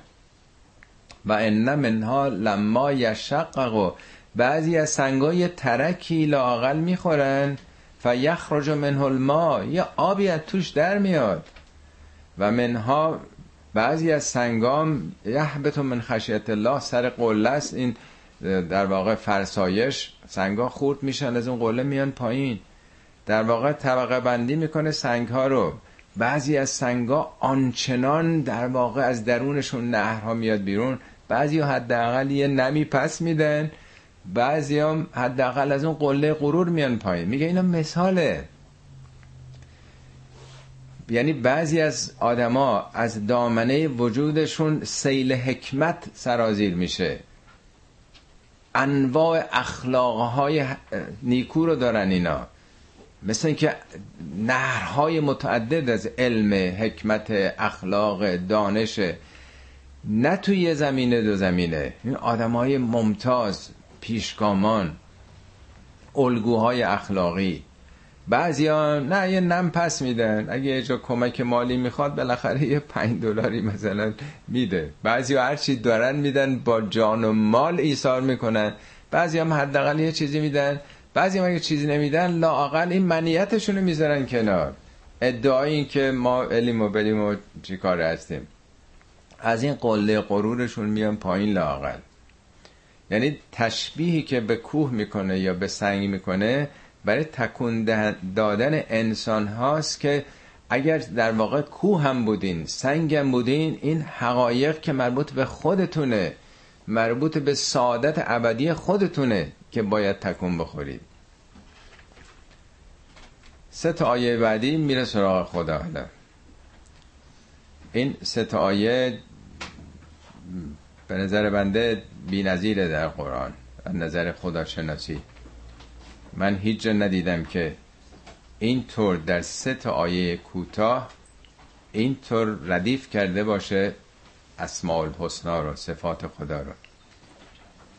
A: و ان منها لما یشقق و بعضی از سنگا یه ترکی لاقل می‌خورن فیخرج منه الماء یه آبی از توش در میاد. و منها بعضی از سنگام یحبت من خشیت الله سر قله است. این در واقع فرسایش سنگا خورد میشن از اون قله میان پایین. در واقع طبقه بندی می‌کنه سنگ ها رو. بعضی از سنگا آنچنان در واقع از درونشون نهرها میاد بیرون. بعضی ها حداقل یه نمی پس میدن. بعضی هم حداقل از اون قله غرور میان پایین. میگه اینا مثاله. یعنی بعضی از آدما از دامنه وجودشون سیل حکمت سرازیر میشه. انواع اخلاقهای نیکو رو دارن اینا. مثل اینکه نهرهای متعدد از علم حکمت اخلاق دانش نه توی یه زمینه دو زمینه. این آدم های ممتاز پیشگامان الگوهای اخلاقی. بعضی ها نه یه نم پس میدن. اگه یه جا کمک مالی می‌خواد بالاخره یه پنج دلاری مثلا میده. بعضی ها هر چی دارن میدن با جان و مال ایثار می‌کنن. بعضی هم حداقل یه چیزی میدن. بعضی هم اگه چیزی نمیدن لااقل این منیتشون رو می‌ذارن کنار. ادعای این که ما علیم و بریم و چیکار هستیم. از این قله غرورشون میان پایین لاقل یعنی تشبیهی که به کوه می‌کنه یا به سنگ می‌کنه برای تکون دادن انسان هاست که اگر در واقع کوه هم بودین سنگ هم بودین این حقایق که مربوط به خودتونه مربوط به سعادت ابدی خودتونه که باید تکون بخورید. سه تا آیه بعدی میره سراغ خدا. حالا این سه تا آیه به نظر بنده بی نظیره در قرآن از نظر خداشناسی. من هیچ جا ندیدم که اینطور در سه تا آیه کوتاه اینطور ردیف کرده باشه اسماء الحسنا رو صفات خدا رو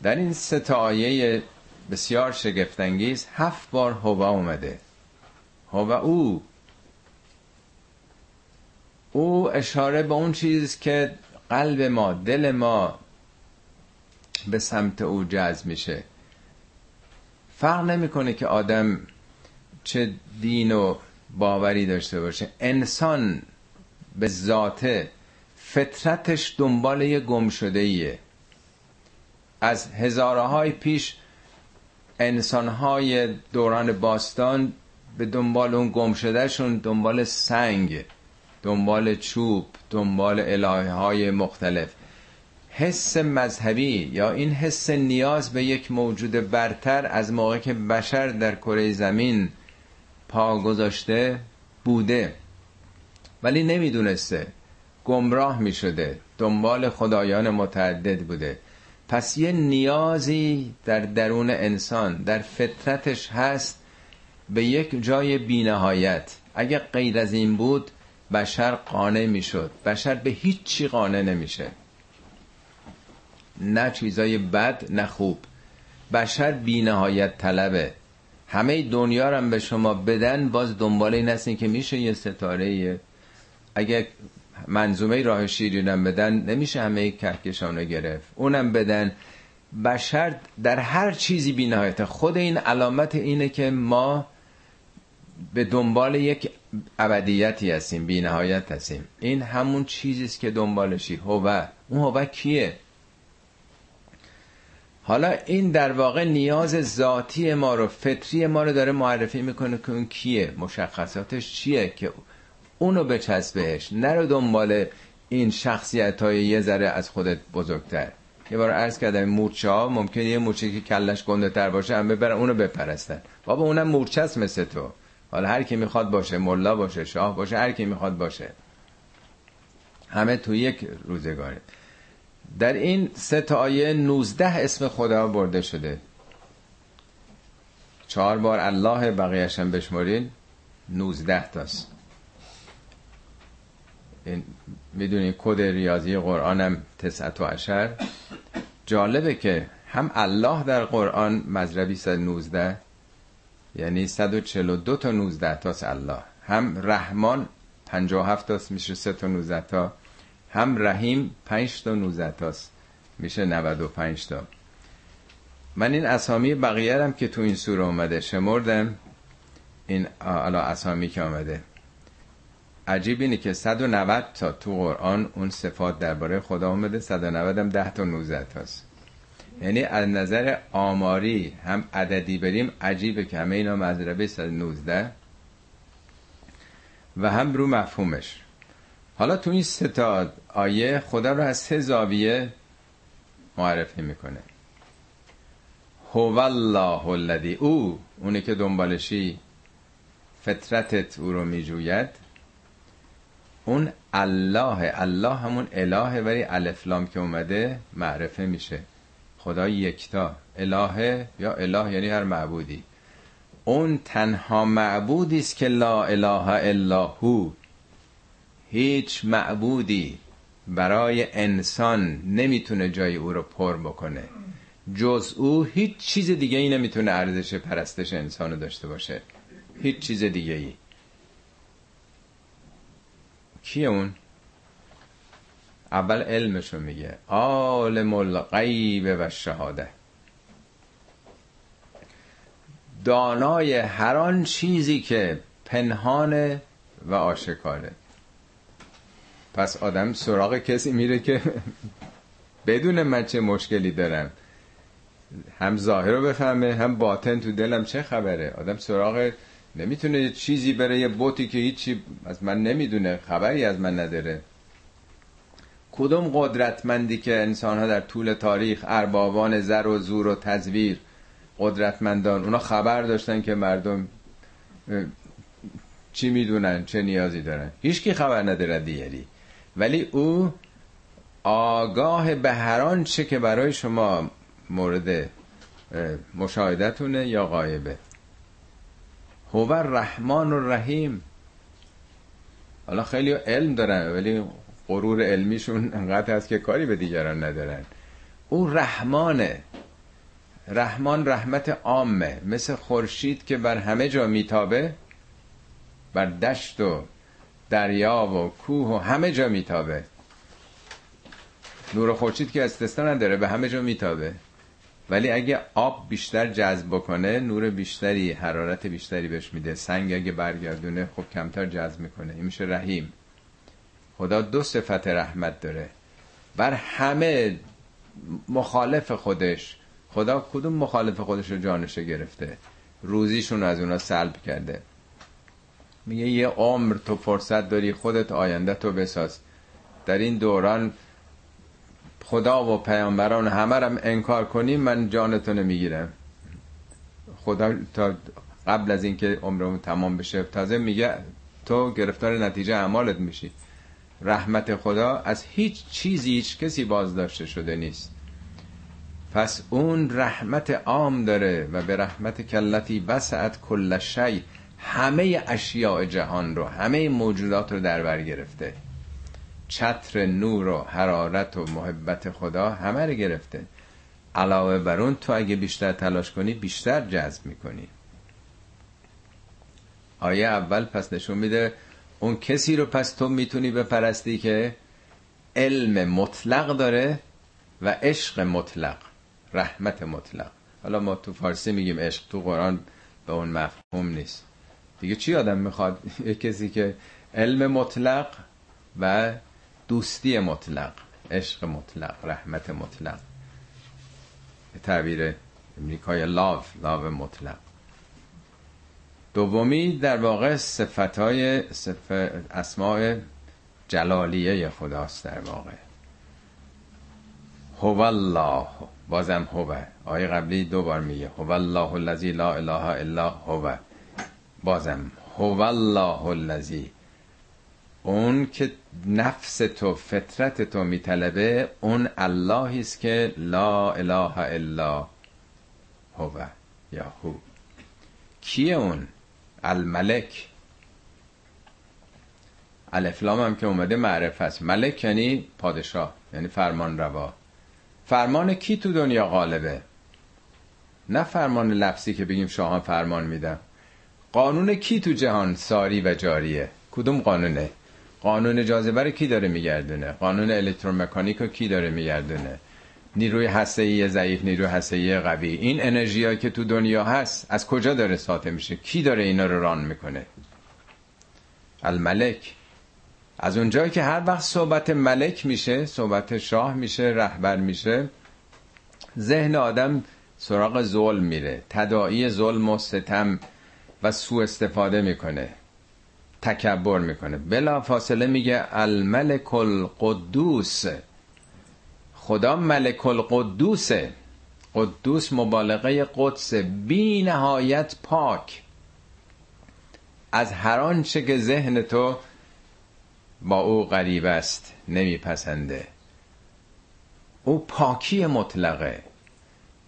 A: در این سه آیه بسیار شگفتانگیز هفت بار هوا اومده. هوا او او اشاره به اون چیز که قلب ما دل ما به سمت او جذب میشه. فرق نمی‌کنه که آدم چه دین و باوری داشته باشه. انسان به ذاته فطرتش دنبال یه گم شده ایه از هزارهای پیش انسانهای دوران باستان به دنبال اون گم شدهشون دنبال سنگ دنبال چوب دنبال الهه های مختلف. حس مذهبی یا این حس نیاز به یک موجود برتر از موقع که بشر در کره زمین پا گذاشته بوده ولی نمی‌دونسته. گمراه می شده دنبال خدایان متعدد بوده. پس یه نیازی در درون انسان در فطرتش هست به یک جای بینهایت. اگه غیر از این بود بشر قانع می‌شد. بشر به هیچی قانع نمیشه. نه چیزای بد نه خوب. بشر بینهایت طلبه. همه دنیا رو هم به شما بدن باز دنبال این هستین که میشه یه ستاره اگه منظومه راه شیرینم بدن نمیشه همه کهکشان گرفت. اونم بدن. بشر در هر چیزی بینهایت. خود این علامت اینه که ما به دنبال یک ابدیتی هستیم بینهایت هستیم. این همون چیزیست که دنبالشی. هوه. اون هوه کیه؟ حالا این در واقع نیاز ذاتی ما رو فطری ما رو داره معرفی می‌کنه که اون کیه. مشخصاتش چیه که اونو بچسبهش؟ نرو دنبال این شخصیت های یه ذره از خودت بزرگتر. یه بار عرض کردم مورچه ها ممکنه یه مورچه که کلش گنده تر باشه هم ببرن اونو بپرستن. بابا اونم مورچه است مثل تو. حالا هر کی می‌خواد باشه ملا باشه شاه باشه هر کی می‌خواد باشه. همه تو یک روزگاره. در این سه تا آیه 19 اسم خدا برده شده. چهار بار الله بقیهش هم بشمارین 19 تاست. می‌دونی کد ریاضی قرآن هم تسعت و عشر. جالبه که هم الله در قرآن مذربی 119 یعنی 142 تا 19 تاست الله. هم رحمان 57 تاست میشه 3 تا 19 تا. هم رحیم 5 تا 19 تاست. میشه 95 تا. من این اسامی بقیه هم که تو این سوره اومده شمردم. این الا اسامی که آمده. عجیب اینه که 190 تا تو قرآن اون صفات درباره خدا اومده 190 هم 10 تا 19 تاست. یعنی از نظر آماری هم عددی بریم عجیبه که همه اینا مذربه 119 و هم رو مفهومش. حالا تو این ستاد آیه خدا رو از سه زاویه معرفی می‌کنه. هو الله الذی او اونی که دنبالشی فطرتت او رو میجوید. اون الله الله همون الهه ولی الفلام که اومده معرفه میشه. خدا یکتا الهه یا اله یعنی هر معبودی. اون تنها معبودی است که لا اله الا هو. هیچ معبودی برای انسان نمی‌تونه جای او رو پر بکنه. جز او هیچ چیز دیگه ای نمی‌تونه ارزش پرستش انسان رو داشته باشه. هیچ چیز دیگه ای. کیه اون؟ اول علمشو میگه. عالم الغیب و شهاده دانای هر آن چیزی که پنهانه و آشکاره. پس آدم سراغ کسی میره که بدون من چه مشکلی دارم. هم ظاهر رو بفهمه هم باطن تو دلم چه خبره؟ آدم سراغ نمی‌تونه چیزی بره یه بوتی که هیچی از من نمی‌دونه خبری از من نداره. کدوم قدرتمندی که انسان ها در طول تاریخ اربابان زر و زور و تزویر قدرتمندان اونا خبر داشتن که مردم چی می‌دونن چه نیازی دارن؟ هیچکی خبر نداره دیگری ولی او آگاه به هر چه که برای شما مورد مشاهدتونه یا غایبه. هو رحمان و رحیم حالا خیلی علم دارن ولی غرور علمیشون انقدر هست که کاری به دیگران ندارن. او رحمانه. رحمان رحمت عامه. مثل خورشید که بر همه جا میتابه بر دشت و دریا و کوه و همه جا میتابه. نور خورشید که استثنا نداره به همه جا میتابه. ولی اگه آب بیشتر جذب بکنه نور بیشتری حرارت بیشتری بهش میده. سنگ اگه برگردونه خب کمتر جذب می‌کنه. این میشه رحیم. خدا دو صفت رحمت داره. بر همه مخالف خودش. خدا کدوم مخالف خودش رو جانشه گرفته؟ روزیشون از اونا سلب کرده. میگه یه عمر تو فرصت داری خودت آینده تو بساز. در این دوران خدا و پیامبران همه رم انکار کنی من جانتو نمی‌گیرم. خدا تا قبل از اینکه عمرمون تمام بشه تازه میگه تو گرفتار نتیجه اعمالت میشی. رحمت خدا از هیچ چیزی هیچ کسی بازداشته شده نیست. پس اون رحمت عام داره و به رحمت کلتی وسعت کل شی همه اشیاء جهان رو همه موجودات رو در بر گرفته. چتر نور و حرارت و محبت خدا همه رو گرفته. علاوه بر اون تو اگه بیشتر تلاش کنی بیشتر جذب می‌کنی. آیه اول پس نشون میده اون کسی رو پس تو می‌تونی بپرستی که علم مطلق داره و عشق مطلق رحمت مطلق. حالا ما تو فارسی میگیم عشق تو قرآن به اون مفهوم نیست. دیگه چی آدم می‌خواد؟ یه کسی که علم مطلق و دوستی مطلق عشق مطلق رحمت مطلق. تعبیر امریکای لاو لاو مطلق. دومی در واقع صفت های صف... اسماع جلالیه خداست در واقع. هو الله بازم هو آیه قبلی دو بار میگه هو الله الذی لا اله الا هو بازم. هو الله الذی. اون که نفس تو فطرت تو میطلبه اون اللهی است که لا اله الا هو یا هو. کیه اون؟ الملک. الفلام هم که اومده معرف است. ملک یعنی پادشاه یعنی فرمان روا. فرمان کی تو دنیا غالبه؟ نه فرمان لفظی که بگیم شاهان فرمان میدم قانون کی تو جهان ساری و جاریه؟ کدوم قانونه؟ قانون جاذبه رو کی داره میگردونه؟ قانون الکترومکانیک رو کی داره میگردونه؟ نیروی هسته‌ای ضعیف نیروی هسته‌ای قوی. این انرژی که تو دنیا هست از کجا داره ساطع میشه؟ کی داره اینا رو ران می‌کنه؟ الملک. از اونجایی که هر وقت صحبت ملک میشه صحبت شاه میشه رهبر میشه ذهن آدم سراغ ظلم میره. تداعی ظلم و ستم. و سوء استفاده می‌کنه تکبر می‌کنه. بلا فاصله میگه الملک القدوس. خدا ملک القدوسه. قدوس مبالغه قدس بی نهایت پاک. از هر آنچه که ذهن تو با او غریب است نمیپسنده. او پاکی مطلقه.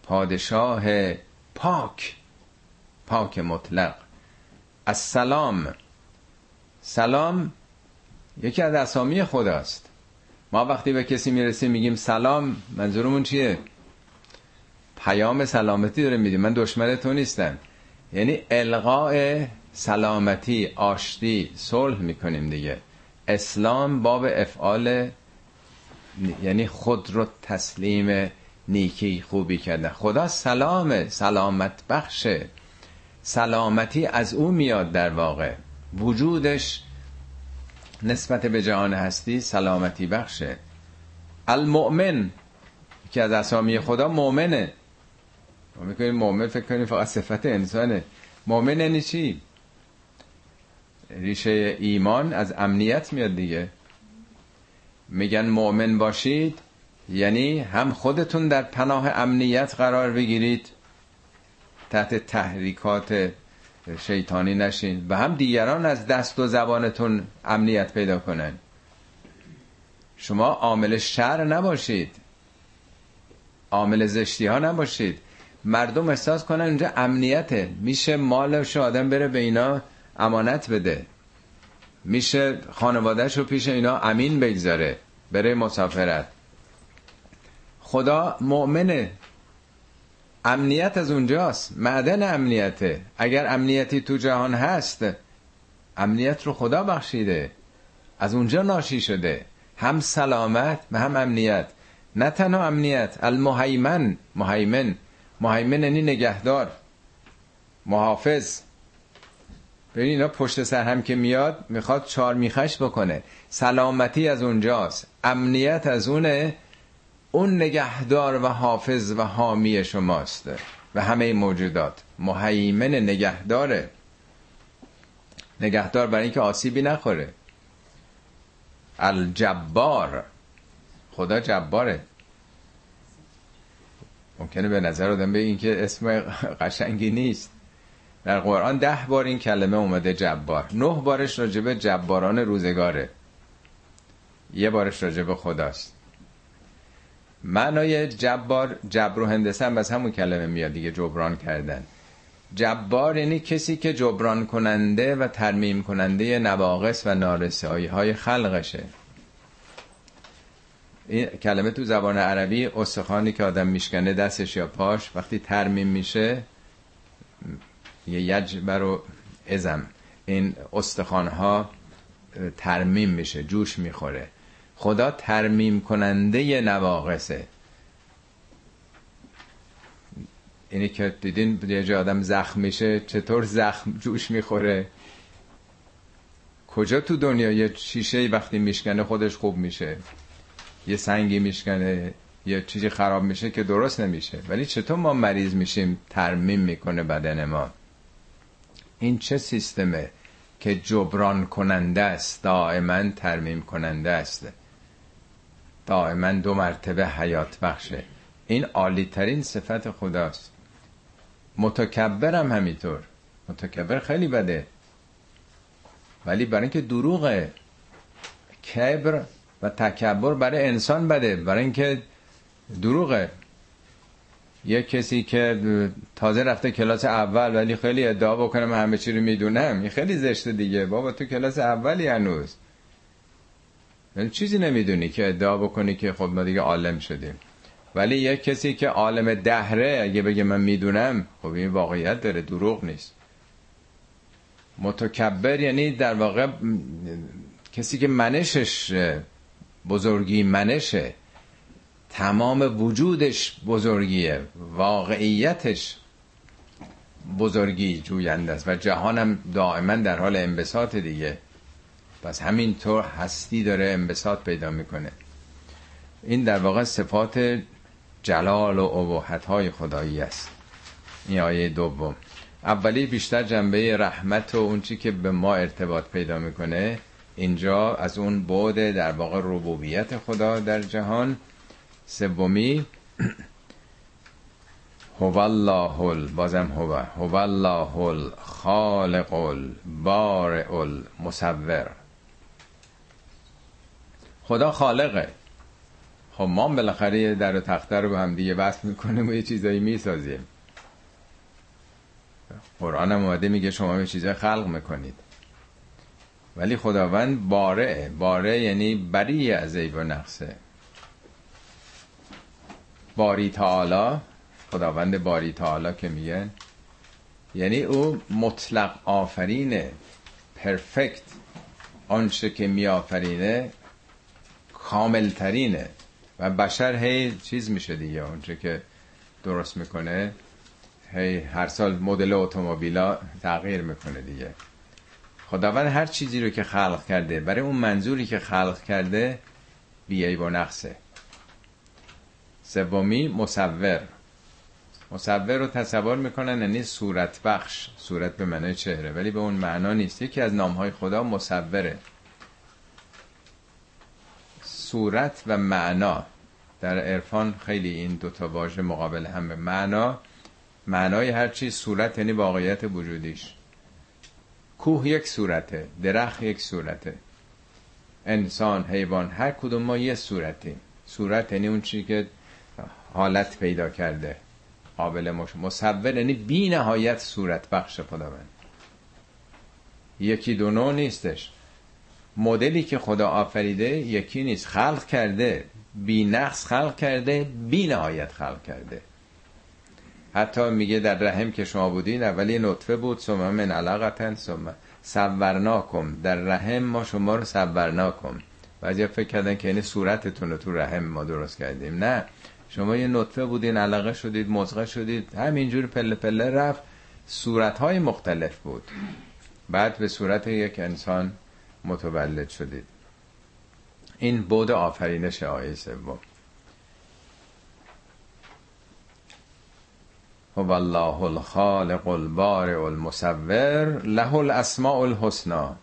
A: پادشاه پاک. پاک مطلق. السلام. سلام یکی از اسامی خداست. ما وقتی به کسی می‌رسیم میگیم سلام منظورمون چیه؟ پیام سلامتی داره میدیم. من دشمن تو نیستم. یعنی القاء سلامتی آشتی صلح می‌کنیم دیگه. اسلام باب افعال یعنی خود رو تسلیم نیکی خوبی کردن. خدا سلام سلامت بخشه. سلامتی از او میاد در واقع. وجودش نسبت به جهان هستی سلامتی بخشه. المؤمن که از اسامی خدا مؤمنه. ما می‌کنیم مؤمن فکر کنیم فقط صفت انسانه. مؤمن یعنی چی؟ ریشه ایمان از امنیت میاد دیگه. میگن مؤمن باشید یعنی هم خودتون در پناه امنیت قرار بگیرید. تحت تحریکات شیطانی نشین و هم دیگران از دست و زبانتون امنیت پیدا کنن. شما عامل شر نباشید. عامل زشتی ها نباشید. مردم احساس کنن اینجا امنیته. میشه مالش آدم بره به اینا امانت بده. میشه خانوادهش رو پیش اینا امین بگذاره. بره مسافرت. خدا مؤمنه. امنیت از اونجاست. معدن امنیته. اگر امنیتی تو جهان هست امنیت رو خدا بخشیده. از اونجا ناشی شده. هم سلامت و هم امنیت. نه تنها امنیت المهیمن. مهیمن. مهیمن یعنی نگهدار. محافظ. ببین اینا پشت سر هم که میاد می‌خواد چار میخش بکنه. سلامتی از اونجاست. امنیت از اونه. اون نگهدار و حافظ و حامی شماست و همه موجودات. مهیمن نگهداره. نگهدار برای اینکه آسیبی نخوره. الجبار. خدا جباره. ممکنه به نظر آدم به این که اسم قشنگی نیست. در قرآن ده بار این کلمه اومده جبار. نه بارش راجبه جباران روزگاره. یه بارش راجبه خداست. معنای جبار جبر و هندسه هم از همون کلمه میاد دیگه جبران کردن. جبار یعنی کسی که جبران کننده و ترمیم کننده نواقص و نارسایی های خلقشه. این کلمه تو زبان عربی استخوانی که آدم میشکنه دستش یا پاش وقتی ترمیم میشه یه یجبر و ازم. این استخوان ها ترمیم میشه جوش می‌خوره. خدا ترمیم کننده نواقصه. اینی که دیدین یه جا آدم زخم میشه چطور زخم جوش می‌خوره؟ کجا تو دنیا یه شیشه وقتی میشکنه خودش خوب میشه؟ یه سنگی میشکنه یه چیزی خراب میشه که درست نمیشه. ولی چطور ما مریض میشیم ترمیم می‌کنه بدن ما؟ این چه سیستمه که جبران کننده است دائما ترمیم کننده است؟ دائما دو مرتبه حیات بخشه. این عالی ترین صفت خداست. متکبرم همینطور. متکبر خیلی بده. ولی برای اینکه دروغه. کبر و تکبر برای انسان بده. برای اینکه دروغه. یه کسی که تازه رفته کلاس اول ولی خیلی ادعا بکنه من همه چی رو می‌دونم. این خیلی زشته دیگه. بابا تو کلاس اولی هنوز. یعنی چیزی نمی‌دونی که ادعا بکنی که خود ما دیگه عالم شدیم. ولی یه کسی که عالم دهره اگه بگه من می‌دونم خب این واقعیت داره دروغ نیست. متکبر یعنی در واقع کسی که منشش بزرگی منشه تمام وجودش بزرگیه واقعیتش بزرگی جوینده است و جهانم دائما در حال انبساط دیگه. پس همینطور هستی داره انبساط پیدا می‌کنه. این در واقع صفات جلال و عبوحت های خدایی است. این آیه دوم. اولی بیشتر جنبه رحمت و اون چی که به ما ارتباط پیدا می‌کنه اینجا از اون بعد در واقع ربوبیت خدا در جهان. سومی هو الله ال بازم هو هو الله الخالق البارئ المصور خدا خالقه. خب ما بالاخره در تخته رو به هم دیگه بس می‌کنیم و یه چیزایی می‌سازیم. قرآن هم اومده میگه شما یه چیزای خلق می‌کنید. ولی خداوند باره باره یعنی بری از عیب و نقصه باری تعالی خداوند باری تعالی که میگن یعنی او مطلق آفرینه پرفکت. آنچه که میآفرینه کامل ترینه و بشر هی چیز میشه دیگه اونچه که درست می‌کنه هی هر سال مدل اتومبیلا تغییر می‌کنه دیگه. خداوند هر چیزی رو که خلق کرده برای اون منظوری که خلق کرده بیعیب و نقصه. سومی مصور. مصور رو تصور می‌کنن یعنی صورت بخش صورت به معنی چهره ولی به اون معنا نیست. یکی از نامهای خدا مصوره. صورت و معنا. در عرفان خیلی این دوتا واژه مقابل هم معنا. معنای هر چیز صورت یعنی واقعیت وجودیش. کوه یک صورته درخت یک صورته. انسان حیوان هر کدوم ما یه صورتیم صورت یعنی اون چی که حالت پیدا کرده. قابل مش مصور یعنی بی نهایت صورت بخش خداوند. یکی دو نیستش. مدلی که خدا آفریده یکی نیست خلق کرده بی نقص خلق کرده بی نهایت خلق کرده. حتی میگه در رحم که شما بودین اولی نطفه بود ثم من علقتن ثم سورناکم. در رحم ما شما رو سورناکم. بعضی فکر کردن که یعنی صورتتون رو تو رحم ما درست کردیم. نه. شما یه نطفه بودین علقه شدید مزغه شدید همینجور پله پله رفت. صورتهای مختلف بود. بعد به صورت یک انسان متولد شدید. این بود آفرینش آیه سوم. هو الله الخالق البارئ المصور له الاسماء الحسنا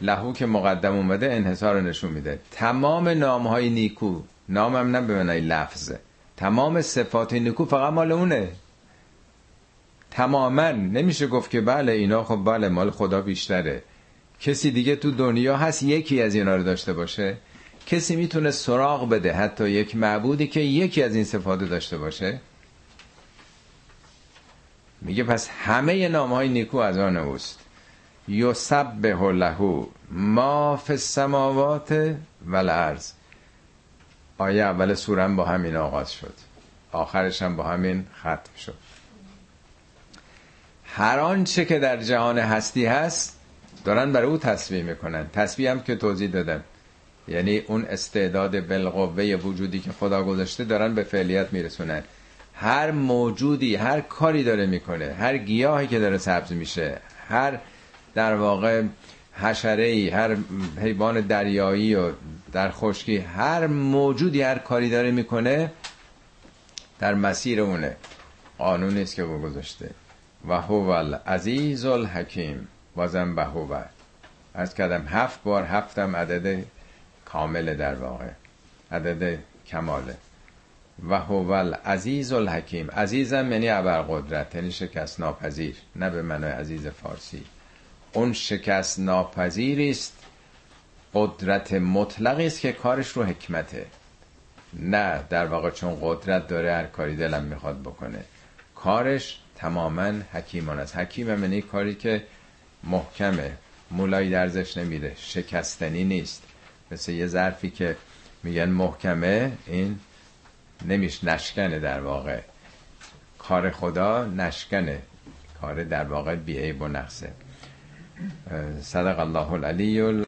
A: لهو که مقدم اومده انحصار نشون میده. تمام نام های نیکو نامم نه به معنی لفظه تمام صفات نیکو فقط مال اونه. تماما. نمیشه گفت که بله اینا خب بله مال خدا بیشتره. کسی دیگه تو دنیا هست یکی از اینا رو داشته باشه؟ کسی می‌تونه سراغ بده حتی یک معبودی که یکی از این صفات داشته باشه؟ میگه پس همه نام های نیکو از آن اوست. یسبح له ما فی السماوات و الارض. آیه اول سورم با همین آغاز شد. آخرش هم با همین ختم شد. هر آنچه که در جهان هستی هست دارن برای او تصویح می‌کنن. تصویح هم که توضیح دادم. یعنی اون استعداد بالقوه وجودی که خدا گذاشته دارن به فعلیت میرسونن. هر موجودی هر کاری داره می‌کنه هر گیاهی که داره سبز میشه هر در واقع حشره ای هر حیوان دریایی و در خشکی هر موجودی هر کاری داره می‌کنه در مسیر اونه. قانون نیست که گذاشته. و هو العزیز الحکیم بازم به هو از کردم هفت بار هفتم عدد کامل در واقع. عدد کماله و هو العزیز الحکیم عزیزم یعنی ابرقدرت یعنی شکست ناپذیر نه به معنای عزیز فارسی. اون شکست ناپذیری است قدرت مطلقی است که کارش رو حکمته. نه در واقع چون قدرت داره هر کاری دلم می‌خواد بکنه. کارش تماما حکیمان است. حکیم یعنی کاری که محکمه. مولایی درزش نمیده. شکستنی نیست. مثل یه ظرفی که میگن محکمه این نمیش نشکنه در واقع. کار خدا نشکنه. کار در واقع بیعیب و نقصه. صدق الله العلی